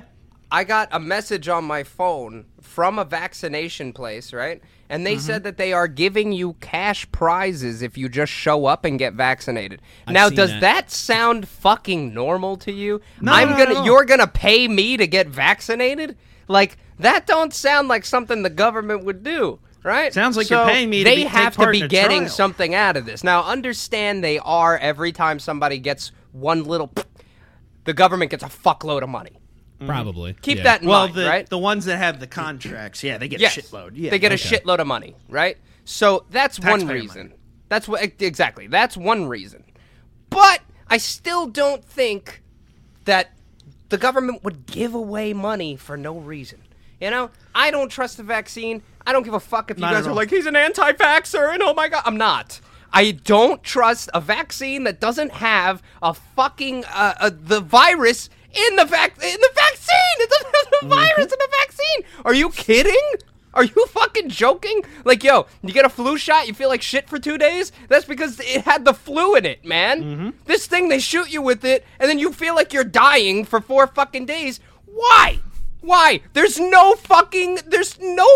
I got a message on my phone from a vaccination place, right? And they Mm-hmm. said that they are giving you cash prizes if you just show up and get vaccinated. I've now, does that. that. sound fucking normal to you? No, I'm no, gonna you're gonna pay me to get vaccinated? Like that don't sound like something the government would do. Right? Sounds like you're paying me to They be- have to be getting trial. something out of this. Now, understand they are every time somebody gets one little, the government gets a fuckload of money. Probably. Keep yeah. that in well, mind, the right? the ones that have the contracts, yeah, they get Yes. a shitload. Yeah, they get a okay. shitload of money, right? So that's one Taxpayer reason. That's what exactly. That's one reason. But I still don't think that the government would give away money for no reason. You know, I don't trust the vaccine. I don't give a fuck if you Not guys are all. like he's an anti-vaxxer and oh my god, I'm not. I don't trust a vaccine that doesn't have a fucking uh, uh, the virus in the vac in the vaccine. It doesn't have the virus in the vaccine. Are you kidding? Are you fucking joking? Like, yo, you get a flu shot, you feel like shit for two days? That's because it had the flu in it, man. Mm-hmm. This thing, they shoot you with it, and then you feel like you're dying for four fucking days. Why? Why? There's no fucking. There's no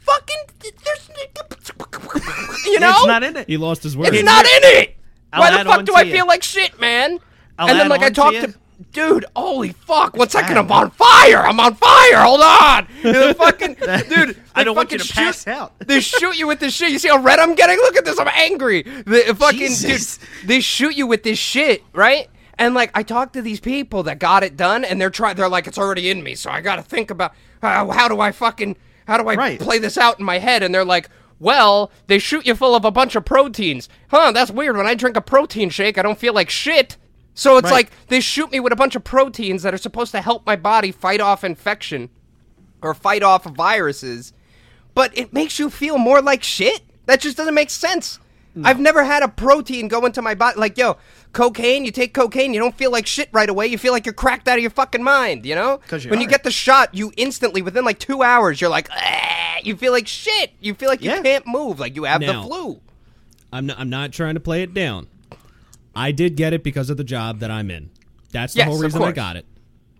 fucking. There's. You know? it's not in it. He lost his word. It's not in it. I'll Why the fuck do I you. feel like shit, man? I'll and then like I on to talked to, dude. Holy fuck! One second, bad, I'm on fire. I'm on fire. Hold on, the fucking dude. I don't want you to pass shoot- out. They shoot you with this shit. You see how red I'm getting? Look at this. I'm angry. The fucking Jesus. dude. They shoot you with this shit, right? And like I talked to these people that got it done, and they're trying. They're like, it's already in me, so I got to think about uh, how do I fucking how do I Right. play this out in my head? And they're like, well, they shoot you full of a bunch of proteins. Huh? That's weird. When I drink a protein shake, I don't feel like shit. So it's Right. like they shoot me with a bunch of proteins that are supposed to help my body fight off infection or fight off viruses, but it makes you feel more like shit. That just doesn't make sense. I've never had a protein go into my body. Like, yo, cocaine, you take cocaine, you don't feel like shit right away. You feel like you're cracked out of your fucking mind, you know? you when you get the shot, you instantly, within like two hours, you're like, "Ah," you feel like shit. You feel like you Yeah. can't move, like you have Now- the flu. I'm not, I'm not trying to play it down. I did get it because of the job that I'm in. That's the Yes, whole reason I got it.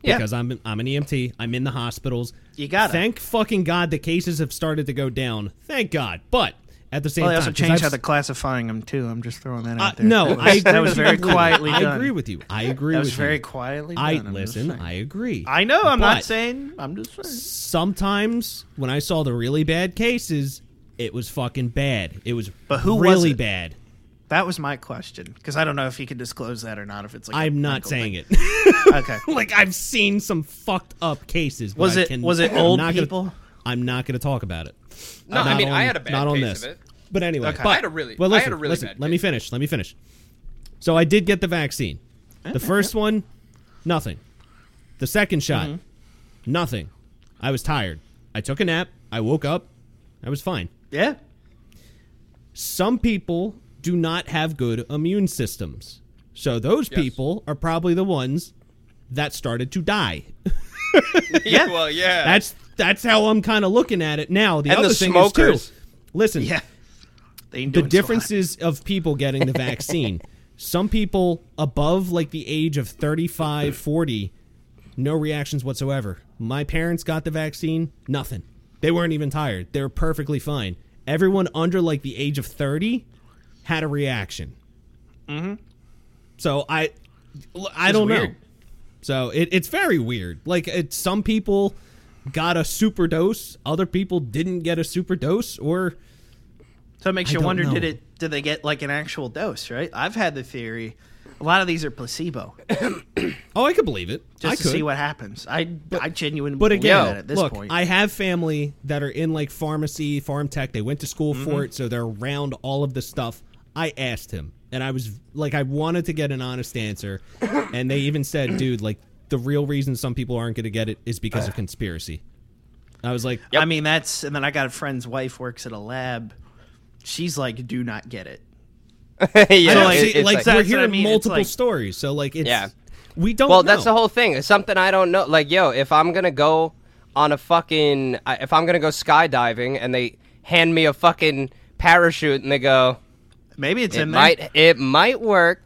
Yeah. Because I'm I'm an EMT. I'm in the hospitals. You got it. Thank fucking God the cases have started to go down. Thank God. But at the same Well, they time, also 'cause changed I've how s- they're classifying them too. I'm just throwing that Uh, out there. no, that was, I agree that was with very completely. quietly I done. agree with you. I agree That with was you. very quietly I done. I'm listen. I agree. I know. I'm But not saying. I'm just saying. sometimes when I saw the really bad cases, it was fucking bad. It was But who was really it? bad. That was my question because I don't know if you can disclose that or not. If it's like a I'm not saying thing. it. Okay. like I've seen some fucked up cases. Was it can- was it I'm old not gonna- people? I'm not going to talk about it. No, I Not mean, I on- had a bad not on case this. of it. But anyway, Okay. but, I had a really- well, I listen, had a really listen, bad Let me finish. Let me finish. So I did get the vaccine. The first one, nothing. The second shot, Mm-hmm. nothing. I was tired. I took a nap. I woke up. I was fine. Yeah. Some people do not have good immune systems. So those Yes. people are probably the ones that started to die. yeah, well, yeah. That's that's how I'm kind of looking at it now. The And other the thing smokers. is too. Listen, Yeah. They the doing so differences of people getting the vaccine. Some people above like the age of 35, 40, no reactions whatsoever. My parents got the vaccine, nothing. They weren't even tired. They were perfectly fine. Everyone under like the age of 30 had a reaction. Mm-hmm. So I, I don't know. So it, it's very weird. Like it, some people got a super dose, other people didn't get a super dose, or So it makes I you wonder: know. did it? Did they get like an actual dose? Right. I've had the theory. A lot of these are placebo, oh, I could believe it. just I to could. see what happens. I I genuinely But believe again, that at this look, point. I have family that are in like pharmacy, farm tech. They went to school Mm-hmm. for it, so they're around all of the stuff. I asked him, and I was like, I wanted to get an honest answer, and they even said, "Dude, like the real reason some people aren't going to get it is because of conspiracy." I was like, I mean, that's and then I got a friend's wife works at a lab. She's like, do not get it. yeah, I don't like, it- like, like- we're what I hearing mean, multiple like- stories, so like it's Yeah. we don't. Well, that's the whole thing. It's something I don't know. Like, yo, if I'm gonna go on a fucking, if I'm gonna go skydiving and they hand me a fucking parachute and they go, Maybe it's it in there. might, it might work,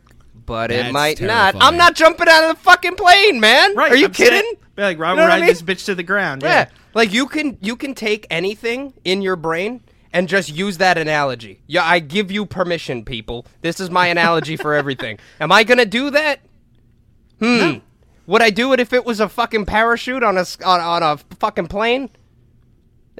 but it That's might not. I'm not jumping out of the fucking plane, man. Right? Are you I'm kidding? saying- like, Robert, know what I ride mean? this bitch to the ground. Yeah. Yeah. Like you can you can take anything in your brain and just use that analogy. Yeah, I give you permission, people. This is my analogy for everything. Am I gonna do that? Hmm. Would I do it if it was a fucking parachute on a on, on a fucking plane?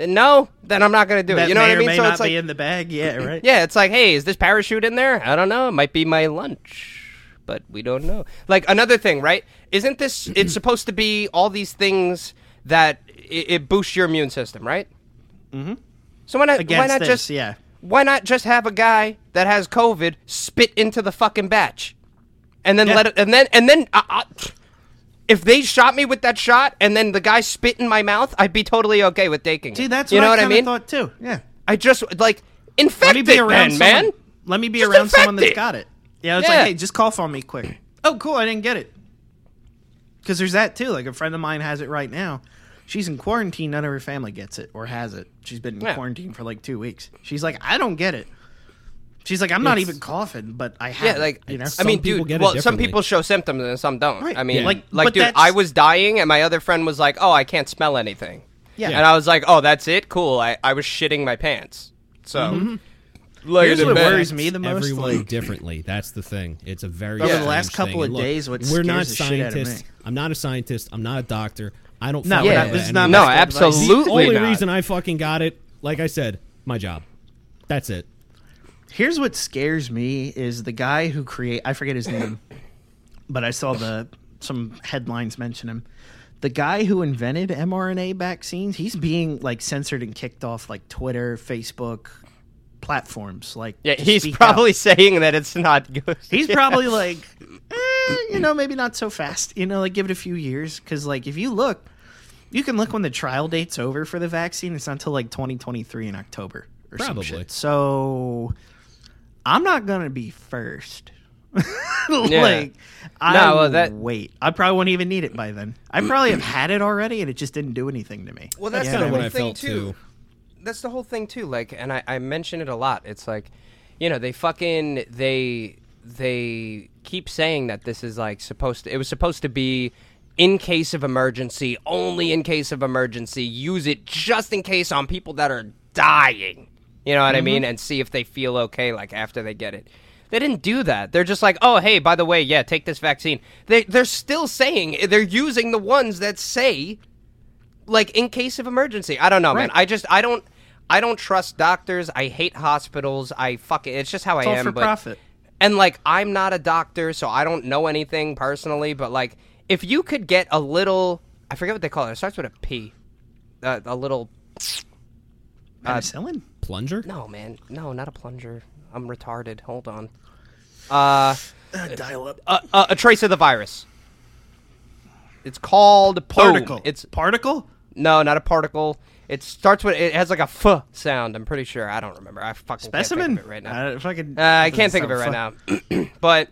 No, then I'm not gonna do That it. You know what I mean? may So not it's like, be in the bag. Yeah. Right. yeah, it's like, hey, is this parachute in there? I don't know. It might be my lunch, but we don't know. Like another thing, right? Isn't this? It's supposed to be all these things that it, it boosts your immune system, right? Mm-hmm. So why not? Against why not this, just? yeah. Why not just have a guy that has COVID spit into the fucking batch, and then Yeah. let it, and then and then. Uh, uh, if they shot me with that shot and then the guy spit in my mouth, I'd be totally okay with taking See, it. that's you what know I, what I mean. thought too. Yeah. I just like infect Let me be it, around then, someone. man. Let me be Just around someone that's it. got it. Yeah. It's Yeah. like, hey, just cough on me quick. Oh, cool. I didn't get it. Because there's that too. Like a friend of mine has it right now. She's in quarantine. None of her family gets it or has it. She's been in Yeah. quarantine for like two weeks. She's like, I don't get it. She's like, I'm not It's- even coughing, but I have. Yeah, it," like you know. I mean, people dude. get Well, some people show symptoms and some don't. Right. I mean, Yeah. like, Like, dude, I was dying and my other friend was like, "Oh, I can't smell anything." Yeah. and I was like, "Oh, that's it. Cool." I, I was shitting my pants. So, Mm-hmm. look Here's what it, man. worries me the most. Everyone like, differently. That's the thing. It's a very Over the last couple thing. of look, days, what we're not scares the shit out of me. scientists. I'm not a scientist. I'm not a doctor. I don't. No, Yeah. not, know this is not No, absolutely. The only reason I fucking got it, like I said, my job. That's it. Here's what scares me is the guy who create I forget his name, but I saw the some headlines mention him. The guy who invented mRNA vaccines, he's being like censored and kicked off like Twitter, Facebook platforms. Like Yeah, he's probably out. saying that it's not good. he's probably like, eh, you know, maybe not so fast. You know, like give it a few years because like if you look, you can look when the trial date's over for the vaccine. It's not until like 2023 in October or some Probably. shit. So I'm not gonna be first. like I No, well, that- wait. I probably won't even need it by then. I probably have had it already, and it just didn't do anything to me. Well, that's That's the kind of whole what I thing felt too. too. That's the whole thing too. Like, and I, I mention it a lot. It's like, you know, they fucking they they keep saying that this is like supposed to. It was supposed to be in case of emergency, only in case of emergency. Use it just in case on people that are dying. You know what I mean? And see if they feel okay like after they get it. They didn't do that. They're just like, oh, hey, by the way, yeah, take this vaccine. They they're still saying they're using the ones that say like in case of emergency. I don't know, man. I just I don't I don't trust doctors. I hate hospitals. I fuck it. It's just how I all am. for but profit. And like I'm not a doctor, so I don't know anything personally, but like if you could get a little I forget what they call it. It starts with a P. Uh, a little Penicillin? Plunger? No, man. No, not a plunger. I'm retarded. Hold on. Uh dial up. a, a, a trace of the virus. It's called Particle. Boom. It's particle. no, not a particle. It starts with it has like a f sound. I'm pretty sure. I don't remember. I fucking Specimen. can't think of it right now. Uh, if I could, Uh, I can't think of it right now. but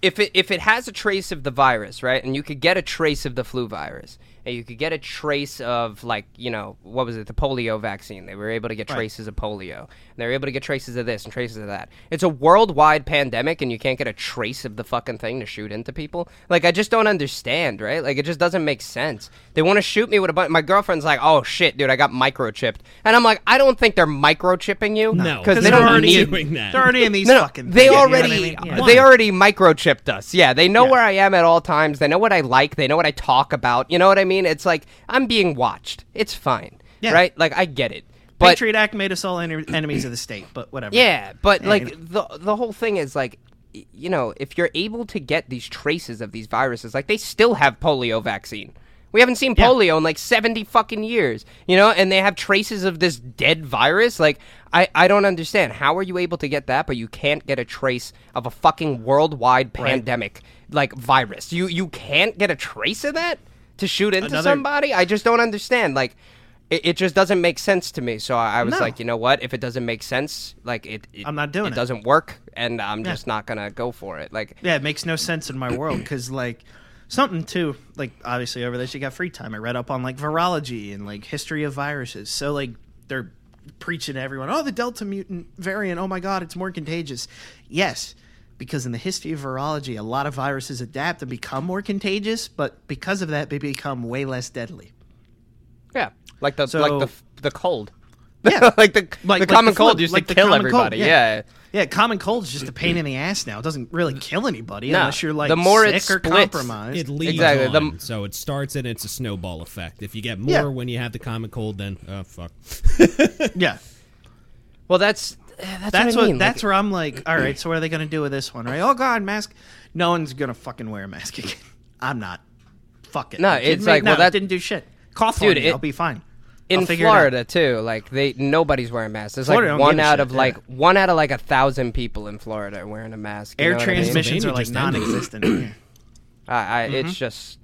if it if it has a trace of the virus, right, and you could get a trace of the flu virus, and you could get a trace of like you know what was it the polio vaccine? They were able to get Right. traces of polio. And they were able to get traces of this and traces of that. It's a worldwide pandemic, and you can't get a trace of the fucking thing to shoot into people. Like I just don't understand, right? Like it just doesn't make sense. They want to shoot me with a bunch. My girlfriend's like, "Oh shit, dude, I got microchipped," and I'm like, "I don't think they're microchipping you, No, because they they're don't already need doing that. They're already in these no, no, fucking. they things, you know I already mean? Yeah. they already microchipped us. Yeah, they know Yeah. where I am at all times. They know what I like. They know what I talk about. You know what I mean? It's like I'm being watched. It's fine, Yeah. right? Like I get it, but Patriot Act made us all en- enemies of the state, but whatever. yeah, but Yeah, like the the whole thing is like you know, if you're able to get these traces of these viruses, like they still have polio vaccine. We haven't seen Yeah. polio in like 70 fucking years, you know, and they have traces of this dead virus. Like, I, I don't understand. How are you able to get that, but you can't get a trace of a fucking worldwide pandemic, like, virus? You, you can't get a trace of that to shoot into Another- somebody? I just don't understand. Like, it, it just doesn't make sense to me. So I, I was No. like, you know what? If it doesn't make sense, like, it, it I'm not doing it. it. doesn't work, and I'm just not gonna go for it. Like, Yeah, it makes no sense in my world because like something too like obviously over this you got free time. I read up on like virology and like history of viruses. So like they're preaching to everyone, oh the Delta mutant variant, oh my god, it's more contagious. Yes. Because in the history of virology, a lot of viruses adapt and become more contagious, but because of that, they become way less deadly. yeah, like the So- like the the cold. Yeah. like the Like- the like common the flu, cold used like to the kill common cold, everybody. yeah. yeah. Yeah, common cold is just a pain in the ass now. It doesn't really kill anybody No, unless you're like the more it sick or compromised. It leads Exactly, on, the- so it starts and it's a snowball effect. If you get more Yeah. when you have the common cold, then oh fuck. yeah. Well, that's that's, That's what, what. I mean. that's like, where I'm like, all right. So what are they going to do with this one, right? Oh God, mask. No one's gonna fucking wear a mask again. I'm not. Fuck it. No, It it's like, well, no, it that- didn't do shit. Cough Dude, on me. it- I'll be fine. I'll in figure it out. Florida too. Like they nobody's wearing masks. There's Florida like one out shit, of yeah. like one out of like a thousand people in Florida are wearing a mask. you Air know what I mean? transmissions are like Pennsylvania just ended. non-existent. I, I, Mm-hmm. It's just,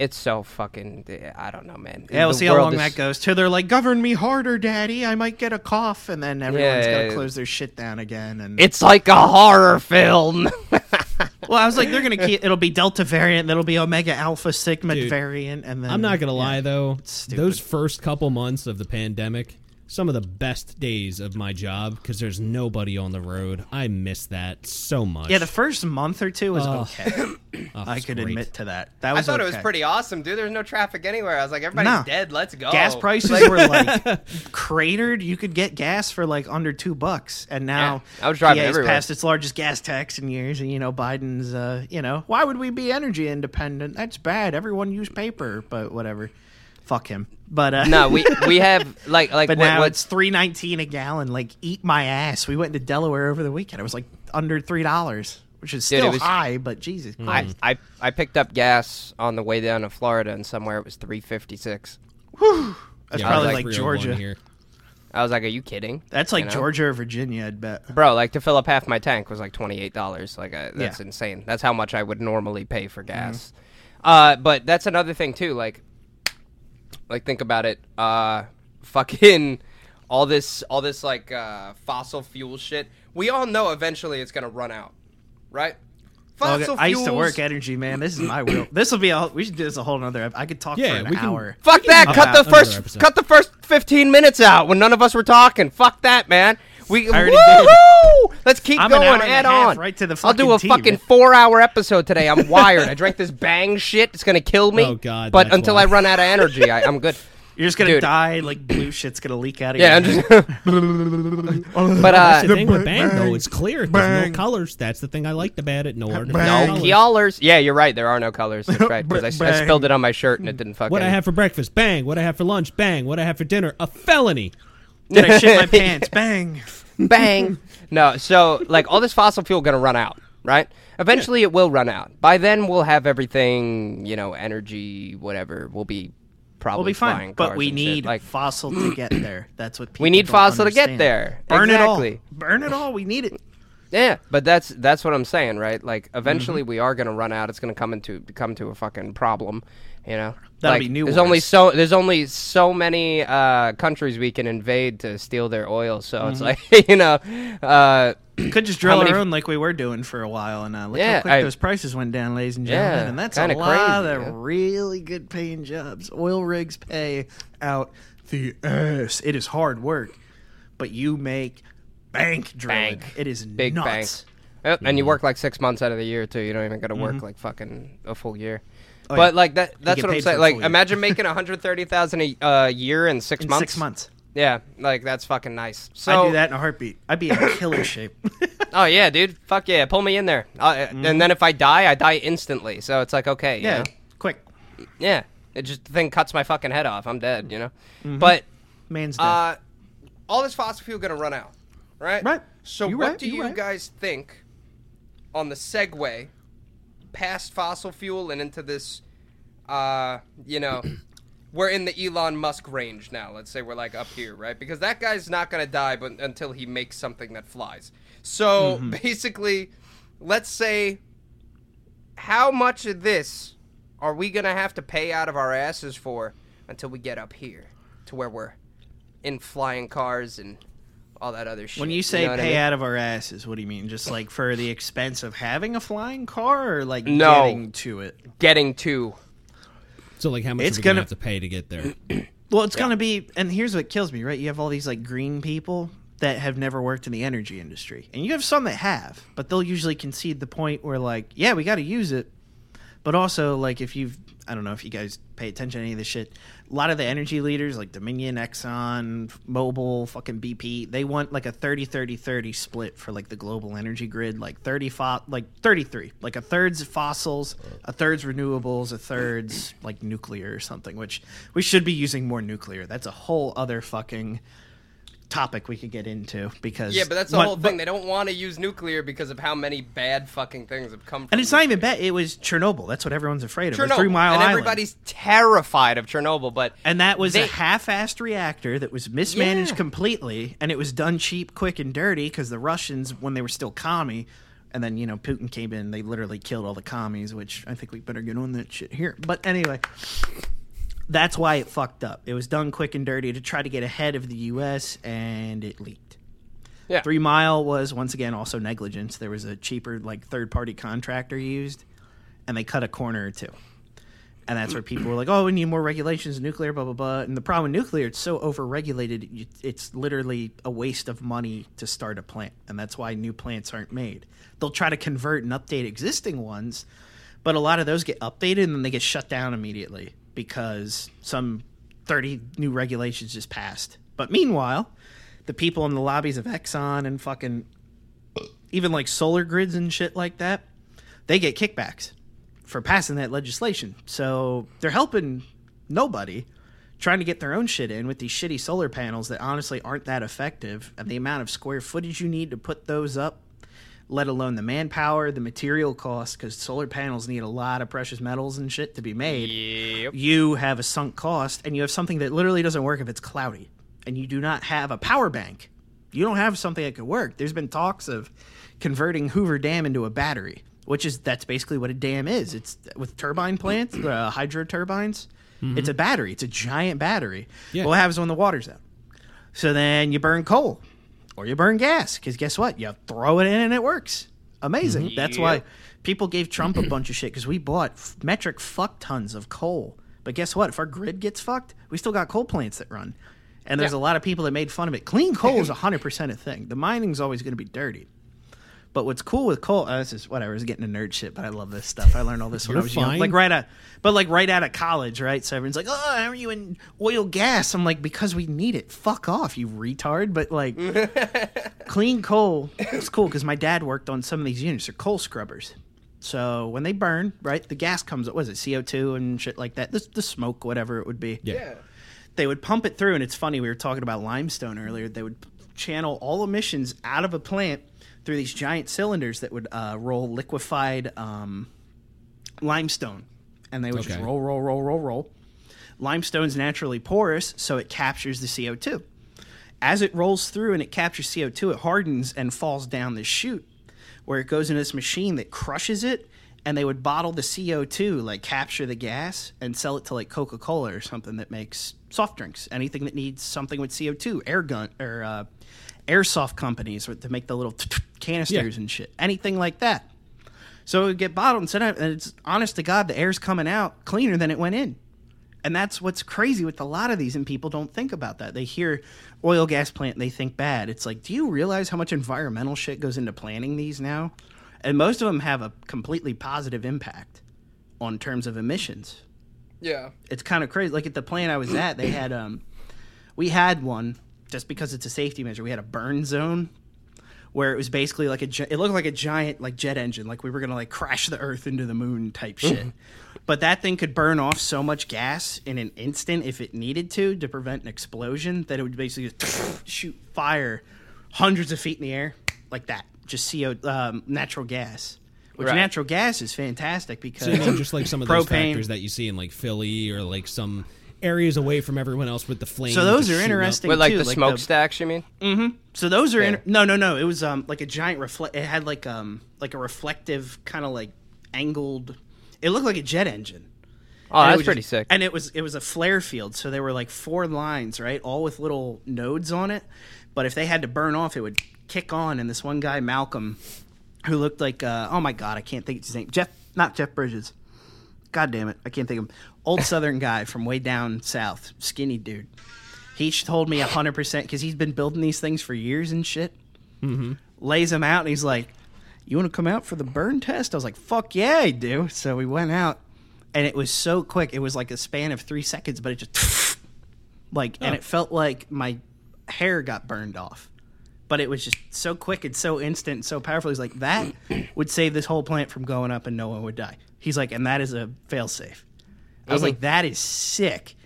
it's so fucking. I don't know, man. yeah, we'll The see how long is- that goes. Till they're like, govern me harder, daddy. I might get a cough, and then everyone's Yeah, got yeah. to close their shit down again. And It's like a horror film. well, I was like, they're gonna keep. It'll be Delta variant. That'll be Omega Alpha Sigma Dude, variant, and then I'm not gonna yeah. lie though. Those first couple months of the pandemic, some of the best days of my job because there's nobody on the road. I miss that so much. Yeah, the first month or two was Oh. okay. Oh, I could great. admit to that. That was I was. thought it was pretty awesome, dude. There's no traffic anywhere. I was like, everybody's No. dead. Let's go. Gas prices were like cratered. You could get gas for like under two bucks, and now Yeah, I was driving PA's everywhere. past its largest gas tax in years. And you know, Biden's, uh, you know, why would we be energy independent? That's bad. Everyone use paper, but whatever. Fuck him. But uh, No, we we have like like But what, now what- it's three nineteen a gallon. Like, eat my ass. We went to Delaware over the weekend. It was like under three dollars, which is Dude, still was- high, but Jesus I, Christ. I I picked up gas on the way down to Florida, and somewhere it was three fifty six. That's Yeah, probably like like Georgia. Here. I was like, "Are you kidding?" That's like You know? Georgia or Virginia, I'd bet. Bro, like to fill up half my tank was like twenty eight dollars. Like uh, that's Yeah. insane. That's how much I would normally pay for gas. Uh, but that's another thing too. Like, like think about it. Uh, fucking all this, all this like uh, fossil fuel shit. We all know eventually it's gonna run out, right? Well, Fossil I used to fuels- work energy, man. This is my wheel. This will be a. We should do this a whole other. ep- I could talk Yeah, for an we can- hour. Fuck that! Cut the about first, episode. cut the first fifteen minutes out when none of us were talking. Fuck that, man. We I already Woohoo! Let's keep I'm an going. hour and a Add half on. right to the I'll do a fucking fucking man. four-hour episode today. I'm wired. I drank this bang shit. It's gonna kill me. Oh, God, But that's until why. I run out of energy, I, I'm good. You're just gonna Dude. die. Like blue shit's gonna leak out of you. Yeah, I'm your. just. just. but uh, That's the thing with Bang, though. It's clear. There's no colors. That's the thing I liked about it. No, no no Bang. colors. Yeah, you're right. There are no colors. That's right. Because I, I Bang. spilled it on my shirt and it didn't fucking. What I have for breakfast? Bang. What I have for lunch? Bang. What I have for dinner? A felony. Did I shit my pants? Bang. Bang. no, so like all this fossil fuel gonna run out, right? Eventually, it will run out. By then, we'll have everything, you know, energy, whatever. We'll be probably We'll be flying fine, but we and shit. need like fossil to get there. That's what people We need don't fossil to get there. Burn Exactly. it all. Burn it all. We need it. Yeah, but that's that's what I'm saying, right? Like Mm-hmm. eventually we are gonna run out. It's gonna come into come to a fucking problem, you know. That'll like, be new There's only wars. so there's only so many uh, countries we can invade to steal their oil. So Mm-hmm. it's like you know, uh, Could just drill many- our own like we were doing for a while, and uh, look Yeah, how quick I- those prices went down, ladies and gentlemen. Yeah, and that's a kinda lot crazy, of yeah. really good paying jobs. Oil rigs pay out the ass. It is hard work, but you make bank drilling. Bank. It is big nuts. bank. Uh, and you work like six months out of the year too. You don't even got to work like fucking a full year. Mm-hmm. Oh, but yeah. like that, that's get what I'm paid for saying. a Like, full year. imagine making 130,000 a uh, year in six In months. six months, Yeah, like that's fucking nice. So I'd do that in a heartbeat. I'd be in killer shape. Oh yeah, dude. Fuck yeah, pull me in there. Uh, And then if I die, I die instantly. So it's like okay, you Mm-hmm. yeah, know? quick, yeah. It just the thing cuts my fucking head off. I'm dead. You know. Mm-hmm. But man's dead. uh, all this fossil fuel gonna run out, right? Right. So You what right, do you right. guys think on the segue past fossil fuel and into this? Uh, you know. We're in the Elon Musk range now. Let's say we're like up here, right? Because that guy's not gonna die, but until he makes something that flies. So Mm-hmm. basically, let's say, how much of this are we gonna have to pay out of our asses for until we get up here to where we're in flying cars and all that other shit? when you say know what I pay mean? out of our asses, what do you mean? Just like for the expense of having a flying car, or like No. getting to it? getting to So like, how much It's are we gonna, gonna- have to pay to get there? Well, it's gonna be, and here's what kills me, right? You have all these like green people that have never worked in the energy industry, and you have some that have, but they'll usually concede the point where like, yeah, we got to use it, but also like if you've, I don't know if you guys pay attention to any of this shit. A lot of the energy leaders like Dominion, Exxon, Mobil, fucking BP, they want like a 30 30 30 split for like the global energy grid, like 30 fo- like 33, like a third's fossils, a third's renewables, a third's like nuclear or something, which we should be using more nuclear. That's a whole other fucking topic we could get into because yeah, but that's the what- whole but- thing. They don't want to use nuclear because of how many bad fucking things have come. from and it's not even bad. It was Chernobyl. That's what everyone's afraid of. Chernobyl, Three Mile and Island. everybody's terrified of Chernobyl, but And that was They- a half-assed reactor that was mismanaged Yeah. completely, and it was done cheap, quick, and dirty because the Russians, when they were still commie, and then you know Putin came in, they literally killed all the commies, which I think we better get on that shit here. But anyway, that's why it fucked up. It was done quick and dirty to try to get ahead of the U.S. and it leaked. Yeah. Three Mile was once again also negligence. There was a cheaper like third-party contractor used, and they cut a corner or two and that's where people were like, "Oh, we need more regulations, nuclear, blah blah blah." And the problem with nuclear, it's so overregulated, it's literally a waste of money to start a plant, and that's why new plants aren't made. They'll try to convert and update existing ones, but a lot of those get updated and then they get shut down immediately because some thirty new regulations just passed. But meanwhile, the people in the lobbies of Exxon and fucking even like solar grids and shit like that, they get kickbacks for passing that legislation. So they're helping nobody trying to get their own shit in with these shitty solar panels that honestly aren't that effective and the amount of square footage you need to put those up let alone the manpower the material cost because solar panels need a lot of precious metals and shit to be made. Yep. you have a sunk cost and you have something that literally doesn't work if it's cloudy and you do not have a power bank. You don't have something that could work. There's been talks of converting hoover dam into a battery which is that's basically what a dam is. It's with turbine plants uh, hydro turbines. It's a battery. It's a giant battery. Yeah. what happens when the water's out? So then you burn coal or you burn gas because guess what? You throw it in and it works. Amazing. Mm-hmm. That's why people gave trump a bunch of shit because we bought metric fuck tons of coal. But guess what? If our grid gets fucked we still got coal plants that run. And there's Yeah. a lot of people that made fun of it. Clean coal is 100% a thing. The mining's always going to be dirty but what's cool with coal, uh, this is whatever. It's getting a nerd shit, but I love this stuff. I learned all this when I You're was young, like right out, but like right out of college, right? So everyone's like, "Oh, how are you in oil gas?" I'm like, "Because we need it. Fuck off, you retard." But like, clean coal, it's cool because my dad worked on some of these units. They're coal scrubbers. So when they burn, right, the gas comes. What was it? CO two and shit like that. The, the smoke, whatever it would be Yeah. they would pump it through and it's funny we were talking about limestone earlier they would channel all emissions out of a plant through these giant cylinders that would uh, roll liquefied um, limestone, and they would just Okay. roll, roll, roll, roll, roll. Limestone's naturally porous, so it captures the CO2. As it rolls through and it captures CO2, it hardens and falls down this chute where it goes into this machine that crushes it and they would bottle the CO2, like capture the gas and sell it to like Coca Cola or something that makes soft drinks. Anything that needs something with CO2, air gun or uh, airsoft companies to make the little canisters and shit. Anything like that. So it would get bottled and sent out, and it's honest to God, the air's coming out cleaner than it went in. And that's what's crazy with a lot of these, and people don't think about that. They hear oil gas plant and they think bad. It's like, do you realize how much environmental shit goes into planning these now? And most of them have a completely positive impact on terms of emissions. Yeah. It's kind of crazy. Like at the plant I was at, they had um, we had one just because it's a safety measure. We had a burn zone where it was basically like a it looked like a giant like jet engine, like we were gonna like crash the Earth into the moon type shit. but that thing could burn off so much gas in an instant if it needed to to prevent an explosion that it would basically just shoot fire hundreds of feet in the air like that, just CO um, natural gas. Which Right. natural gas is fantastic because So you mean just like some of those Propane. factors that you see in like Philly or like some areas away from everyone else with the flames. So those are shooting up. interesting With like too, the like smokestacks, you mean? Mm-hmm. So those are Yeah. inter- no, no, no. It was um like a giant reflect. It had like um like a reflective kind of like angled. It looked like a jet engine. Oh, And it that's pretty just- sick. And it was it was a flare field, so there were like four lines, right, all with little nodes on it. But if they had to burn off, it would kick on. And this one guy, Malcolm, who looked like uh, oh my god, I can't think of his name. Jeff, not Jeff Bridges. God damn it, I can't think of him. Old Southern guy from way down south, skinny dude. He told me hundred percent because he's been building these things for years and shit. Mm-hmm. Lays them out, and he's like, "You want to come out for the burn test?" I was like, "Fuck yeah, I do." So we went out, and it was so quick. It was like a span of three seconds, but it just like, and it felt like my hair got burned off. But it was just so quick and so instant and so powerful. He's like, that would save this whole plant from going up and no one would die. He's like, and that is a failsafe. I was uh-huh. like, that is sick.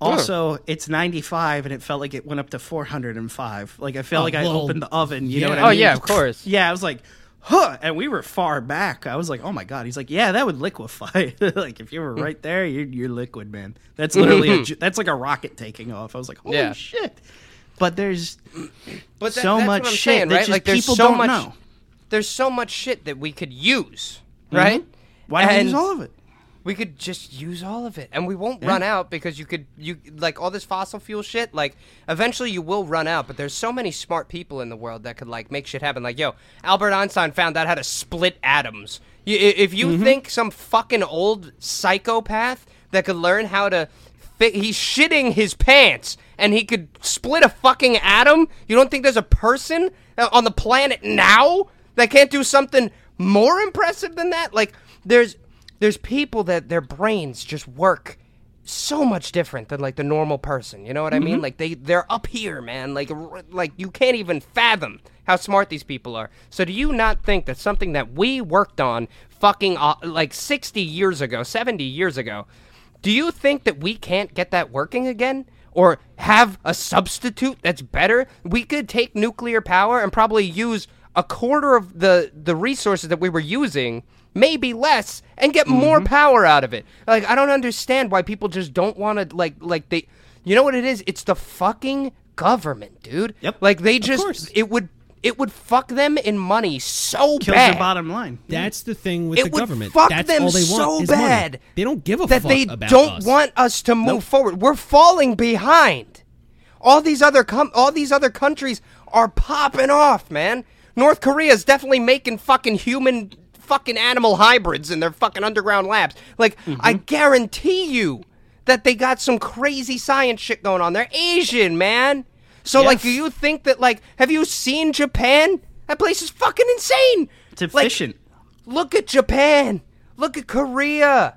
Also, it's 95 and it felt like it went up to 405. Like I felt Oh, like I well, opened the oven. You know what I oh, mean? Oh, yeah, of course. Yeah, I was like, huh. And we were far back. I was like, oh my god. He's like, yeah, that would liquefy. like if you were hmm. right there, you're, you're liquid, man. That's mm-hmm. literally a, that's like a rocket taking off. I was like, holy Yeah. shit. But there's But so that's much what I'm shit saying, that right? just like there's people so don't much, know. There's so much shit that we could use, mm-hmm. right? Why not And use all of it? We could just use all of it, and we won't run out because you could you like all this fossil fuel shit. Like eventually you will run out, but there's so many smart people in the world that could like make shit happen. Like yo, Albert Einstein found out how to split atoms. You, if you Mm-hmm. think some fucking old psychopath that could learn how to, fi- he's shitting his pants and he could split a fucking atom. You don't think there's a person uh, on the planet now that can't do something more impressive than that? Like there's there's people that their brains just work so much different than like the normal person. You know what I mean? Like they they're up here, man. Like r- like you can't even fathom how smart these people are. So do you not think that something that we worked on fucking uh, like 60 years ago, 70 years ago, do you think that we can't get that working again? Or have a substitute that's better? We could take nuclear power and probably use a quarter of the the resources that we were using, maybe less, and get more mm-hmm. power out of it. Like I don't understand why people just don't want to like like they you know what it is? It's the fucking government, dude. Yep. Like they just course. it would it would fuck them in money so Kills bad their bottom line. That's the thing with it the would government. fuck That's them all they want so is money. bad They don't give a fuck. that fuck they about don't us. want us to move forward. We're falling behind. All these other com- all these other countries are popping off, man. North Korea is definitely making fucking human fucking animal hybrids in their fucking underground labs. Like mm-hmm. I guarantee you that they got some crazy science shit going on. They're Asian, man. So like, do you think that like, have you seen Japan? That place is fucking insane. It's Like, efficient. Look at Japan. Look at Korea.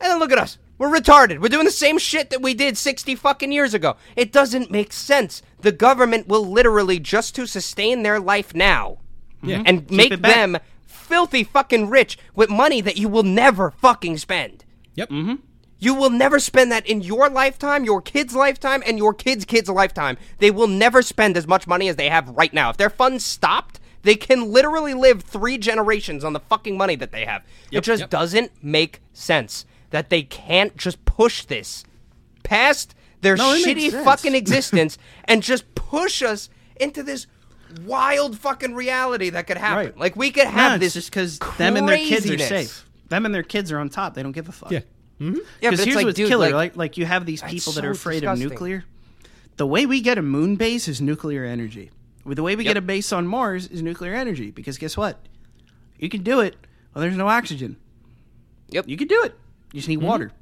And then look at us. We're retarded. We're doing the same shit that we did 60 fucking years ago. It doesn't make sense. The government will literally just to sustain their life now Yeah. and make them filthy fucking rich with money that you will never fucking spend. Yep. Mhm. You will never spend that in your lifetime, your kid's lifetime, and your kid's kid's lifetime. They will never spend as much money as they have right now. If their funds stopped, they can literally live three generations on the fucking money that they have. it just doesn't make sense that they can't just push this past their No, shitty fucking existence and just push us into this wild fucking reality that could happen. Right. Like we could have no, this it's just because them and their kids are safe. Them and their kids are on top. They don't give a fuck. Yeah. Mm-hmm. Yeah, Because here's like, what's dude, killer, like, like, like you have these people that are so afraid disgusting. of nuclear. The way we get a moon base is nuclear energy. The way we Yep. get a base on Mars is nuclear energy. Because guess what? You can do it. Well, there's no oxygen. Yep. You can do it. You just need mm-hmm. water.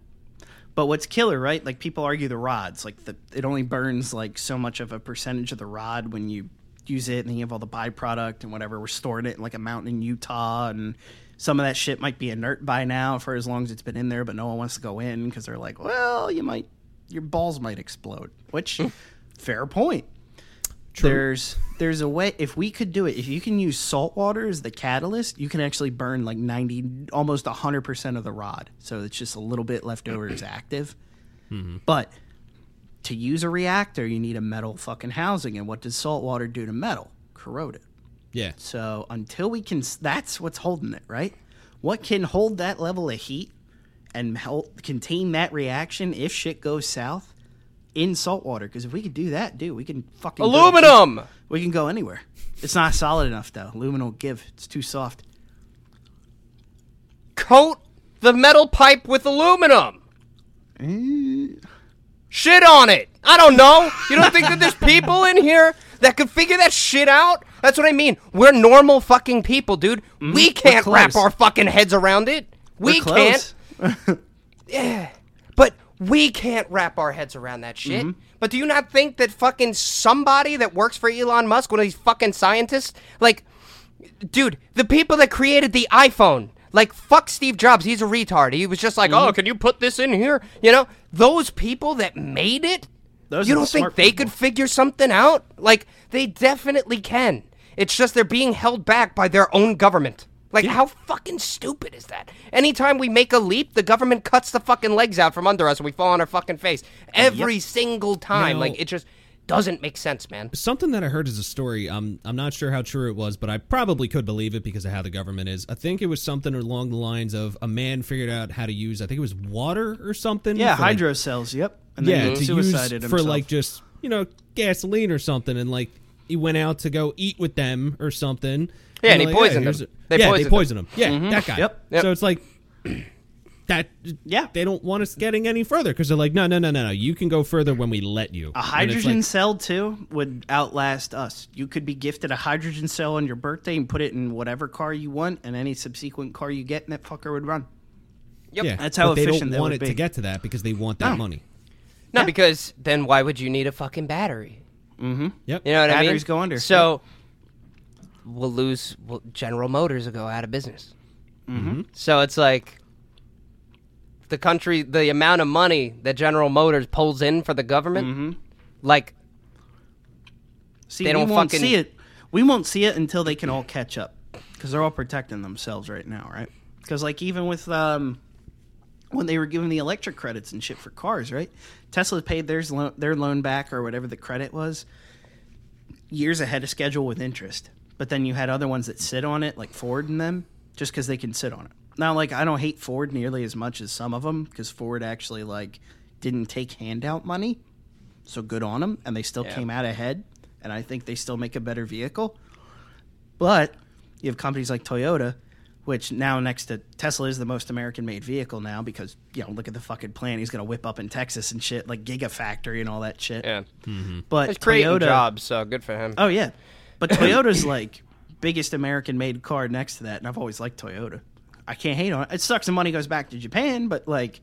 But what's killer, right? Like people argue the rods, like the it only burns like so much of a percentage of the rod when you use it, and then you have all the byproduct and whatever. We're storing it in like a mountain in Utah, and some of that shit might be inert by now for as long as it's been in there, but no one wants to go in because they're like, well, you might, your balls might explode. Which, hmm. fair point. There's there's a way if we could do it if you can use salt water as the catalyst you can actually burn like 90 almost 100% of the rod so it's just a little bit left over as active mm-hmm. but to use a reactor you need a metal fucking housing and what does salt water do to metal corrode it Yeah. so until we can that's what's holding it right what can hold that level of heat and help contain that reaction if shit goes south in salt water because if we could do that dude we can fucking go- aluminum. we can go anywhere. It's not solid enough though. Aluminum will give. It's too soft. Coat the metal pipe with aluminum. Eh. Shit on it. I don't know. You don't think that there's people in here that could figure that shit out? That's what I mean. We're normal fucking people, dude. We can't wrap our fucking heads around it. We can't. Yeah. But we can't wrap our heads around that shit. Mm-hmm. But do you not think that fucking somebody that works for Elon Musk, one of these fucking scientists, like, dude, the people that created the iPhone, like, fuck Steve Jobs, he's a retard. He was just like, Mm-hmm. oh, can you put this in here? You know, those people that made it, Those you don't think they people. could figure something out? Like, they definitely can. It's just they're being held back by their own government. Like, how fucking stupid is that? Anytime we make a leap, the government cuts the fucking legs out from under us and we fall on our fucking face. Every single time. Now- like, it just doesn't make sense, man. Something that I heard as a story. Um, I'm not sure how true it was, but I probably could believe it because of how the government is. I think it was something along the lines of a man figured out how to use. I think it was water or something. Yeah, for, like, hydro cells. Yep. And yeah, then to suicided use for himself. like just you know gasoline or something, and like he went out to go eat with them or something. Yeah, and he they're poisoned here's them. They yeah, poisoned they poisoned him. Yeah, that guy. Yep. Yep. So it's like that. Yeah. they don't want us getting any further because they're like, no, no, no, no, no. You can go further when we let you. a hydrogen like- cell too would outlast us. You could be gifted a hydrogen cell on your birthday and put it in whatever car you want, and any subsequent car you get, and that fucker would run. Yep. yeah, That's how but they efficient don't want would it to get to that because they want that No. money. No, because then why would you need a fucking battery? Mm-hmm yep. You know what I mean? Batteries go under. So we'll lose. Well, General Motors will go out of business. Mm-hmm. So it's like the country, the amount of money that General Motors pulls in for the government, Mm-hmm. like See, They don't won't fucking- see it. We won't see it until they can all catch up, because they're all protecting themselves right now, right? Because like even with um, when they were giving the electric credits and shit for cars, right? Tesla paid theirs lo- their loan back or whatever the credit was years ahead of schedule with interest. But then you had other ones that sit on it, like Ford and them, just because they can sit on it. Now, like I don't hate Ford nearly as much as some of them, because Ford actually like didn't take handout money, so good on them, and they still Yeah. came out ahead. And I think they still make a better vehicle. But you have companies like Toyota, which now next to Tesla is the most American-made vehicle now because you know look at the fucking plan he's gonna whip up in Texas and shit like Gigafactory and all that shit. yeah, mm-hmm. But it's creating Toyota, jobs. So good for him. Oh yeah, but Toyota's like biggest American-made car next to that, and I've always liked Toyota. I can't hate on it. It sucks the money goes back to Japan, but like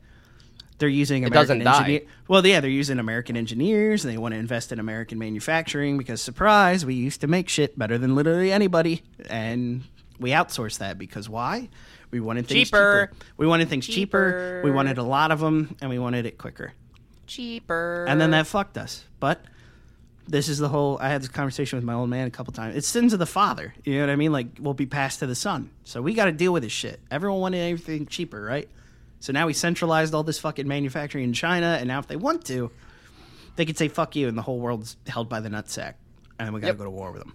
they're using American doesn't die. Well, yeah, they're using American engineers, and they want to invest in American manufacturing because surprise, we used to make shit better than literally anybody, and we outsourced that because why? We wanted things Cheaper. cheaper. We wanted things cheaper. We wanted a lot of them, and we wanted it quicker Cheaper. and then that fucked us. But this is the whole. I had this conversation with my old man a couple times. It's sins of the father. You know what I mean? Like will be passed to the son. So we got to deal with this shit. Everyone wanted everything cheaper, right? So now we centralized all this fucking manufacturing in China, and now if they want to, they could say "fuck you," and the whole world's held by the nutsack, and we got to Yep. go to war with them.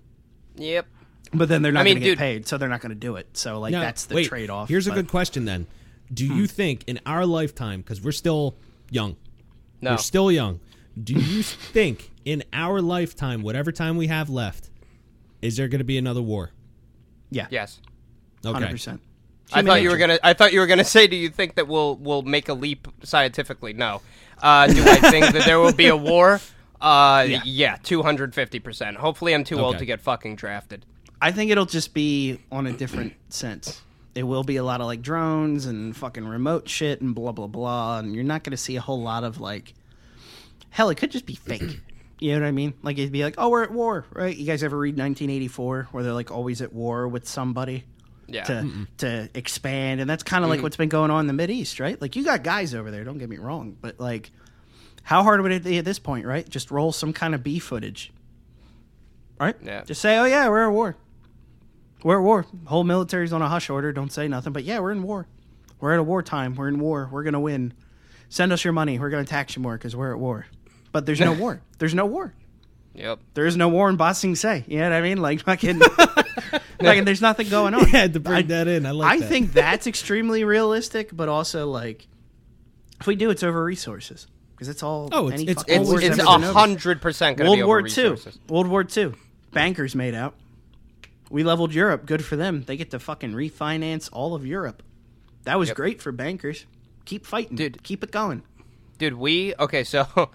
Yep. But then they're not I mean, going to get paid, so they're not going to do it. So like Now, that's the wait, trade-off. Here's a but- Hmm. good question then. Do you think in our lifetime, because we're still young, No. we're still young, do you think in our lifetime, whatever time we have left, is there going to be another war? Yeah, Yes. Okay. hundred percent. I thought you were gonna. I thought you were gonna say, "Do you think that we'll we'll make a leap scientifically?" No. Uh, do I think that there will be a war? Uh, Yeah. yeah, two hundred fifty percent. Hopefully, I'm too old to get fucking drafted. I think it'll just be on a different sense. It will be a lot of like drones and fucking remote shit and blah blah blah, and you're not going to see a whole lot of like. Hell, it could just be fake. You know what I mean? Like it'd be like, oh, we're at war, right? You guys ever read 1984, where they're like always at war with somebody Yeah. to to expand, and that's kind of like what's been going on in the Mid East, right? Like you got guys over there. Don't get me wrong, but like, how hard would it be at this point, right? Just roll some kind of B footage, right? Yeah. Just say, oh yeah, we're at war. We're at war. Whole military's on a hush order. Don't say nothing. But yeah, we're in war. We're at a wartime. We're in war. We're gonna win. Send us your money. We're gonna tax you more because we're at war. But there's no war. There's no war. Yep. There is no war in Ba Sing Se. You know what I mean? Like fucking, like there's nothing going on. I had to bring I- that in. I like I that. think that's extremely realistic, but also like, if we do, it's over resources because it's all. Oh, it's- any it's fucking It's it's a over. hundred percent gonna World be over War Two. World War Two. Bankers made out. We leveled Europe. Good for them. They get to fucking refinance all of Europe. That was Yep. great for bankers. Keep fighting, Dude. Keep it going. Dude, we okay. So,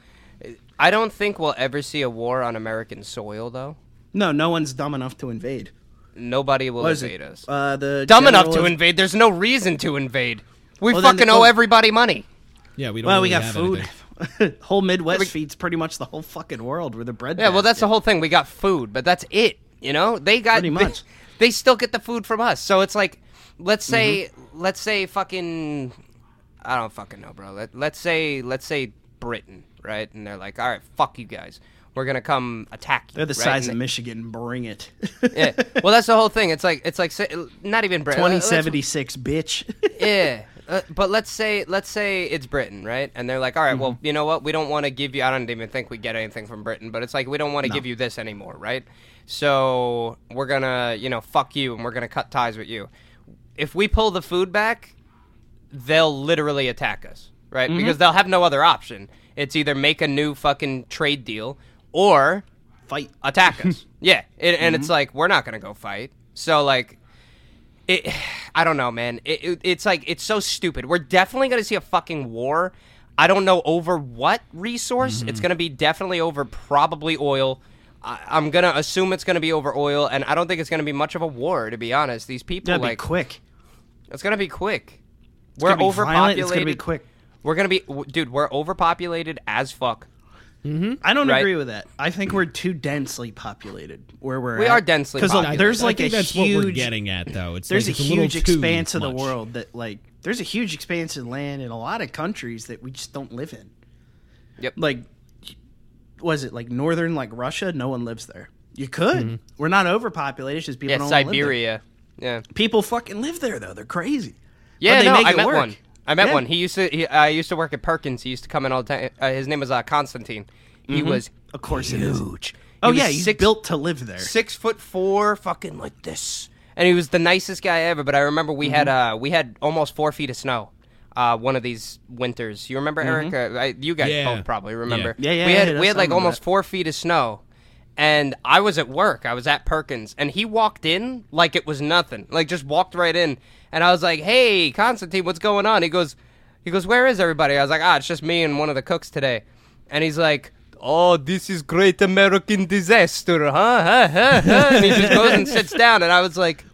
I don't think we'll ever see a war on American soil, though. No, no one's dumb enough to invade. Nobody will What is invade it? us. Uh, the Dumb enough to of- invade. There's no reason to invade. We Well, then fucking the- owe well- everybody money. Yeah, we don't. Well, really we got have food. anything. whole Midwest we- feeds pretty much the whole fucking world. We're the bread. Yeah, well, that's the whole thing. We got food, but that's it. You know, they got Pretty much. They, still get the food from us. So it's like, let's say, Mm-hmm. let's say, fucking, I don't fucking know, bro. Let, let's say, let's say Britain, right? And they're like, all right, fuck you guys. We're gonna come attack you. They're the right? size And of Michigan. Bring it. yeah. Well, that's the whole thing. It's like, it's like, not even Britain. Twenty seventy six, bitch. yeah. Uh, but let's say let's say it's Britain, right? And they're like, "All right, Mm-hmm. well, you know what? We don't want to give you. I don't even think we get anything from Britain, but it's like we don't want to give you this anymore, right? So we're gonna, you know, fuck you, and we're gonna cut ties with you. If we pull the food back, they'll literally attack us, right? Mm-hmm. Because they'll have no other option. It's either make a new fucking trade deal or Fight. attack us. yeah, it, and Mm-hmm. it's like we're not gonna go fight. So like, it. I don't know, man. It, it, it's like it's so stupid. We're definitely gonna see a fucking war. I don't know over what resource. Mm-hmm. It's gonna be definitely over probably oil. I, I'm gonna assume it's gonna be over oil, and I don't think it's gonna be much of a war. To be honest, these people be like quick. it's gonna be quick. It's we're overpopulated. violent, It's gonna be quick. We're gonna be, dude. We're overpopulated as fuck. I don't Right. agree with that. I think we're too densely populated where we're We at. are densely because populated. there's I like think a that's huge. what we're getting at, though. It's there's like a it's little huge too expanse of the much. world that like there's a huge expanse of land in a lot of countries that we just don't live in. Yep. Like, was it like northern like Russia? No one lives there. You could. Mm-hmm. We're not overpopulated. It's just people Yeah, don't wanna live there. Siberia. Yeah. People fucking live there though. They're crazy. Yeah, But they no, make I it met work. one. I met Yeah. one. He used to. He, I used to work at Perkins. He used to come in all the time. Uh, his name was uh, Constantine. He was Of course huge. Oh yeah, he's six, built to live there. six foot four, fucking like this, and he was the nicest guy ever. But I remember we had Mm-hmm. uh we had almost four feet of snow. Uh, one of these winters. You remember Eric? Uh, I, you guys Yeah. both probably remember. Mm-hmm. Yeah, yeah, We had we had like almost that. four feet of snow, and I was at work. I was at Perkins, and he walked in like it was nothing. Like just walked right in, and I was like, "Hey, Constantine, what's going on?" He goes, "He goes, where is everybody?" I was like, "Ah, it's just me and one of the cooks today," and he's like. Oh, this is great American disaster, huh? And he just goes and sits down, and I was like,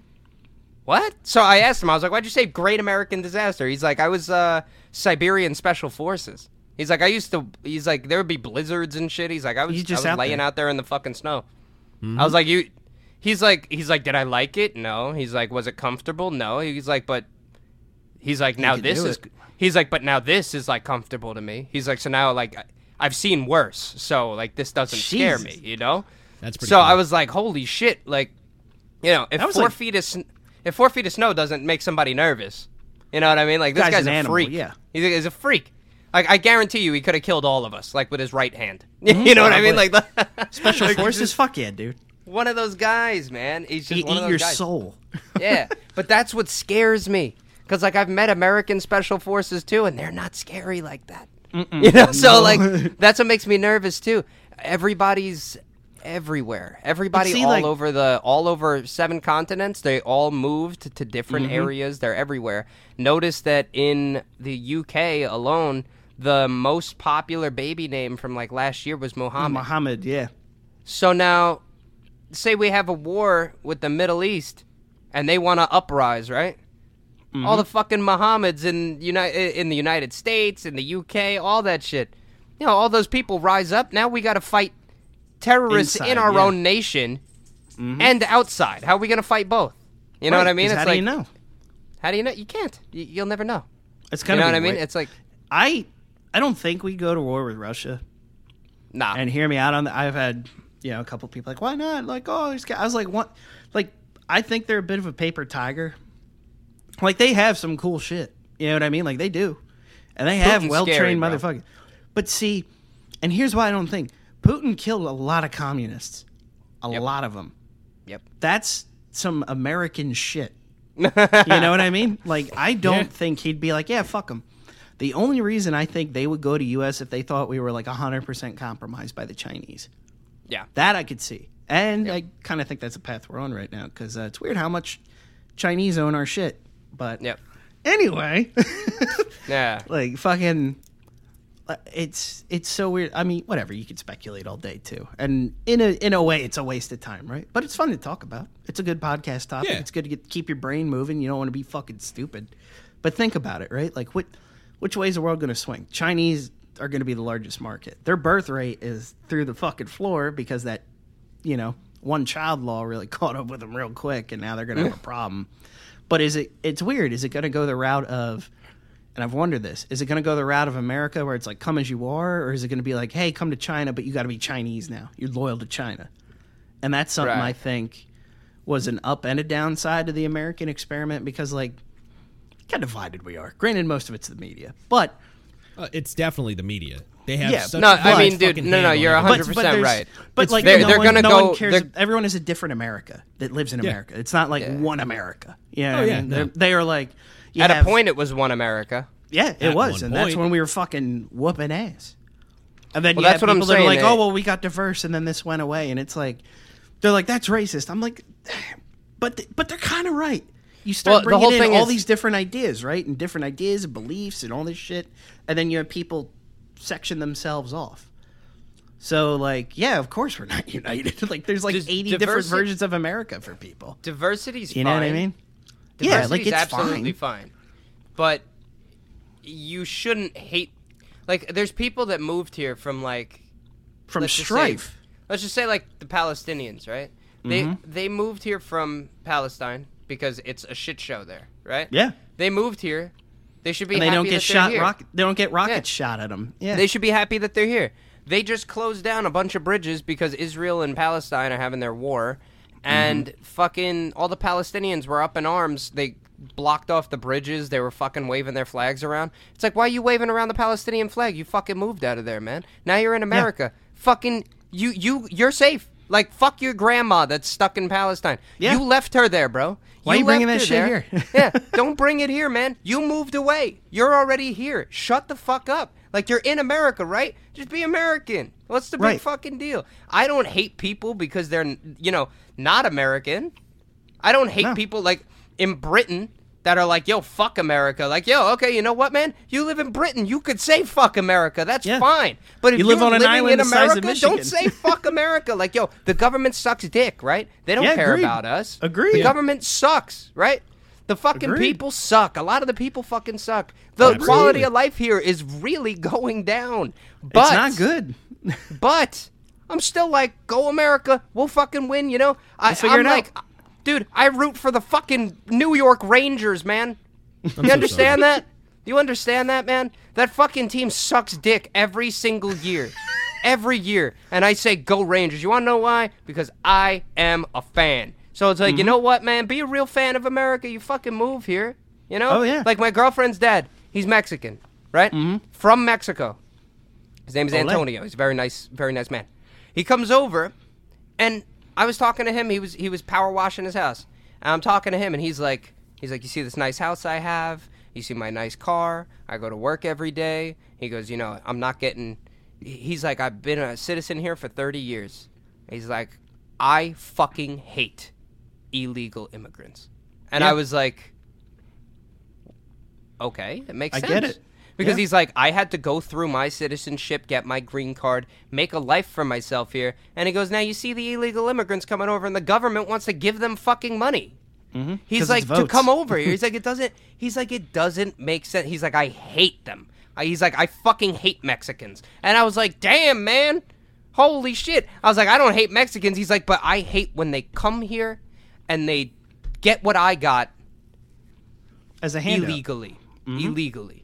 "What?" So I asked him. I was like, "Why'd you say Great American Disaster?" He's like, "I was uh, Siberian Special Forces." He's like, "I used to." He's like, "There would be blizzards and shit." He's like, "I was He's just I was out laying there. out there in the fucking snow." Mm-hmm. I was like, "You." He's like, he's like, "Did I like it?" No. He's like, "Was it comfortable?" No. He's like, "But." He's like, "Now this is." it. He's like, "But now this is like comfortable to me." He's like, "So now like." I- I've seen worse, so like this doesn't scare me, you know. That's pretty So cool. I was like, "Holy shit!" Like, you know, if four like- feet of if four feet of snow doesn't make somebody nervous, You know what I mean? Like this Guy's guy's, an a animal, freak. yeah. he's a, he's a freak. Like I guarantee you, he could have killed all of us, like with his right hand. you know what I mean? Like. Special like, forces, just fuck yeah, dude. one of those guys, man. He's just He one eat of those your guys. soul. yeah, but that's what scares me. Because like I've met American special forces too, and they're not scary like that. You know, so like that's what makes me nervous too. Everybody's everywhere. Everybody see, all like- over the all over seven continents. They all moved to different Mm-hmm. areas. They're everywhere. Notice that in the UK alone, the most popular baby name from like last year was Mohammed. Muhammad, yeah. So now, say we have a war with the Middle East, and they want to uprise, right? Mm-hmm. All the fucking Mohammeds in United in the United States, in the UK, all that shit. You know, all those people rise up. Now we got to fight terrorists in our yeah. own nation mm-hmm. and outside. How are we gonna fight both? You know Right, what I mean? It's how like, do you know? How do you know? You can't. You, you'll never know. It's You kind know of what I mean? It's like, I I don't think we go to war with Russia. nah. And hear me out on that. I've had you know a couple people like, why not? Like, oh, these guys. I was like, what? Like, I think they're a bit of a paper tiger. Like they have some cool shit. You know what I mean? Like they do, and they have Putin's well trained motherfuckers. But see, and here's why I don't think Putin killed a lot of communists, a Yep. lot of them. Yep. That's some American shit. You know what I mean? Like, I don't Yeah. think he'd be like, yeah, fuck them. The only reason I think they would go to U.S. if they thought we were like 100% compromised by the Chinese. Yeah. That I could see. And I kind of think that's a path we're on right now because uh, it's weird how much Chinese own our shit. But Yep. anyway, Yeah. like fucking uh, it's it's so weird i mean whatever you can speculate all day too and in a in a way it's a waste of time right but it's fun to talk about it's a good podcast topic Yeah. it's good to get keep your brain moving you don't want to be fucking stupid but think about it right like what which way is the world going to swing? Chinese are going to be the largest market. Their birth rate is through the fucking floor because that you know one child law really caught up with them real quick and now they're going to have a problem. But is it it's weird. Is it going to go the route of and I've wondered this: is it going to go the route of America, where it's like "come as you are," or is it going to be like, "Hey, come to China, but you got to be Chinese now. You're loyal to China," and that's something Right. I think was an up and a downside to the American experiment because, like, how divided we are. Granted, most of it's the media, but Uh, it's definitely the media. They have Yeah, such No, a I mean, dude, no, no, you're but, 100% right. But It's like, they're- no they're one, gonna no go- One cares. they're- Everyone is a different America that lives in Yeah. America. It's not like Yeah. one America. Yeah, Oh, I yeah, mean, no. they're- like At have- a point, it was one America. Yeah, it At was, one and that's when we were fucking whooping ass. And then Well, you that's have what I'm people that are saying, like, they- "Oh, well, we got diverse, and then this went away," and it's like, they're like, "That's racist." I'm like, but th- but they're kind of right. You start Well, the bringing whole in thing all is- these different ideas, right, and different ideas and beliefs and all this shit, and then you have people section themselves off. So, like, yeah, of course we're not united. like, there's like Does 80 different versions of America for people. Diversity's You fine. know what I mean? Yeah, like it's absolutely fine. fine. But you shouldn't hate. Like, there's people that moved here from like From let's just say- strife. let's just say like the Palestinians, right? They Mm-hmm. they moved here from Palestine because it's a shit show there, right? Yeah. They moved here. They should be And they happy don't get shot. Rocket. They don't get rockets shot at them. Yeah. They should be happy that they're here. They just closed down a bunch of bridges because Israel and Palestine are having their war, and Mm-hmm. fucking all the Palestinians were up in arms. They blocked off the bridges. They were fucking waving their flags around. It's like, why are you waving around the Palestinian flag? You fucking moved out of there, man. Now you're in America. Fucking you, you, you're safe. Like fuck your grandma that's stuck in Palestine. Yeah. You left her there, bro. Why you bringing left that shit there. here? yeah, don't bring it here, man. You moved away. You're already here. Shut the fuck up. Like you're in America, right? Just be American. What's the big Right. fucking deal? I don't hate people because they're, you know, not American. I don't hate No. people like in Britain that are like, yo, fuck America. Like, yo, okay, you know what, man? You live in Britain. You could say fuck America. That's Yeah. fine. But if You live on an island in the size of America, don't say fuck America. Like, yo, the government sucks dick, right? They don't Yeah, care agreed. about us. Agree. The Yeah. government sucks, right? The fucking Agreed. people suck. A lot of the people fucking suck. The Absolutely. quality of life here is really going down. But it's not good. but I'm still like, go America, we'll fucking win. You know, I, I'm it out. Dude, I root for the fucking New York Rangers, man. You understand that? You understand that, man? That fucking team sucks dick every single year. Every year. And I say, go Rangers. You want to know why? Because I am a fan. So it's like, Mm-hmm. you know what, man? Be a real fan of America. You fucking move here. You know? Oh, yeah. Like my girlfriend's dad, he's Mexican, right? Mm-hmm. From Mexico. His name is Ole. Antonio. He's a very nice, very nice man. He comes over, and I was talking to him. He was he was power washing his house. And I'm talking to him, and he's like, he's like, you see this nice house I have? You see my nice car? I go to work every day. He goes, you know, I'm not getting. He's like, I've been a citizen here for 30 years. He's like, I fucking hate illegal immigrants. And I was like, okay, it makes I sense. get it. Because Yeah. he's like, I had to go through my citizenship, get my green card, make a life for myself here. And he goes, now you see the illegal immigrants coming over, and the government wants to give them fucking money. Mm-hmm. He's like, to come over here. He's like, it doesn't. He's like, it doesn't make sense. He's like, I hate them. I- He's like, I fucking hate Mexicans. And I was like, damn, man, holy shit. I was like, I don't hate Mexicans. He's like, but I hate when they come here and they get what I got as a handout. illegally, illegally.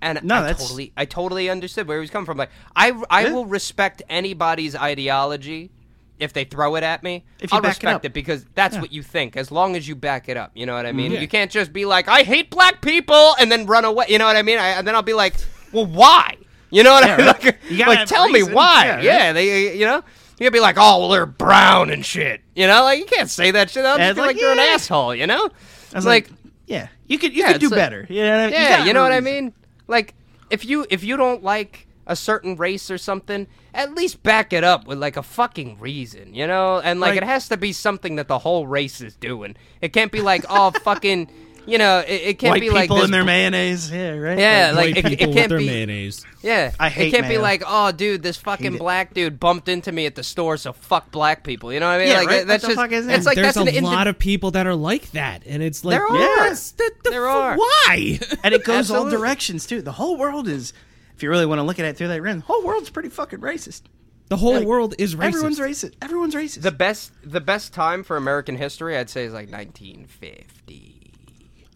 And Mm-hmm. No, I that's- totally, I totally understood where he was coming from. Like, I, I Yeah. will respect anybody's ideology if they throw it at me. If you I'll it respect up. it, because that's Yeah. what you think. As long as you back it up, you know what I mean. Yeah. You can't just be like, I hate black people, and then run away. You know what I mean? I, and then I'll be like, well, why? You know what I mean? right. Like, You like, tell me why? Yeah, Yeah, they, you know. You can be like, oh, well, they're brown and shit. You know, like you can't say that shit. I'll just like, like, you're an asshole. You know? I was like, yeah, you could you Yeah, could do like- better. You know, you yeah, gotta you know what I mean? Like if you if you don't like a certain race or something, at least back it up with like a fucking reason, you know? And like Like- it has to be something that the whole race is doing. It can't be like, oh fucking you know, it, it can't White be like people this in their bl- mayonnaise. Yeah, right. Yeah, like White it, it people with can't their be mayonnaise. yeah, I hate. it can't be like, oh, dude, this fucking black dude bumped into me at the store, so fuck black people. You know what I mean? Yeah, like right? that's What the just fuck is it's that? like There's that's a an lot indi- of people that are like that, and it's like, There are. yes, that- the There f- are. Why? and it goes all directions too. The whole world is, if you really want to look at it through that lens, the whole world's pretty fucking racist. the whole Like, world is racist. Everyone's racist. Everyone's racist. the best the best time for American history, I'd say, is like 1950,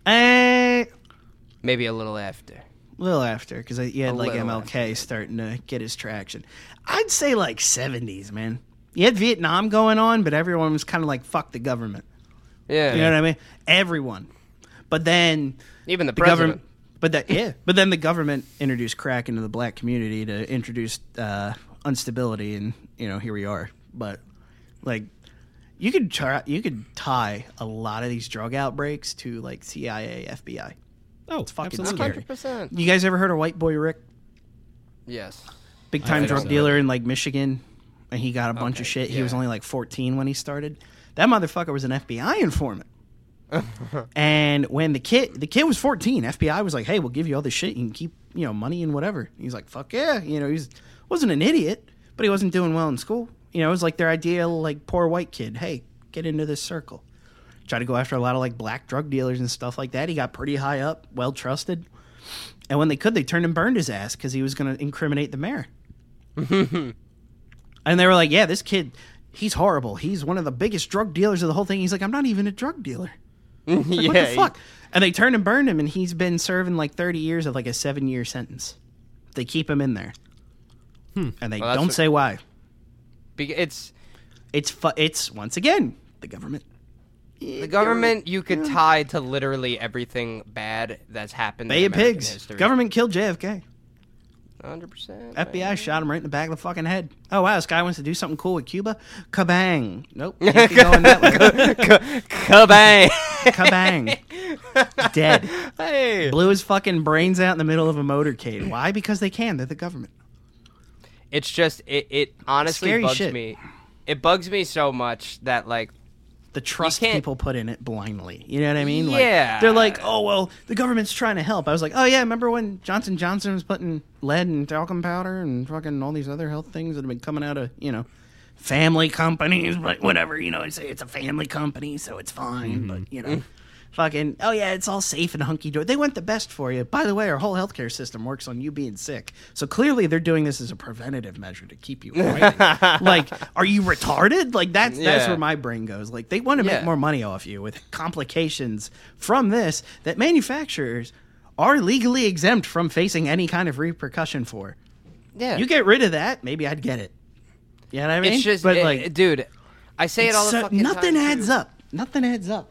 Eh, maybe a little after. a little after because you had A like little MLK starting to get his traction. I'd say like seventies, man. You had Vietnam going on, but everyone was kind of like fuck the government. Yeah, You know what I mean? Everyone. But then even the the president. government. But that yeah. But then the government introduced crack into the black community to introduce uh, instability, and you know here we are. But like, you could try, you could tie a lot of these drug outbreaks to like CIA, FBI. Oh, It's fucking absolutely. scary. Hundred percent. You guys ever heard of White Boy Rick? Yes. Big time drug so. dealer in like Michigan, and he got a bunch of Okay, shit. He was only like 14 when he started. That motherfucker was an FBI informant. and when the kid the kid was 14, FBI was like, "Hey, we'll give you all this shit. You can keep, you know, money and whatever." He's like, "Fuck yeah." You know, he's wasn't an idiot, but he wasn't doing well in school. You know, it was like their ideal like poor white kid. Hey, get into this circle. Try to go after a lot of like black drug dealers and stuff like that. He got pretty high up, well trusted. And when they could, they turned and burned his ass because he was going to incriminate the mayor. and they were like, "Yeah, this kid, he's horrible. He's one of the biggest drug dealers of the whole thing." He's like, "I'm not even a drug dealer. Like, yeah. what the fuck?" And they turned and burned him, and he's been serving like 30 years of like a seven year sentence. They keep him in there, hmm. and they Well, don't what- say why. It's It's fu- it's once again the government. the government you could tie to literally everything bad that's happened. Bay of Pigs. history. Government killed JFK. Hundred percent. FBI shot him right in the back of the fucking head. Oh wow, this guy wants to do something cool with Cuba. Kabang! Nope. Can't be that way. Kabang. Kabang! Dead. hey. Blew his fucking brains out in the middle of a motorcade. Why? Because they can. They're the government. It's just it. It honestly Scary bugs shit. me. It bugs me so much that like The trust people put in it blindly. You know what I mean? Yeah. Like, they're like, oh well, the government's trying to help. I was like, oh yeah, remember when Johnson Johnson was putting lead and talcum powder and fucking all these other health things that have been coming out of you know family companies, but whatever. You know, I say it's a family company, so it's fine. Mm-hmm. But you know. Mm-hmm. Fucking oh yeah, it's all safe and hunky dory. They want the best for you. By the way, our whole healthcare system works on you being sick. So clearly, they're doing this as a preventative measure to keep you like, are you retarded? Like that's that's where my brain goes. Like they want to make more money off you with complications from this that manufacturers are legally exempt from facing any kind of repercussion for. yeah. You get rid of that, maybe I'd get it. You know what I mean? it's just but it- like, dude. I say it all the so- nothing time, adds too. up. Nothing adds up.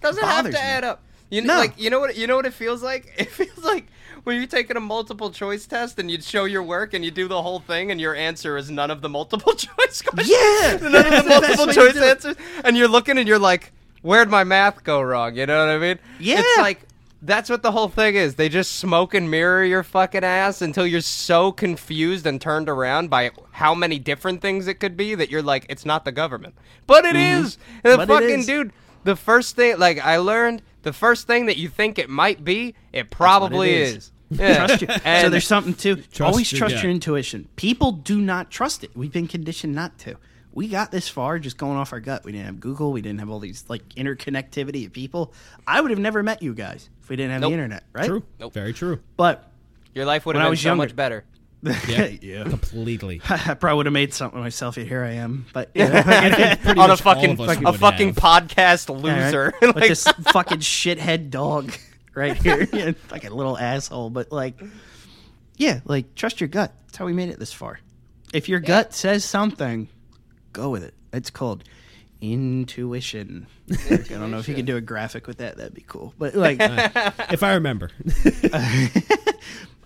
Doesn't have to me. add up. You know, No. like you know what you know what it feels like. It feels like when you're taking a multiple choice test and you show your work and you do the whole thing and your answer is none of the multiple choice questions. Yeah, none of the multiple choice answers, and you're looking and you're like, "Where'd my math go wrong?" You know what I mean? Yeah. It's like that's what the whole thing is. They just smoke and mirror your fucking ass until you're so confused and turned around by how many different things it could be that you're like, it's not the government, but it is. And the Mm-hmm. But fucking dude, the first thing, like I learned, the first thing that you think it might be, it probably is. is. Yeah. trust you. so there's something to Trust always your trust gut. your intuition. People do not trust it. We've been conditioned not to. We got this far just going off our gut. We didn't have Google. We didn't have all these like interconnectivity of people. I would have never met you guys if we didn't have Nope. the internet, right? True. Nope. Very true. But your life would have been so younger- much better. Yeah. yeah. Completely. I probably would have made something myself. Yet here I am. But you know, On a fucking a fucking have. podcast loser. Like, Like, this fucking shithead dog right here, yeah, like a little asshole. But like, yeah, like trust your gut. That's how we made it this far. If your gut says something, go with it. It's called intuition. I don't know if you could do a graphic with that. That'd be cool. But like, if I remember.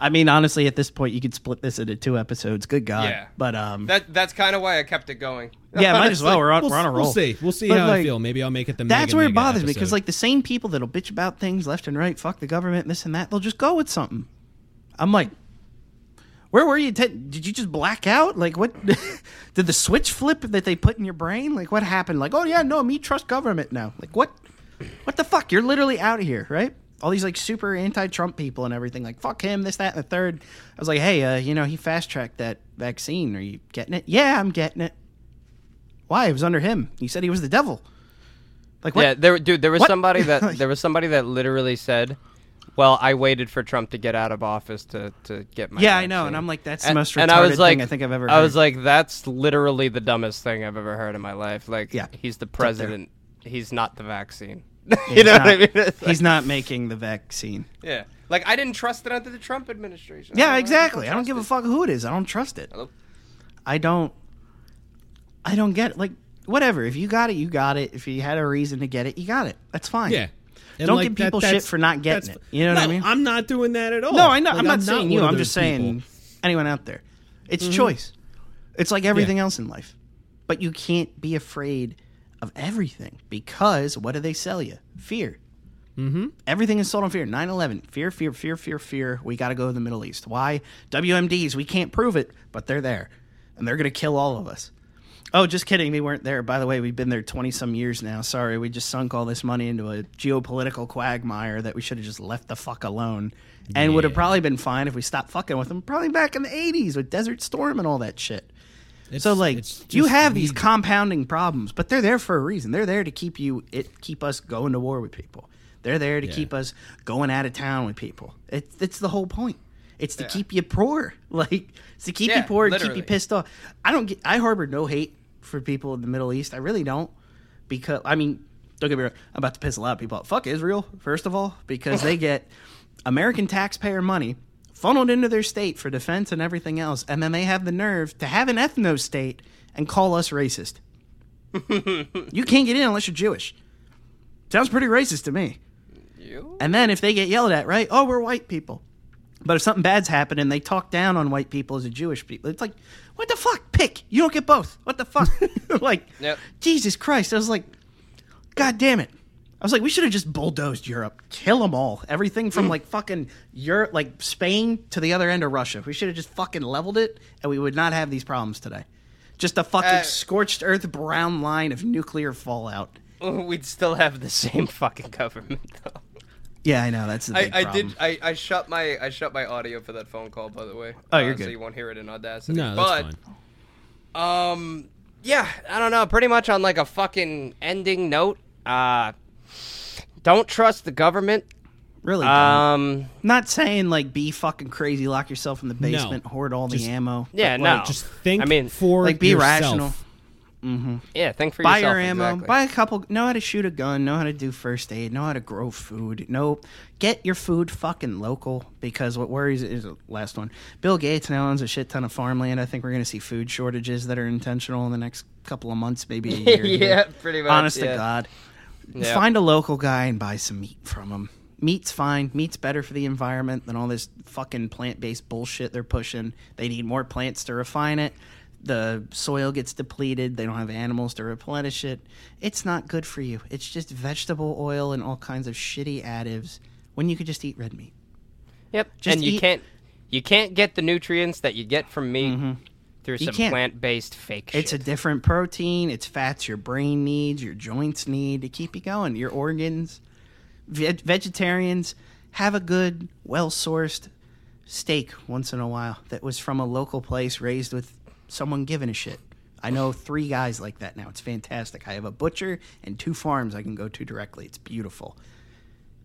I mean, honestly, at this point, you could split this into two episodes. Good God. Yeah. But um, that that's kind of why I kept it going. yeah, might as well. We're on, we'll, we're on a roll. We'll see. We'll see But, how I feel. Maybe I'll make it the. Next That's mega, where it mega bothers me because like the same people that'll bitch about things left and right, fuck the government, this and that, they'll just go with something. I'm like, where were you? Te- did you just black out? Like what? did the switch flip that they put in your brain? Like what happened? Like oh yeah, no, me trust government now. Like what? What the fuck? You're literally out of here, right? All these like super anti-Trump people and everything, like fuck him, this, that, and the third. I was like, hey, uh, you know, he fast-tracked that vaccine. Are you getting it? Yeah, I'm getting it. Why? It was under him. He said he was the devil. Like what? Yeah, there, dude. There was What? somebody that there was somebody that literally said, "Well, I waited for Trump to get out of office to to get my." Yeah, I know, and I'm like, that's the and, most and I was like, thing I think I've ever I was like, that's literally the dumbest thing I've ever heard in my life. Like, Yeah, he's the president. He's not the vaccine. Yeah, you he's know not, what I mean? Like- He's not making the vaccine. yeah, like I didn't trust it under the Trump administration. I Yeah, don't- exactly. I don't trust give a fuck who it is. I don't trust it. Hello? I don't. I don't get it. Like whatever. If you got it, you got it. If you had a reason to get it, you got it. That's fine. yeah. And, Don't like, give that- people shit for not getting it. You know what I mean? I'm not doing that at all. No, I know. Like, I'm not saying one you. I'm those just saying people. anyone out there. It's Mm-hmm. choice. It's like everything else in life. But you can't be afraid of everything because what do they sell you? Fear. Mm-hmm. Everything is sold on fear. 9 11. Fear, fear, fear, fear, fear. We got to go to the Middle East. Why? WMDs. We can't prove it, but they're there. And they're going to kill all of us. Oh, just kidding. They weren't there. By the way, we've been there 20 some years now. Sorry. We just sunk all this money into a geopolitical quagmire that we should have just left the fuck alone. And would have probably been fine if we stopped fucking with them. Probably back in the 80s with Desert Storm and all that shit. It's- So like it's you have these compounding problems, but they're there for a reason. They're there to keep you it keep us going to war with people. They're there to Yeah. keep us going out of town with people. It, it's the whole point. It's to Yeah. keep you poor. Like it's to keep you poor and keep you pissed off. I don't get I harbor no hate for people in the Middle East. I really don't. Because I mean, don't get me wrong, I'm about to piss a lot of people off. Fuck Israel, first of all, because they get American taxpayer money funneled into their state for defense and everything else, and then they have the nerve to have an ethno state and call us racist. you can't get in unless you're Jewish. Sounds pretty racist to me. You? And then if they get yelled at, right? Oh, we're white people. But if something bad's happened and they talk down on white people as a Jewish people, it's like, what the fuck? Pick. You don't get both. What the fuck? like, Yep. Jesus Christ. I was like, God damn it. I was like, we should have just bulldozed Europe, kill them all. Everything from like fucking Europe, like Spain to the other end of Russia. We should have just fucking leveled it, and we would not have these problems today. Just a fucking Uh, scorched earth brown line of nuclear fallout. We'd still have the same fucking government though. Yeah, I know that's the I, big I problem. did I, I shut my I shut my audio for that phone call by the way. Oh, you're Uh, So you won't hear it in Audacity. No, that's but fine. um yeah, I don't know, pretty much on like a fucking ending note. Uh don't trust the government. Really, don't. Um Not saying like be fucking crazy, lock yourself in the basement, hoard all Just- the ammo. yeah, But, no. like, Just think I mean, for like be yourself. rational. yeah, think for Buy yourself. your ammo. exactly. Buy a couple. Know how to shoot a gun. Know how to do first aid. Know how to grow food. Know get your food fucking local because what worries is the last one. Bill Gates now owns a shit ton of farmland. I think we're gonna see food shortages that are intentional in the next couple of months, maybe a year. Yeah, here. pretty much, Honest yeah. to God. Yeah. find a local guy and buy some meat from him. Meat's fine. Meat's better for the environment than all this fucking plant-based bullshit they're pushing. They need more plants to refine it. The soil gets depleted. They don't have animals to replenish it. It's not good for you. It's just vegetable oil and all kinds of shitty additives when you could just eat red meat. Yep. Just and you eat- can't you can't get the nutrients that you get from meat mm-hmm. Through You some can't. plant-based fake It's a different protein. It's fats your brain needs, your joints need to keep you going, your organs. Ve- vegetarians have a good, well sourced steak once in a while that was from a local place raised with someone giving a shit. I know three guys like that now. It's fantastic. I have a butcher and two farms I can go to directly. It's beautiful.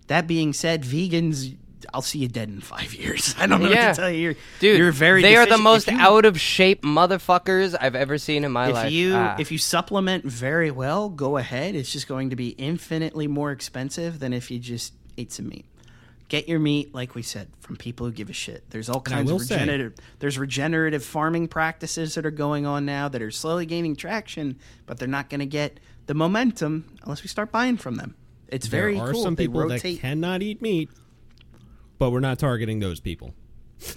That being said, vegans, I'll see you dead in five years. I don't know Yeah. what to tell you. You're, Dude, you're very. they are the most you- out of shape motherfuckers I've ever seen in my if life. you Ah. if you supplement very well, go ahead. It's just going to be infinitely more expensive than if you just ate some meat. Get your meat, like we said, from people who give a shit. There's all kinds will of say- regenerative. There's regenerative farming practices that are going on now that are slowly gaining traction, but they're not going to get the momentum unless we start buying from them. It's very there are cool. some They people that rotate. cannot eat meat, but we're not targeting those people.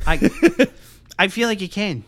I, I feel like you can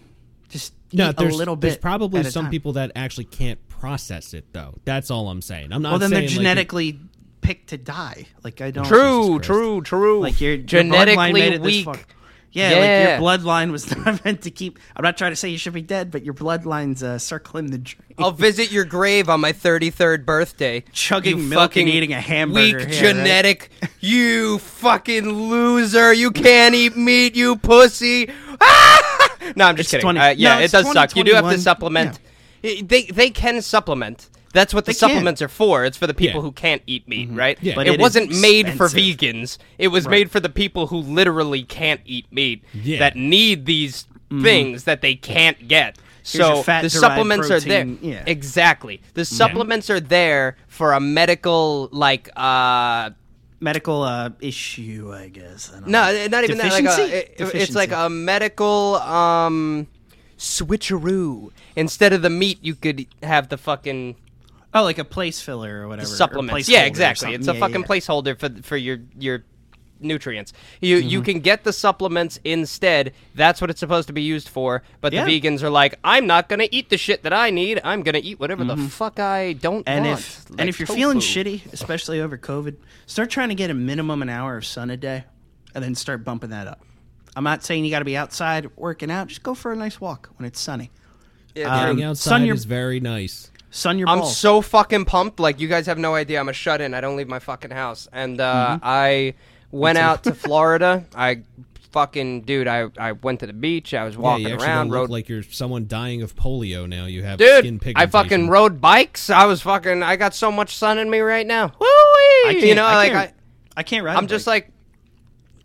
just No, eat there's a little bit. there's probably at a some time. people that actually can't process it though. That's all I'm saying. I'm not Well, then saying they're like, genetically picked to die. Like I don't. True, true, true. Like your, your bloodline genetically made it this weak. Yeah, Yeah. like your bloodline was not meant to keep. I'm not trying to say you should be dead, but your bloodline's uh, circling the drain. I'll visit your grave on my 33rd birthday. Chugging You milk and fucking eating a hamburger. Weak Yeah, right? genetic. You fucking loser. You can't eat meat, you pussy. Ah! No, I'm just It's kidding. 20 Uh, yeah, no, it does suck. You do have to supplement. I- They they can supplement. That's what the They can. supplements are for. It's for the people Yeah. who can't eat meat, right? Yeah. But it, it is wasn't made for vegans. It was made for the people who literally can't eat meat Yeah. that need these things that they can't get. your So the fat-derived supplements are there. yeah. Exactly. The supplements are there for a medical like uh medical uh, issue, I guess. I no, know. not even that like a, Deficiency? it- it's like a medical um switcheroo. Instead of the meat, you could have the fucking oh, like a place filler or whatever. supplements. placeholder Yeah, exactly. It's a. Yeah, fucking yeah. placeholder for for your your nutrients. You Mm-hmm. you can get the supplements instead. That's what it's supposed to be used for. But Yeah. the vegans are like, I'm not gonna eat the shit that I need. I'm gonna eat whatever the fuck I don't Mm-hmm. And want. if like and if you're feeling shitty, especially over COVID, start trying to get a minimum an hour of sun a day, and then start bumping that up. I'm not saying you got to be outside working out. Just go for a nice walk when it's sunny. Yeah, Um, outside sun your is very nice. Sun your balls. I'm so fucking pumped. Like you guys have no idea. I'm a shut in. I don't leave my fucking house. And uh, Mm-hmm. I went out to Florida. I fucking dude. I I went to the beach. I was Yeah, walking you around. don't look Rode like you're someone dying of polio now. You have skin Dude, pigmentation. I fucking rode bikes. I was fucking. I got so much sun in me right now. Woo I can't, You know, I like can't, I, I can't ride. I'm a just like,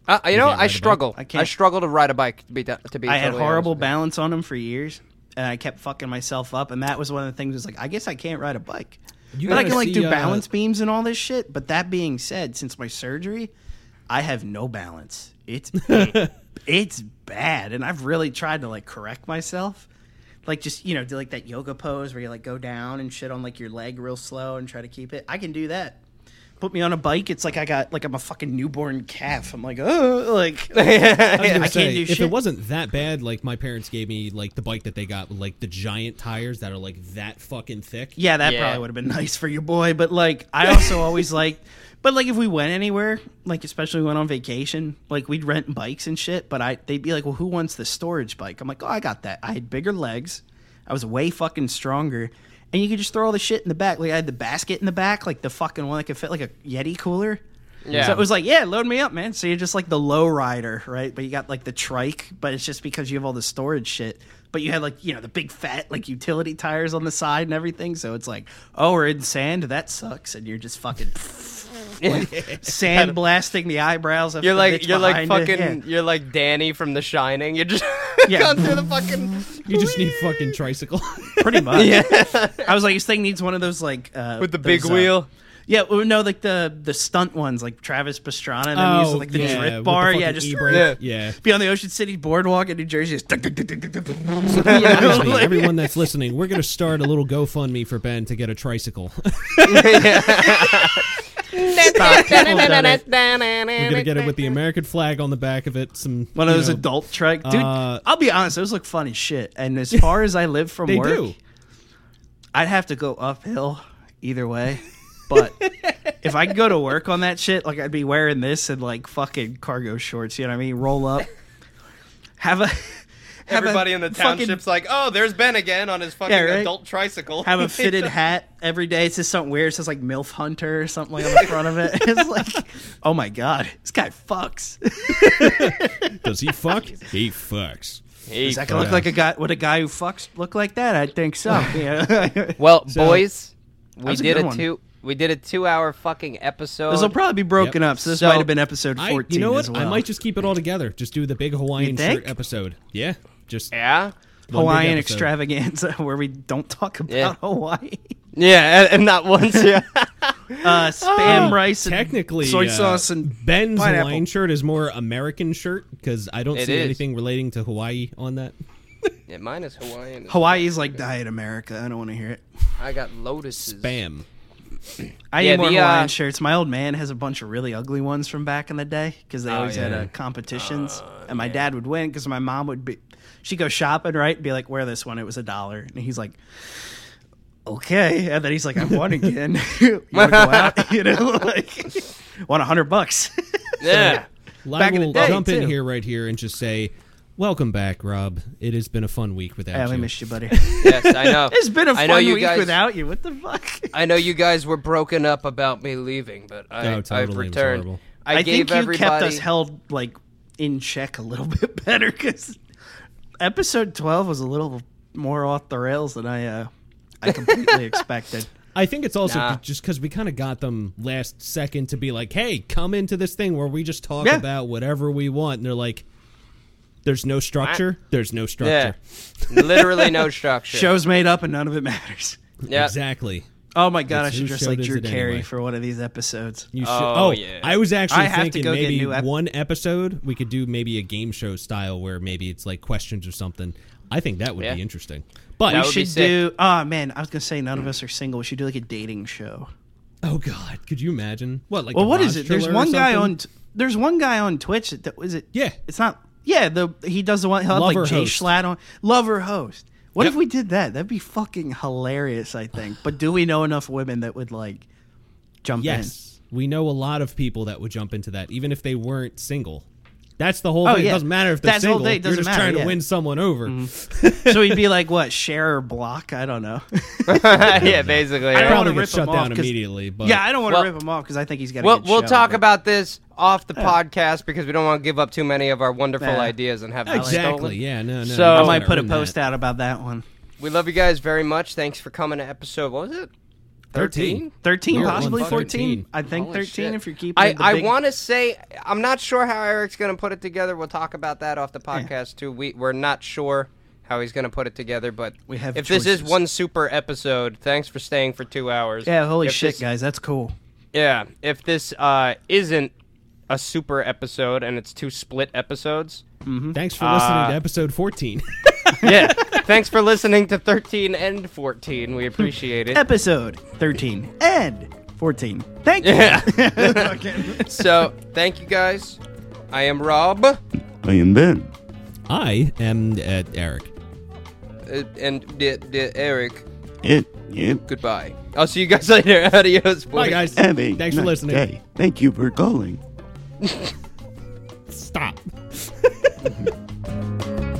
uh, you know, can't ride a I bike? struggle. I I, can't. I struggle to ride a bike. To be to be. I had horrible honest balance on them for years, and I kept fucking myself up. And that was one of the things. Was like, I guess I can't ride a bike, You but I can like see, do uh, balance beams and all this shit. But that being said, since my surgery, I have no balance. It's it's bad, and I've really tried to like correct myself. Like just you know do like that yoga pose where you like go down and shit on like your leg real slow and try to keep it. I can do that. Put me on a bike, it's like I got like I'm a fucking newborn calf. I'm like oh like I, was gonna I can't say, do if shit. it wasn't that bad, like my parents gave me like the bike that they got, with, like the giant tires that are like that fucking thick. Yeah, that Yeah. probably would have been nice for your boy. But like, I also always like, but like if we went anywhere, like especially went on vacation, like we'd rent bikes and shit. But I, they'd be like, well, who wants the storage bike? I'm like, oh, I got that. I had bigger legs. I was way fucking stronger. And you could just throw all the shit in the back. Like I had the basket in the back, like the fucking one that could fit like a Yeti cooler. Yeah. So it was like, yeah, load me up, man. So you're just like the low rider, right? But you got like the trike, but it's just because you have all the storage shit. But you had like, you know, the big fat like utility tires on the side and everything. So it's like, oh, we're in sand. That sucks. And you're just fucking like, sand blasting the eyebrows of You're the like bitch you're like fucking Yeah. you're like Danny from The Shining. You're just Yeah. going through the fucking You just need fucking tricycle. pretty much. Yeah. I was like, this thing needs one of those like uh, with the big those, uh, wheel. Yeah, no, like the the stunt ones, like Travis Pastrana, and then using like the Oh, yeah, drip bar. the yeah, fucking just e-brake. yeah. be on the Ocean City Boardwalk in New Jersey. Just, Reminds me, everyone that's listening, we're going to start a little GoFundMe for Ben to get a tricycle. Stop. People done it. We're going to get it with the American flag on the back of it. Some One of you those know, adult trike, dude. uh, I'll be honest; those look funny shit. And as far as I live from They work, do. I'd have to go uphill either way. But if I could go to work on that shit, like I'd be wearing this and like fucking cargo shorts. You know what I mean? Roll up, have a Everybody in the fucking- township's like, oh, there's Ben again on his fucking Yeah, right? adult tricycle. have a fitted hat every day. It says something weird. It says like MILF Hunter or something like on the front of it. It's like, oh my god, this guy fucks. Does he fuck? he fucks. He Does that look like a guy? Would a guy who fucks look like that? I think so. Yeah. Well, So- boys, we was a did good a two we did a two hour fucking episode. this will probably be broken Yep. up. So this So- might have been episode I, fourteen. you know what? As well. I might just keep it all together. Just do the big Hawaiian shirt episode. Yeah. Just yeah, Hawaiian extravaganza where we don't talk about Yeah. Hawaii. yeah, and, and not once. Yeah, Uh, spam rice, and Technically, soy uh, sauce, and Ben's pineapple. Hawaiian shirt is more American shirt because I don't It see is. anything relating to Hawaii on that. yeah mine is Hawaiian. Hawaii's like diet America. I don't want to hear it. I got lotuses. Spam. I Yeah, need more the, uh, Hawaiian shirts. My old man has a bunch of really ugly ones from back in the day because they Oh, always had yeah. uh, competitions, and my dad would win because my mom would be. She'd go shopping, right? And Be like, "Wear this one." It was a dollar, and he's like, "Okay." And then he's like, "I won again. you want to go out? You know, like, want a hundred bucks." Yeah. I Back in the will day, jump in here right here and just say, welcome back, Rob. It has been a fun week without you. yeah, we you. missed you, buddy. yes, I know. It's been a fun know you week guys- without you. What the fuck? I know you guys were broken up about me leaving, but I, oh, totally. I've returned. I, I, gave think you everybody. kept us held like in check a little bit better because episode twelve was a little more off the rails than I uh, I completely expected. I think it's also Nah. just because we kind of got them last second to be like, hey, come into this thing where we just talk Yeah. about whatever we want. And they're like, there's no structure. There's no yeah, structure. literally no structure. Show's made up and none of it matters. yeah. Exactly. Oh my god, It's I should whose dress like Drew Carey anyway? for one of these episodes. You should. Oh, Oh, yeah. I was actually I thinking maybe ep- one episode we could do maybe a game show style where maybe it's like questions or something. I think that would Yeah. be interesting. But That we should do. Oh man, I was gonna say none of us are single. We should do like a dating show. oh god, could you imagine? What like? Well, a what Roz is it? There's one guy on. t- There's one guy on Twitch. That, that was it. Yeah. It's not. Yeah, the he does the one. He'll have like Jay host. Schlatt on. Lover host. What Yep. if we did that? That'd be fucking hilarious. I think. But do we know enough women that would like jump in? Yes, we know a lot of people that would jump into that, even if they weren't single. That's the whole Oh, thing. It doesn't matter if they're That's the whole single. thing. It You're just matter, trying yeah. to win someone over. in? Mm-hmm. So he'd be like what? Share or block? I don't know. yeah, basically. I don't Probably wanna get rip shut him off immediately. But yeah, I don't want to Well- rip him off because I think he's got. We'll, good we'll show, talk but- about this off the podcast because we don't want to give up too many of our wonderful Yeah. ideas and have them exactly. Yeah, no, no. So- I might put a post that. out about that one. We love you guys very much. Thanks for coming to episode. What was it? 13. 13, We're on possibly 13. 14. I think Holy 13 shit. if you're keeping I, the I want to say I'm not sure how Eric's going to put it together. We'll talk about that off the podcast too. We we're not sure how he's going to put it together, but We have if this is one super episode, thanks for staying for two hours. Yeah, holy If shit, this- guys, that's cool. Yeah, if this uh, isn't a super episode and it's two split episodes, Thanks for listening Uh, to episode 14. yeah. thanks for listening to 13 and 14. We appreciate it. Episode 13 and 14. Thank you. Yeah. so, thank you guys. I am Rob, uh, I am Ben. I am uh, Eric. and d- d- Eric. It, yep. Goodbye. I'll see you guys later. Adios, boys. Bye, guys. Have a Thanks for listening. day. Thank you for calling. Stop mm-hmm.